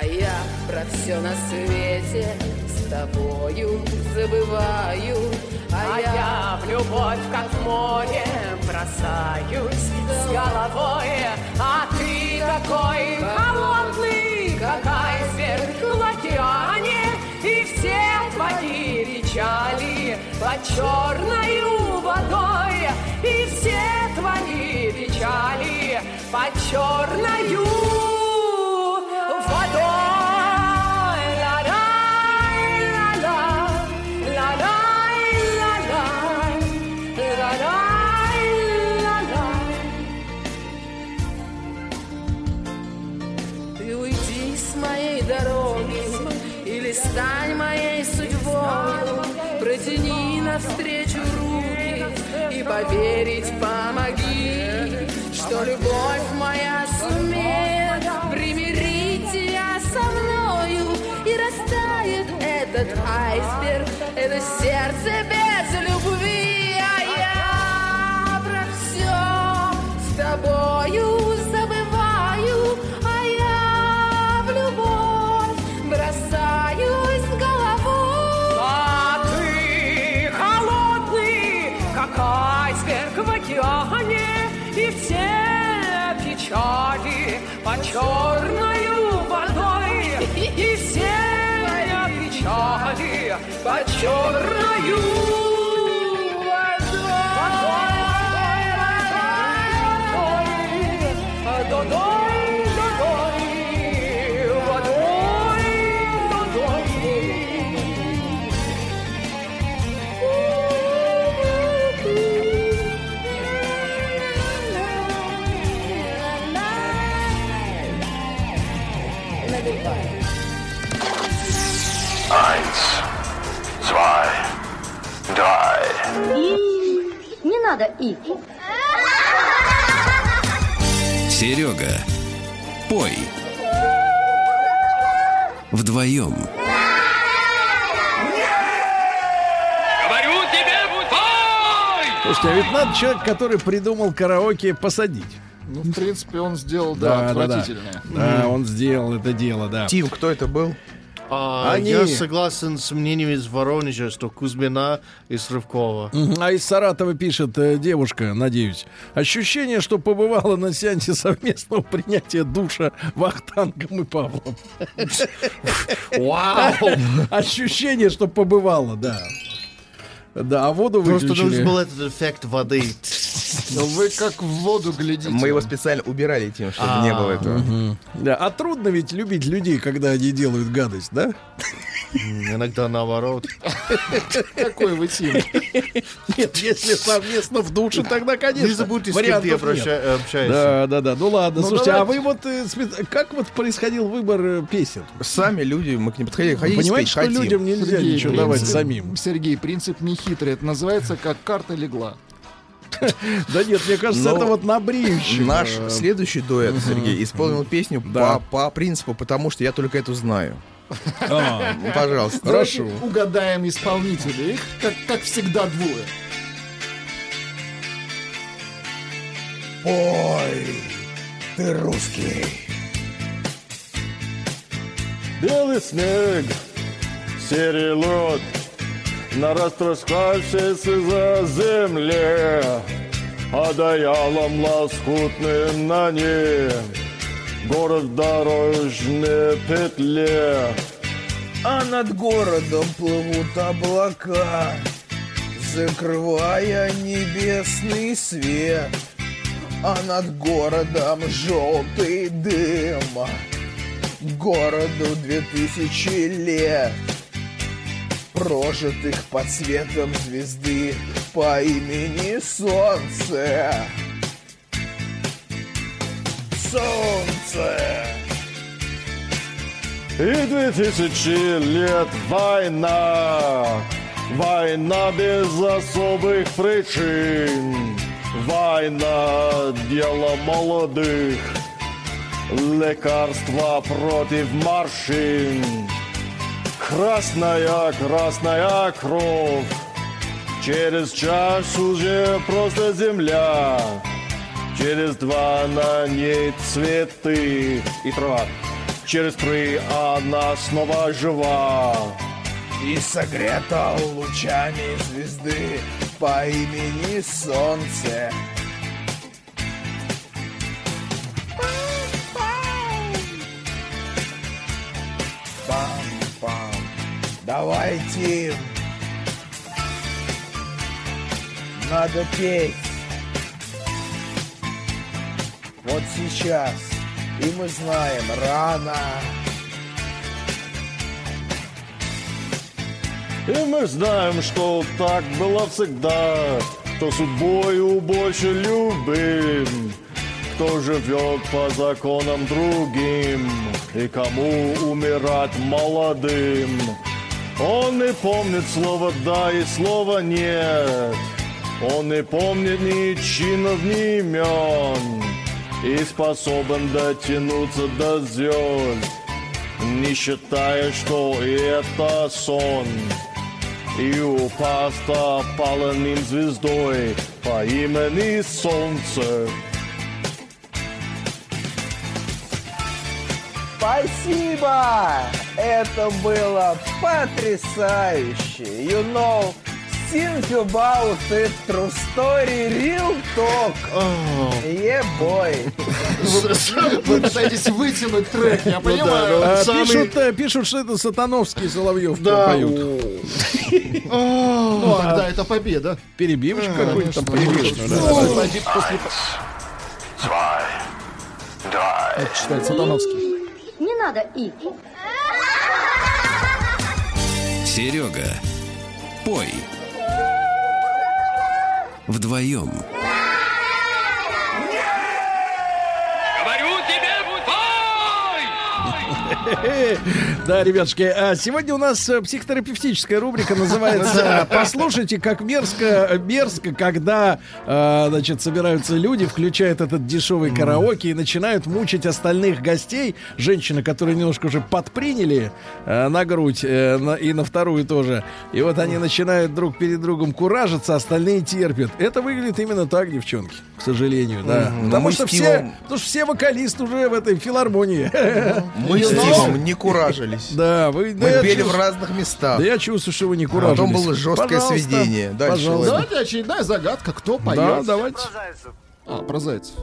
А я про все на свете тобою забываю, А я в любовь, как в море, бросаюсь с головой, а ты такой холодный, как айсберг в океане, и все твои печали под черною водой, и все твои печали под черною водой. Стань моей судьбой Протяни навстречу руки И поверить помоги Что любовь моя надо и. Серега, пой. Вдвоем. Говорю тебе, пой! Слушайте, а ведь надо человек, который придумал караоке, посадить. Ну, в принципе, он сделал, да, да, отвратительное. Да, он сделал это дело, да. Тим, кто это был? А, Они- Я согласен с мнением из Воронежа, что Кузьмина из Рывкова. Мгм. А из Саратова пишет э, девушка, надеюсь. Ощущение, что побывала на сеансе совместного принятия душа Вахтангом и Павлом. [LAUGHS] Вау! [LAUGHS] Ощущение, что побывала, да. Да, а воду Просто выключили. нужен был этот эффект воды. Но вы как в воду глядите. Мы его специально убирали тем, чтобы А, не было этого. Мгм. Да, а трудно ведь любить людей, когда они делают гадость, да? Иногда наоборот. Какой вы Тим? Нет, если совместно в душе, тогда, конечно. Не забудьте, с кем ты общаешься. Да, да, да. Ну ладно, Ну, слушайте, а вы вот э, как вот происходил выбор э, песен? Сами люди, мы к ним подходили, понимаете, что людям нельзя ничего давать самим? Сергей, принцип не хитрый. Это называется как карта легла. [LAUGHS] Да нет, мне кажется, Но это вот на бреющем. Наш э, следующий дуэт, Сергей, исполнил песню Да. по, по принципу, потому что я только эту знаю. [LAUGHS] а, Ну, Пожалуйста. Хорошо. Угадаем исполнителей. Их, как, как всегда, двое. Ой, ты русский. Белый снег, серый лед На растрескавшейся за земле Одеялом лоскутным на ней Город в дорожной петле А над городом плывут облака, закрывая небесный свет. А над городом желтый дым, городу две тысячи лет, прожитых под светом звезды по имени Солнце. Солнце. И две тысячи лет война Война без особых причин Война – дело молодых Лекарства против морщин Красная, красная кровь. Через час уже просто земля. Через два на ней цветы. И трава. Через три она снова жива. И согрета лучами звезды по имени Солнце. Давайте. Надо петь. Вот сейчас. И мы знаем, рано. И мы знаем, что так было всегда Кто судьбою больше любим Кто живет по законам другим И кому умирать молодым Он не помнит слова «да» и слова «нет» Он не помнит ни чинов, ни имен И способен дотянуться до звезд Не считая, что это сон. И упасть опаленным звездой По имени Солнце Спасибо! Это было потрясающе! You know, think about it, true story, real talk. Yeah, boy. Вы пытаетесь вытянуть трек, я понимаю. А, самый- Пишут, э, пишут, что это Сатановский Соловьев Да. поют. Ну, тогда это победа. Перебивочка там да. Ну, пойди после- Zwei, drei. Это читает Сатановский. Надо и. Серега, пой. Вдвоем. Говорю тебе, [LAUGHS] Да, ребятушки, а сегодня у нас э, психотерапевтическая рубрика называется «Послушайте, как мерзко, мерзко, когда, э, значит, собираются люди, включают этот дешевый караоке и начинают мучить остальных гостей, женщины, которые немножко уже подприняли э, на грудь и на вторую тоже, и вот они начинают друг перед другом куражиться, остальные терпят. Это выглядит именно так, девчонки, к сожалению, да. Потому что все, потому что все вокалисты уже в этой филармонии. Мы [LAUGHS] Тимом не куражились. Да, вы да Мы пели в разных местах. Да я чувствую, что вы не А куражились. потом было жесткое Пожалуйста, сведение. Дальше, Пожалуйста. Владимир. Давайте очередная загадка. Кто поет? Да, давайте. А, про зайцев.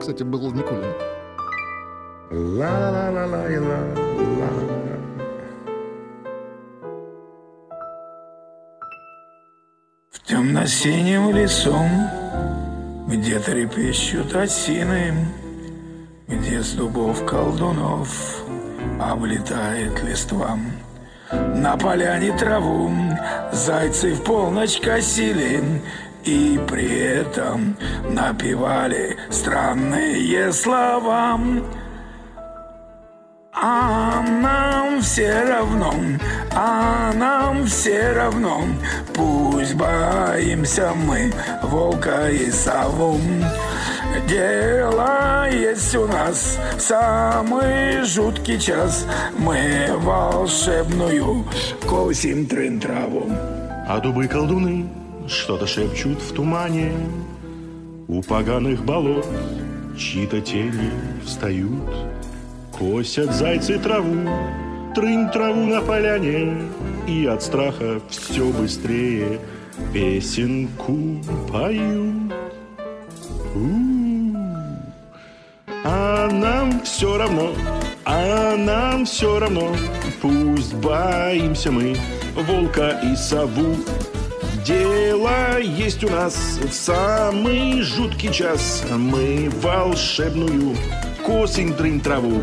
Кстати, был Никулин. В темно-синем лесу, где трепещут осины, где с дубов колдунов облетает листва. На поляне траву зайцы в полночь косили и при этом напевали странные слова. А нам все равно, а нам все равно, пусть боимся мы волка и сову. Дело есть у нас самый жуткий час, мы волшебную косим трын траву. А дубы колдуны что-то шепчут в тумане. У поганых болот чьи-то тени встают. Косят зайцы траву, трынь траву на поляне, И от страха все быстрее песенку поют. А нам все равно, а нам все равно, Пусть боимся мы волка и сову. Дело есть у нас в самый жуткий час. Мы волшебную косим трынь траву.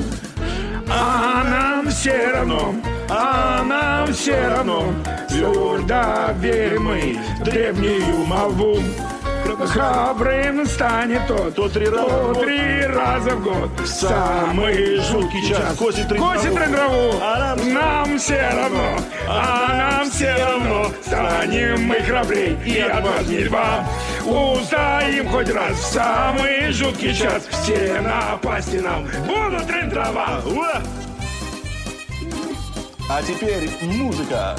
А нам все равно, а нам все равно, твердо верим мы в древнюю молву. Храбрым станет тот, То три раза в кто год. три раза в год в самый жуткий час Косит траву. А нам- Нам все равно, а нам все равно, станем мы храбрей и отважней льва. Устоим хоть раз в самый жуткий час, все напасти нам будут. Уа! А теперь музыка.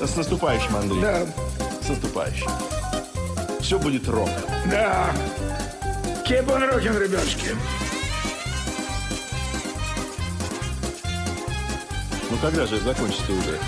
С наступающим, Андрей. Да. С наступающим. Все будет рок. Да. Keep on rocking, ребятушки. Ну когда же закончится уже?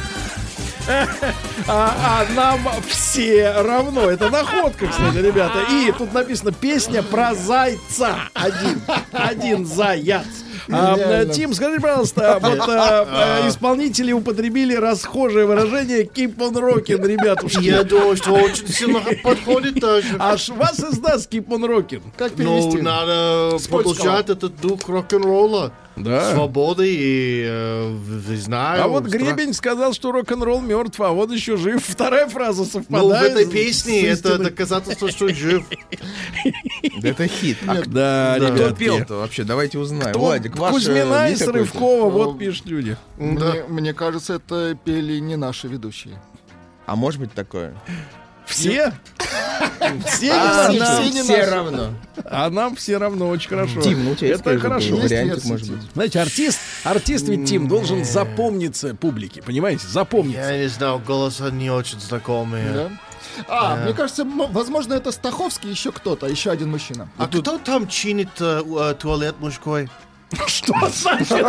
А, а нам все равно. Это находка, кстати, ребята. И тут написано песня про зайца. Один. Один заяц. А, Гениально. Тим, скажи, пожалуйста, вот а, а, исполнители употребили расхожее выражение keep on rocking, ребятушки. Я думаю, что очень сильно подходит даже. Аж вас издаст keep on rocking. Как Ну, перевести? надо С продолжать этот дух рок-н-ролла. Да. Свободы и, э, знаю. А вот стра- Гребень сказал, что рок-н-ролл мертв, а он еще жив. [LAUGHS] Вторая фраза Ну, в совпадает. этой песне с это доказательство, что жив. [LAUGHS] Это хит. Да, кто пел-то вообще? Давайте узнаем. Владик, ваш Кузьмина и? Срывкова, Ну, вот пишут люди. Мне кажется, это пели не наши ведущие. А может быть такое? Все? Все А, не нам не все наши. равно. А нам все равно очень хорошо. Дим, ну у тебя есть Это хорошо. вариантик, Есть может быть. Знаете, артист Артист ведь, Тим, должен запомниться публике, понимаете? Запомниться. Я не знаю, голоса не очень знакомые. Да? А, Да. мне кажется, возможно, это Стаховский, еще кто-то, еще один мужчина. А кто там чинит э, э, туалет мужской? Что значит?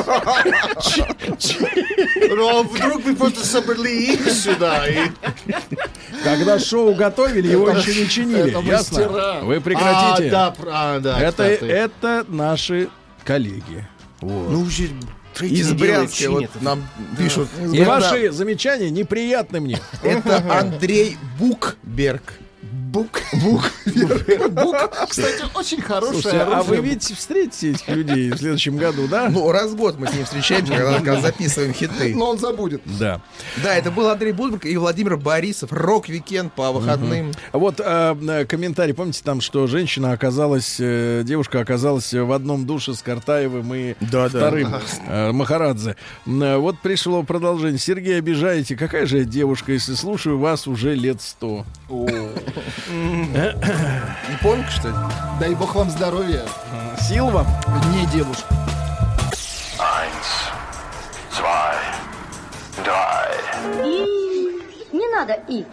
Ну, а вдруг вы просто собрали их сюда и... Когда шоу готовили, его еще не чинили, ясно? Вы прекратите. А, а, это, наши коллеги. Ну, Из Брянска вот нам пишут. И ваши замечания неприятны мне. Это Андрей Букберг. Бук. Бук. Бук, кстати, очень хорошая. Слушайте, а вы ведь встретите этих людей в следующем году, да? Ну, раз в год мы с ним встречаемся, когда, когда записываем хиты. Но он забудет. Да. Да, это был Андрей Бульберг и Владимир Борисов. Рок-викенд по выходным. Вот э, э, комментарий, помните там, что женщина оказалась, э, девушка оказалась в одном душе с Картаевым и Да, да. вторым э, Махарадзе. Э, Вот пришло продолжение. Сергей, обижаете. Какая же я девушка, если слушаю вас уже лет сто? Японка, что ли? Дай бог вам здоровья. Сил вам? Не девушка. Eins, zwei, drei. И не надо и.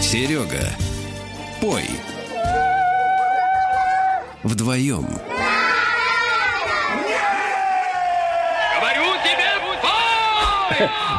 Серега, пой. Вдвоем. Говорю тебе,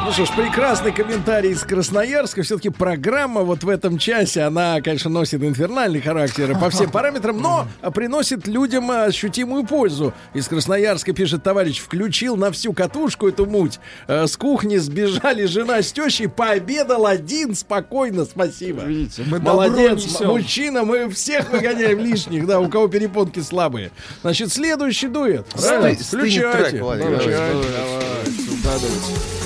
Ну что ж, прекрасный комментарий из Красноярска. Все-таки программа вот в этом часе, она, конечно, носит инфернальный характер по всем параметрам, но приносит людям ощутимую пользу. Из Красноярска пишет товарищ, включил на всю катушку эту муть. Э, С кухни сбежали жена с тещей, пообедал один спокойно, спасибо. Видите, мы Молодец, мужчина, мы всех выгоняем лишних, да, у кого перепонки слабые. Значит, следующий стынет Включайте. Включайте. давай. Горит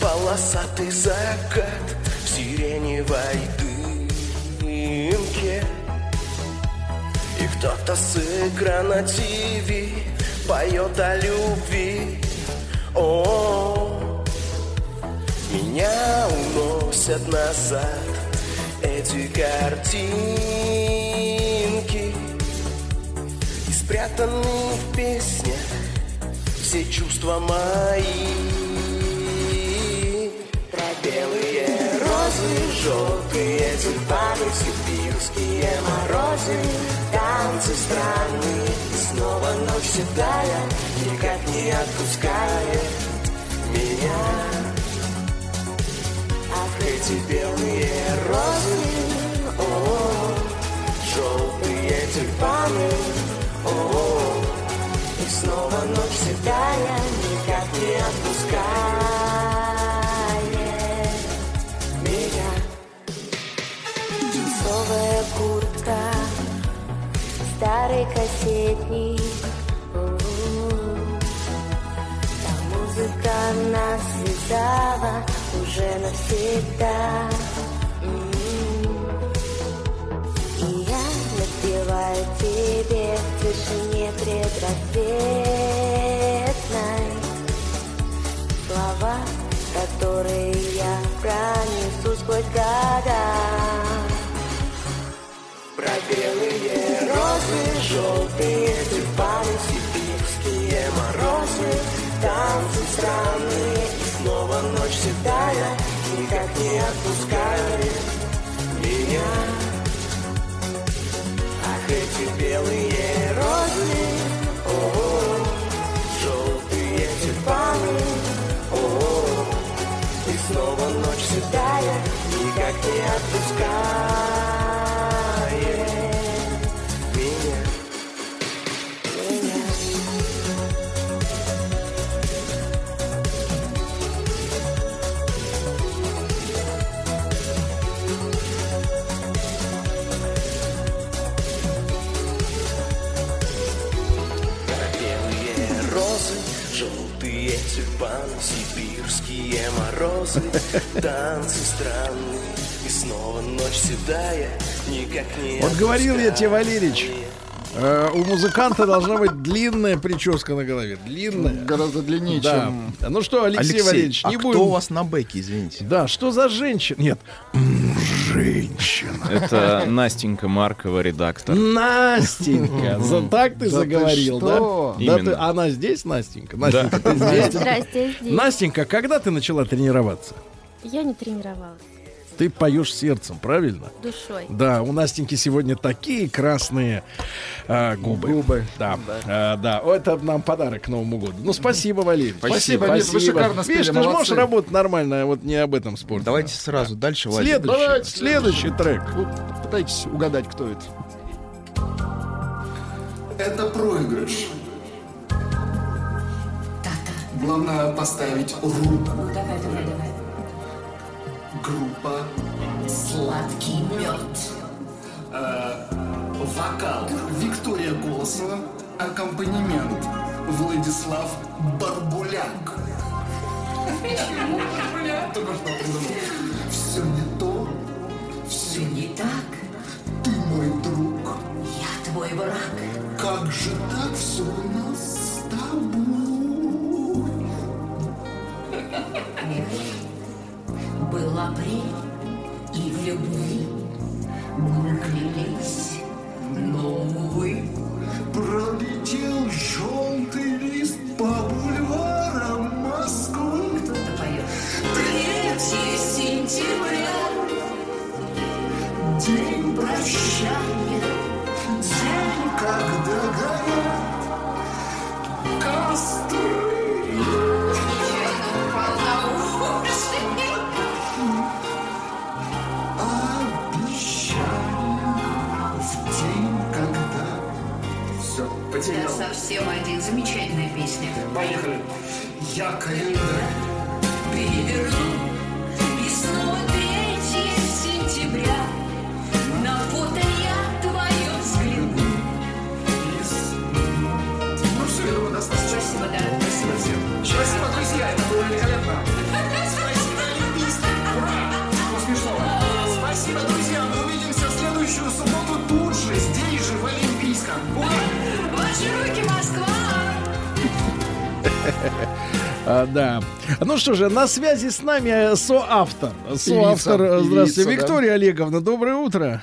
полосатый закат в сиреневой дымке. И кто-то с экрана ТВ поет о любви. О, меня уносят назад эти картинки. И спрятаны в песнях все чувства мои. Про белые розы, желтые тюльпаны Сибирские морозы, танцы странные. И снова ночь седая, никак не отпускает меня эти белые розы, о, желтые тюльпаны, о, и снова ночь седая никак не отпускает меня. Джинсовая куртка, старый кассетник. Та музыка нас связала уже навсегда. М. И я напеваю тебе в тишине предрассветной Слова, которые я пронесу сквозь года Про белые розы, желтые тюльпаны, сибирские морозы, танцы странные, снова ночь седая, никак не отпускает меня. Ах, эти белые розы, о, желтые тюльпаны, о, и снова ночь седая, никак не отпускает желтые тюльпаны, сибирские морозы, танцы странные, и снова ночь седая, никак не Вот говорил я тебе, Валерич, Э, у музыканта должна быть длинная прическа на голове. Длинная. Гораздо длиннее, Да. чем... Ну что, Алексей, Алексей, Валерьевич, а не кто будем... у вас на бэке, извините? Да, что за женщина? Нет, женщина. Это Настенька Маркова, редактор. Настенька, за так ты заговорил, да? Именно. ты- она здесь, Настенька? Настенька, ты здесь? Здрасте, я здесь. Настенька, когда ты начала тренироваться? Я не тренировалась. Ты поешь сердцем, правильно? Душой. Да, у Настеньки сегодня такие красные а, губы. Губы. Да, да. О, это нам подарок к Новому году. Ну, спасибо, Валерий. Спасибо, Миш, вы шикарно спели, Видишь, ты же можешь работать нормально, а вот не об этом спорте. Давайте сразу дальше, Владик. Следующий, Давайте следующий трек. Вот Пытайтесь угадать, кто это. Это проигрыш. Главное поставить руку. Давай, давай, давай. Группа, Сладкий мед. э, вокал Виктория Голосова, аккомпанемент Владислав Барбуляк. Только что придумал. Все не то, Все не так. ты мой друг. Я твой враг. Как же так все у нас с тобой? Был апрель, и в любви мы клялись, но, увы, Пролетел желтый лист по бульварам Москвы. Я календарь да. Ну что же, на связи с нами э, соавтор. Соавтор, э, певица, здравствуйте, да. Виктория Олеговна, доброе утро.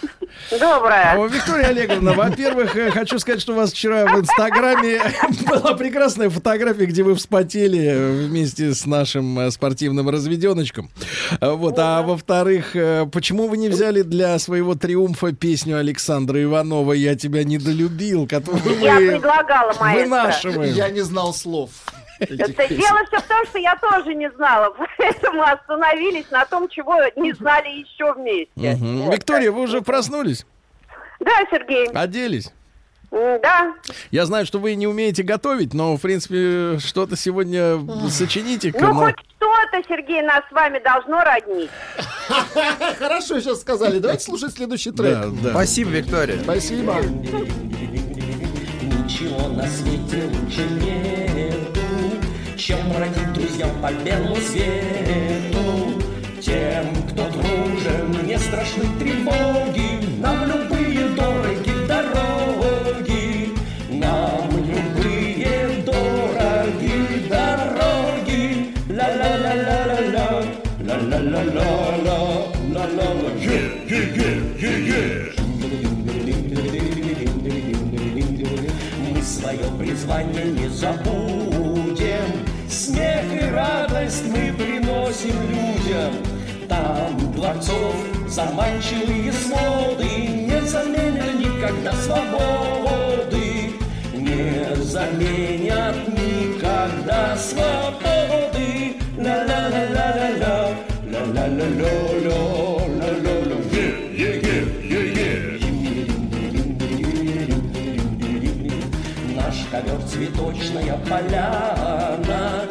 Доброе. О, Виктория Олеговна, [LAUGHS] во-первых, э, хочу сказать, что у вас вчера в Инстаграме [LAUGHS] была прекрасная фотография, где вы вспотели вместе с нашим спортивным разведеночком. Вот, а во-вторых, почему вы не взяли для своего триумфа песню Александра Иванова «Я тебя недолюбил», которую Я мы предлагала, [LAUGHS] вынашиваем? Я не знал слов. Это дело все в том, что я тоже не знала, [LAUGHS] поэтому остановились на том, чего не знали еще вместе. Вот. Виктория, вы уже проснулись? Да, Сергей. Оделись? Да. Я знаю, что вы не умеете готовить, но, в принципе, что-то сегодня сочините Ну, хоть что-то, Сергей, нас с вами должно роднить. [LAUGHS] Хорошо сейчас сказали. Давайте слушать следующий трек. Да, да. Спасибо, Виктория. Спасибо. Ничего на свете лучше нету, чем родить друзьям по белому свету. Тем, кто дружен, не страшны тревоги, нам любые дороги дороги, нам любые дороги дороги. Ла-ла-ла-ла-ла-ла, ла-ла-ла-ла-ла, ла-ла-ла, е-е-е-е-е. Мы свое призвание не забудем, Смех и радость мы приносим людям. Там дворцов заманчивые своды Не заменят никогда свободы, Не заменят никогда свободы. Ла-ла-ла-ла-ла-ла, ла-ла-ла-ла-ла, ковер цветочная поляна,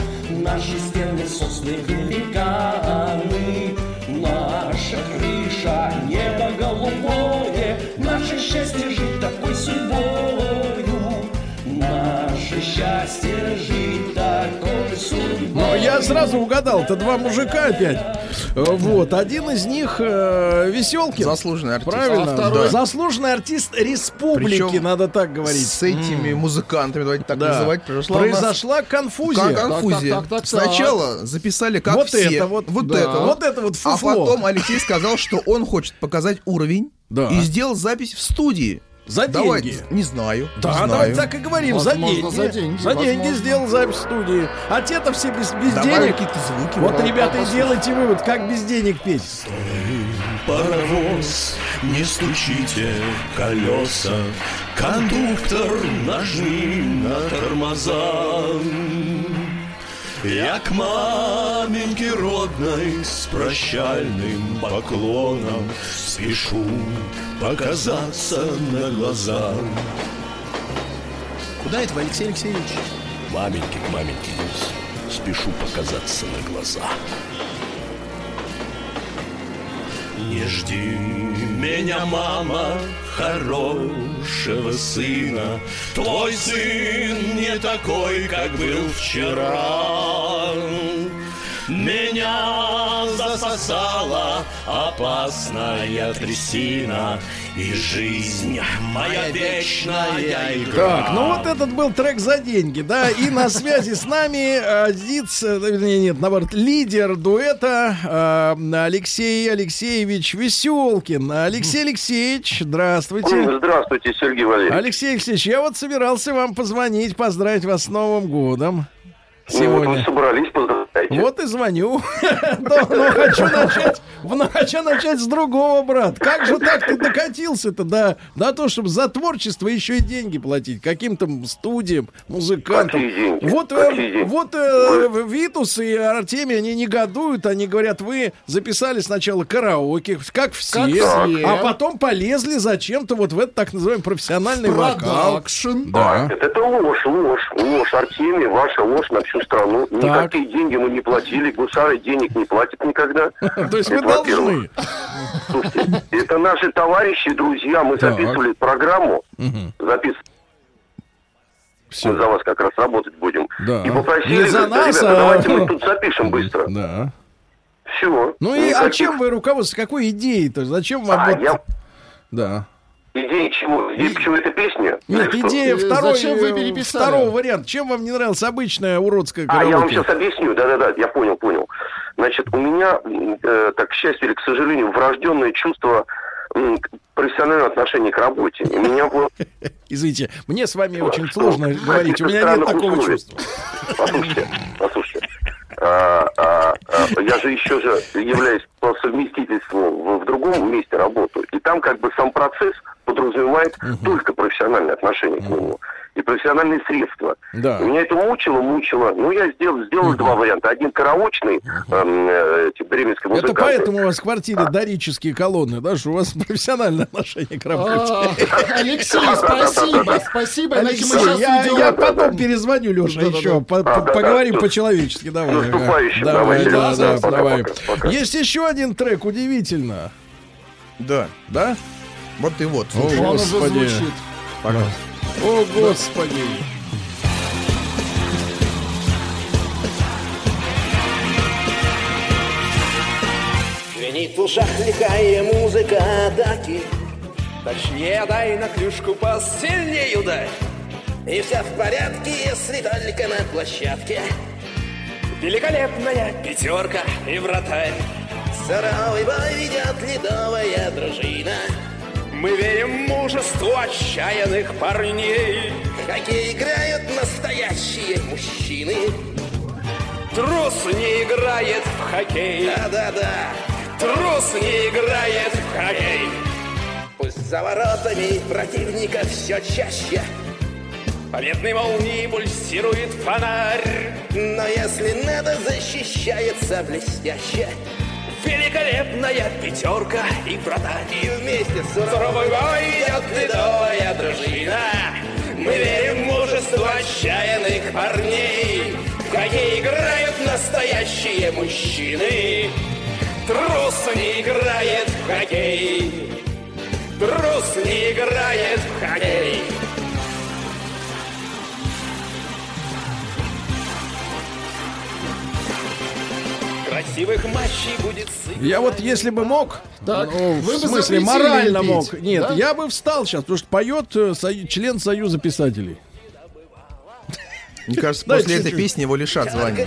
Наши стены сосны великаны, Наша крыша небо голубое, Наше счастье я сразу угадал. Это два мужика опять. Э, Вот. Один из них э, Веселкин. Заслуженный артист. Правильно. А второй? Заслуженный артист республики, Причем надо так говорить. С этими музыкантами, давайте так Да. называть, произошла, у нас Произошла конфузия. кон- конфузия. Так, так, так, так, Сначала записали как Вот все. это вот, вот да. это вот. Вот это вот А фуфло. потом Алексей сказал, что он хочет показать уровень Да. и сделал запись в студии. За Давайте. деньги. Не знаю. Да, не знаю. так и говорим, за деньги. за деньги, За деньги возможно. сделал запись в студии. А те-то все без, без Давай денег. какие-то звуки. Вот, вот. ребята, и делайте вывод, как без денег петь. Паровоз, не стучите колеса, Кондуктор, нажми на тормоза. Я к маменьке родной с прощальным поклоном Спешу показаться на глаза. Куда это вы, Алексей Алексеевич? Маменьке к маменьке спешу показаться на глаза. Не жди меня, мама, хорошего сына. Твой сын не такой, как был вчера. Меня засосала опасная трясина, И жизнь моя вечная игра. Так, ну вот этот был трек за деньги, да, и на связи с нами э, Зиц, э, вернее, нет, наоборот, лидер дуэта э, Алексей Алексеевич Веселкин. Алексей Алексеевич, здравствуйте. Здравствуйте, Сергей Валерьевич. Алексей Алексеевич, я вот собирался вам позвонить, поздравить вас с Новым годом. Ну, вот Сегодня. собрались, поздравляйте. Вот и звоню. [LAUGHS] Но но хочу начать, но хочу начать с другого, брат. Как же так ты докатился-то до, до того, чтобы за творчество еще и деньги платить каким-то студиям, музыкантам? Вот, э, вот э, Витус и Артемий, они негодуют, они говорят, вы записали сначала караоке, как все, Как все. а потом полезли зачем-то вот в этот так называемый профессиональный вокал. Да. Это ложь, ложь, ложь, Артемий, ваша ложь на всю страну. Никакие деньги мы не платили, гусары денег не платят никогда. [LAUGHS] То есть вы во-первых. должны. Слушайте, это наши товарищи, друзья, мы записывали программу, запис... Мы за вас как раз работать будем. Да. И попросили, Не за нас, ребята, а- давайте мы тут [LAUGHS] запишем быстро. Да. Все. Ну и а чем вы руководствуетесь? Какой идеей-то? Зачем вам А, вот... я... Да. Идея чего? Идея, почему это песня? Нет, Или идея Э, второй, зачем вы э, переписали? второго варианта. Чем вам не нравилась обычная уродская А, я вам караоке? сейчас объясню, да-да-да, я понял, понял. Значит, у меня, э, так, к счастью или к сожалению, врожденное чувство к- профессионального отношения к работе. И меня вот [LAUGHS] Извините, мне с вами очень сложно говорить. У меня нет такого чувства. Послушайте, послушайте. А, а, а, я же еще же являюсь по совместительству в, в другом месте работаю. И там как бы сам процесс подразумевает только профессиональное отношение к нему. И профессиональные средства. Да. Меня это мучило, мучило. Ну, я сделал, сделал два варианта. Один караочный, эм, э, эти бременские Это музыканты. поэтому у вас в квартире дорические колонны, да, что у вас [LAUGHS] профессиональное отношение к работе. А, Алексей, спасибо, спасибо, Алексей, я, потом перезвоню, Леша, еще. А. Поговорим по-человечески. Давай. Давай, да, да, Пока, давай. пока, пока. Есть еще один трек, удивительно. Да. Да? Вот и вот. О, слушай. Он уже Господи. звучит. О, Господи. Звенит в ушах лихая музыка атаки Точнее дай на клюшку посильнее ударь. И вся в порядке, если только на площадке. Великолепная пятерка и вратарь. Суровый бой ведет ледовая дружина Мы верим в мужеству отчаянных парней хоккей играют настоящие мужчины Трус не играет в хоккей. Да-да-да. Трус не играет в хоккей. Пусть за воротами противника все чаще. Победной молнии пульсирует фонарь. Но если надо, защищается блестяще. Великолепная пятерка и вратарь. И вместе с суровой идет ледовая дружина. Мы верим в мужество отчаянных парней. В хоккей играют настоящие мужчины. Трус не играет в хоккей. Трус не играет в хоккей. Красивых матчей будет сыпать. Я вот, если бы мог, Так, ну, вы в смысле, морально пить, мог. Нет, да? я бы встал сейчас, потому что поет э, член Союза писателей. Мне кажется, Дайте после этой песни его лишат звания.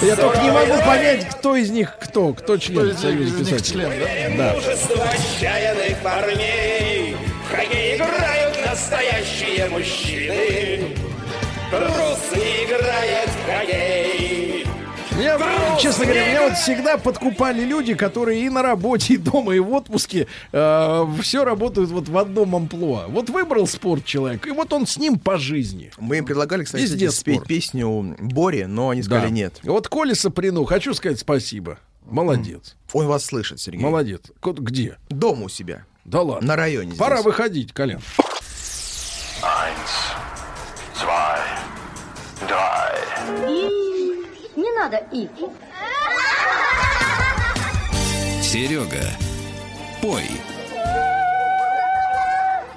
Я только не могу понять, кто из них кто, кто член из Союза писателей. член, Да. Мужество отчаянных парней В хоккей играют настоящие мужчины Трус не играет в хоккей Меня, честно говоря, меня вот всегда подкупали люди, которые и на работе, и дома, и в отпуске все работают вот в одном амплуа. Вот выбрал спорт человек, и вот он с ним по жизни. Мы им предлагали, кстати, Везде спеть спорт. песню Бори, но они сказали Да. нет. Вот Коля Саприну, хочу сказать спасибо. Молодец. Он вас слышит, Сергей. Молодец. Где? Дома у себя. Да ладно. На районе Пора здесь. выходить, Колян. Не надо и. Серега, пой.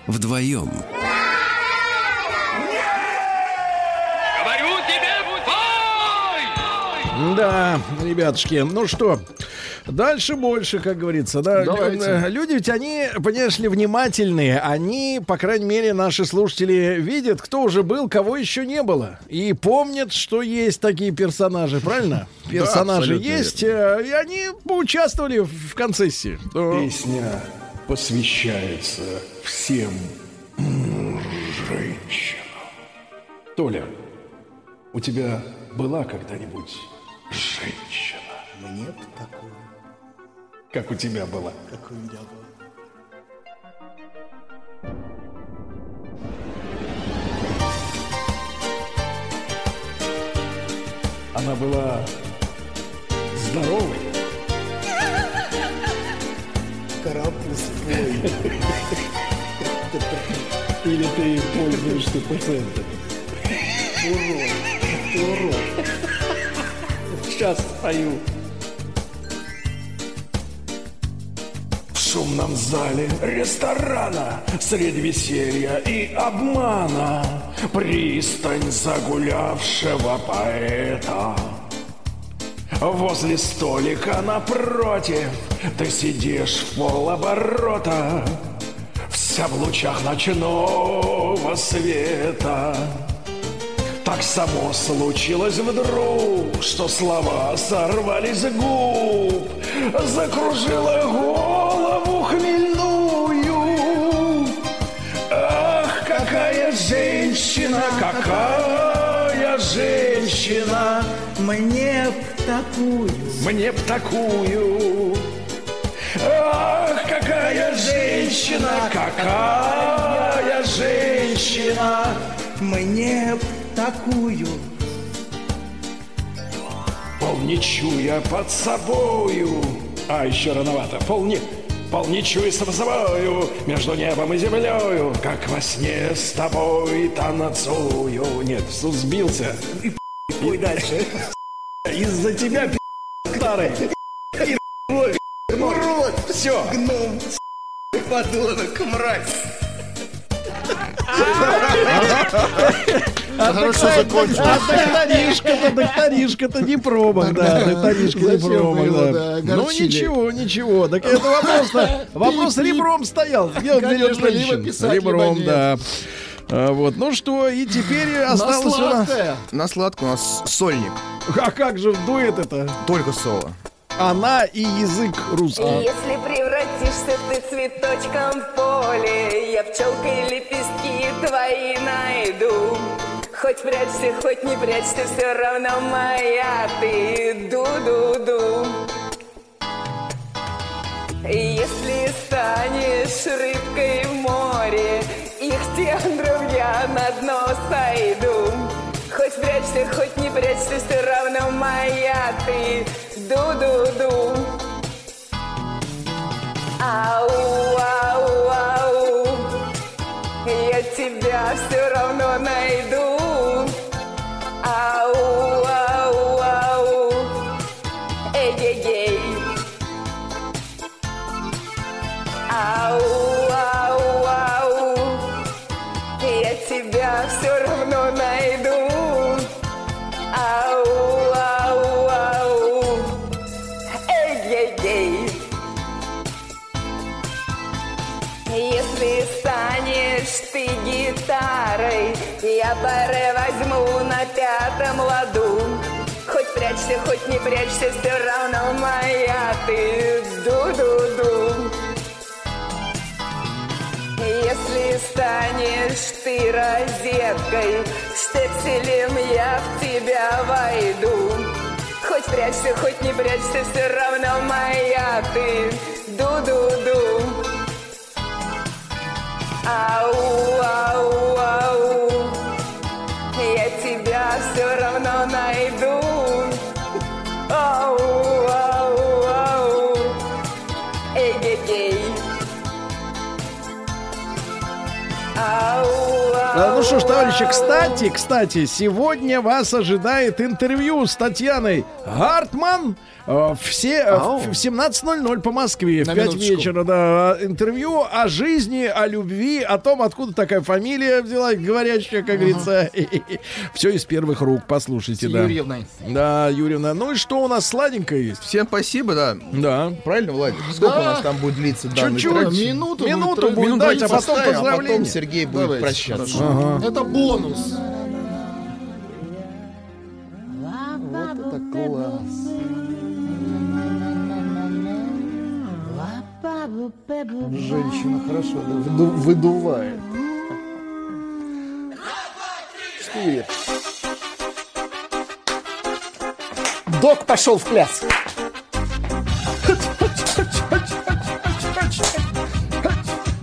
Вдвоем. Говорю тебе, пой! Да, ребятушки, ну что, дальше больше, как говорится, да. Давайте. Э, Люди ведь они, понимаешь ли, внимательные. Они, по крайней мере, наши слушатели видят, кто уже был, кого еще не было. И помнят, что есть такие персонажи, правильно? [LAUGHS] Персонажи есть, э, и они поучаствовали в концессии. Песня посвящается всем женщинам. Толя, у тебя была когда-нибудь женщина? Мне б такую, Как у тебя была? как у меня была. Она была здоровой. Карапуз твой. Или ты пользуешься пациентами? Урод. Урод. Сейчас спою. В шумном зале ресторана Среди веселья и обмана Пристань загулявшего поэта Возле столика напротив Ты сидишь в полоборота Вся в лучах ночного света так само случилось вдруг, что слова сорвались с губ, закружила голову хмельную. Ах, какая женщина, какая женщина, Мне б такую. мне б такую. Ах, какая женщина, какая женщина. Мне б такую. Полничуя под собою. А, еще рановато. Полни... Полничуя с собою между небом и землею, как во сне с тобой танцую. Нет, сбился. И Пой дальше. Из-за тебя, пи***, старый. И Урод. Все. Гном. Подонок, мразь. Хорошо закончилось. А докторишка-то, докторишка-то не промах, да, докторишка не промах, его, да. да, Ну ничего, ничего. Так это вопрос-то, [LAUGHS] вопрос Пип-пип. ребром стоял. Где он берет женщин? Ребром, да. А, Вот, ну что, и теперь На осталось у нас... На сладко у нас сольник. А как же дует это? Только соло. Она и язык русский. Если превратишься ты цветочком в поле, я пчелкой лепестки твои найду. Хоть прячься, хоть не прячься, все равно моя ты. Ду-ду-ду. Если станешь рыбкой в море, их тендров я на дно сойду. Хоть прячься, хоть не прячься, все равно моя ты. Ду-ду-ду. Пятом ладу. Хоть прячься, хоть не прячься, все равно моя ты. Ду-ду-ду. Если станешь ты розеткой, штекселем я в тебя войду. Хоть прячься, хоть не прячься, все равно моя ты. Ду-ду-ду. Ау, ау, ау. Я тебя все равно найду. Ау, ау, ау. Эй-гей-гей. Ау, А, Ну что ж, товарищи, кстати, кстати, сегодня вас ожидает интервью с Татьяной Гартман. э, Все э, в в 17.00 по Москве, в На 5 минуточку. вечера, да. Интервью о жизни, о любви, о том, откуда такая фамилия взялась, говорящая, как говорится. [LAUGHS] Все из первых рук, послушайте, да. Юрьевной. Да, Юрьевна. Ну и что у нас сладенькое есть? Всем спасибо, да. Да. Правильно, Владик? Сколько Да. у нас там будет длиться данный Чуть-чуть. Минуту, Минуту будет, дать, а 30 потом Поставим, а поздравления. потом Сергей будет прощаться. Это бонус. Вот это класс. Женщина хорошо да, выду- выдувает. Что Док пошел в пляс.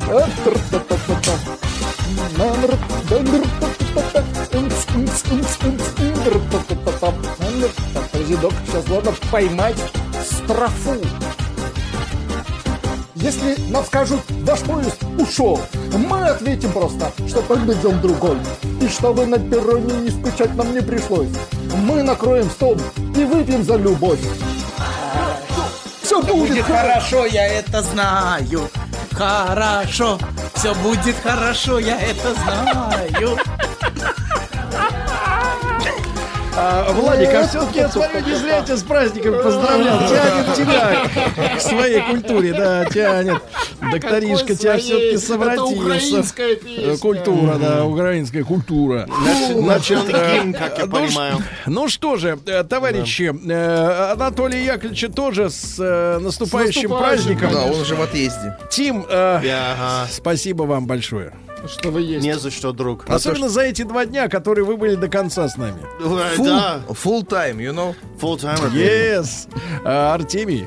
Подожди, док, сейчас ладно поймать строфу. Если нам скажут, ваш поезд ушел, мы ответим просто, что подойдем другой. И чтобы на перроне не скучать нам не пришлось. Мы накроем стол и выпьем за любовь. Все будет, Будет хорошо, я это знаю. Хорошо, все будет хорошо, я это знаю. А, Владик, а все-таки я смотрю, не зря тебя с праздником [LAUGHS] поздравлял. Тянет тебя к своей культуре, да, тянет. Докторишка Какой тебя своей? все-таки Это совратился. украинская песня. Культура, да, украинская культура. Значит, э, гимн, как я ну понимаю. ш- Ну что же, э, товарищи, э, Анатолий Яковлевича тоже с э, наступающим наступающим, праздником. Да, он уже в отъезде. Тим, э, Ага. спасибо вам большое. Что вы есть. Не за что, друг. Особенно за эти два дня, которые вы были до конца с нами. Full, Да, full time, you know? full timer. Yes. А, Артемий,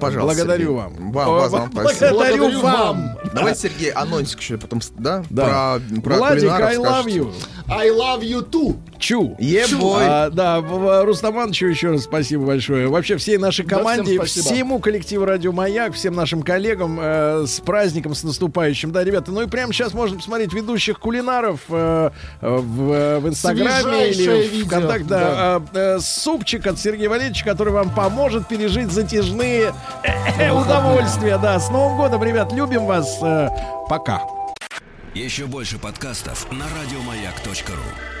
Пожалуйста. благодарю Сергей. вам. Вам, вас, вам спасибо. Благодарю Благодарю вам. Давайте, Сергей, анонсик еще потом, да? Да. Про, про Владик, I love you. I love you too. Чу. Ебой. А, да, Рустам Ивановичу еще раз спасибо большое. Вообще всей нашей Да, всем команде, всему коллективу Радио Маяк, всем нашим коллегам э, с праздником, с наступающим. Да, ребята, ну и прямо сейчас можно посмотреть ведущих кулинаров э, э, в, в Инстаграме или в. ВКонтакте. Да, а, э, супчик от Сергея Валерьевича, который вам поможет пережить затяжные [LAUGHS] э, удовольствия. Да, с Новым годом, ребят, любим вас. Э, пока. Еще больше подкастов на радиомаяк.ру.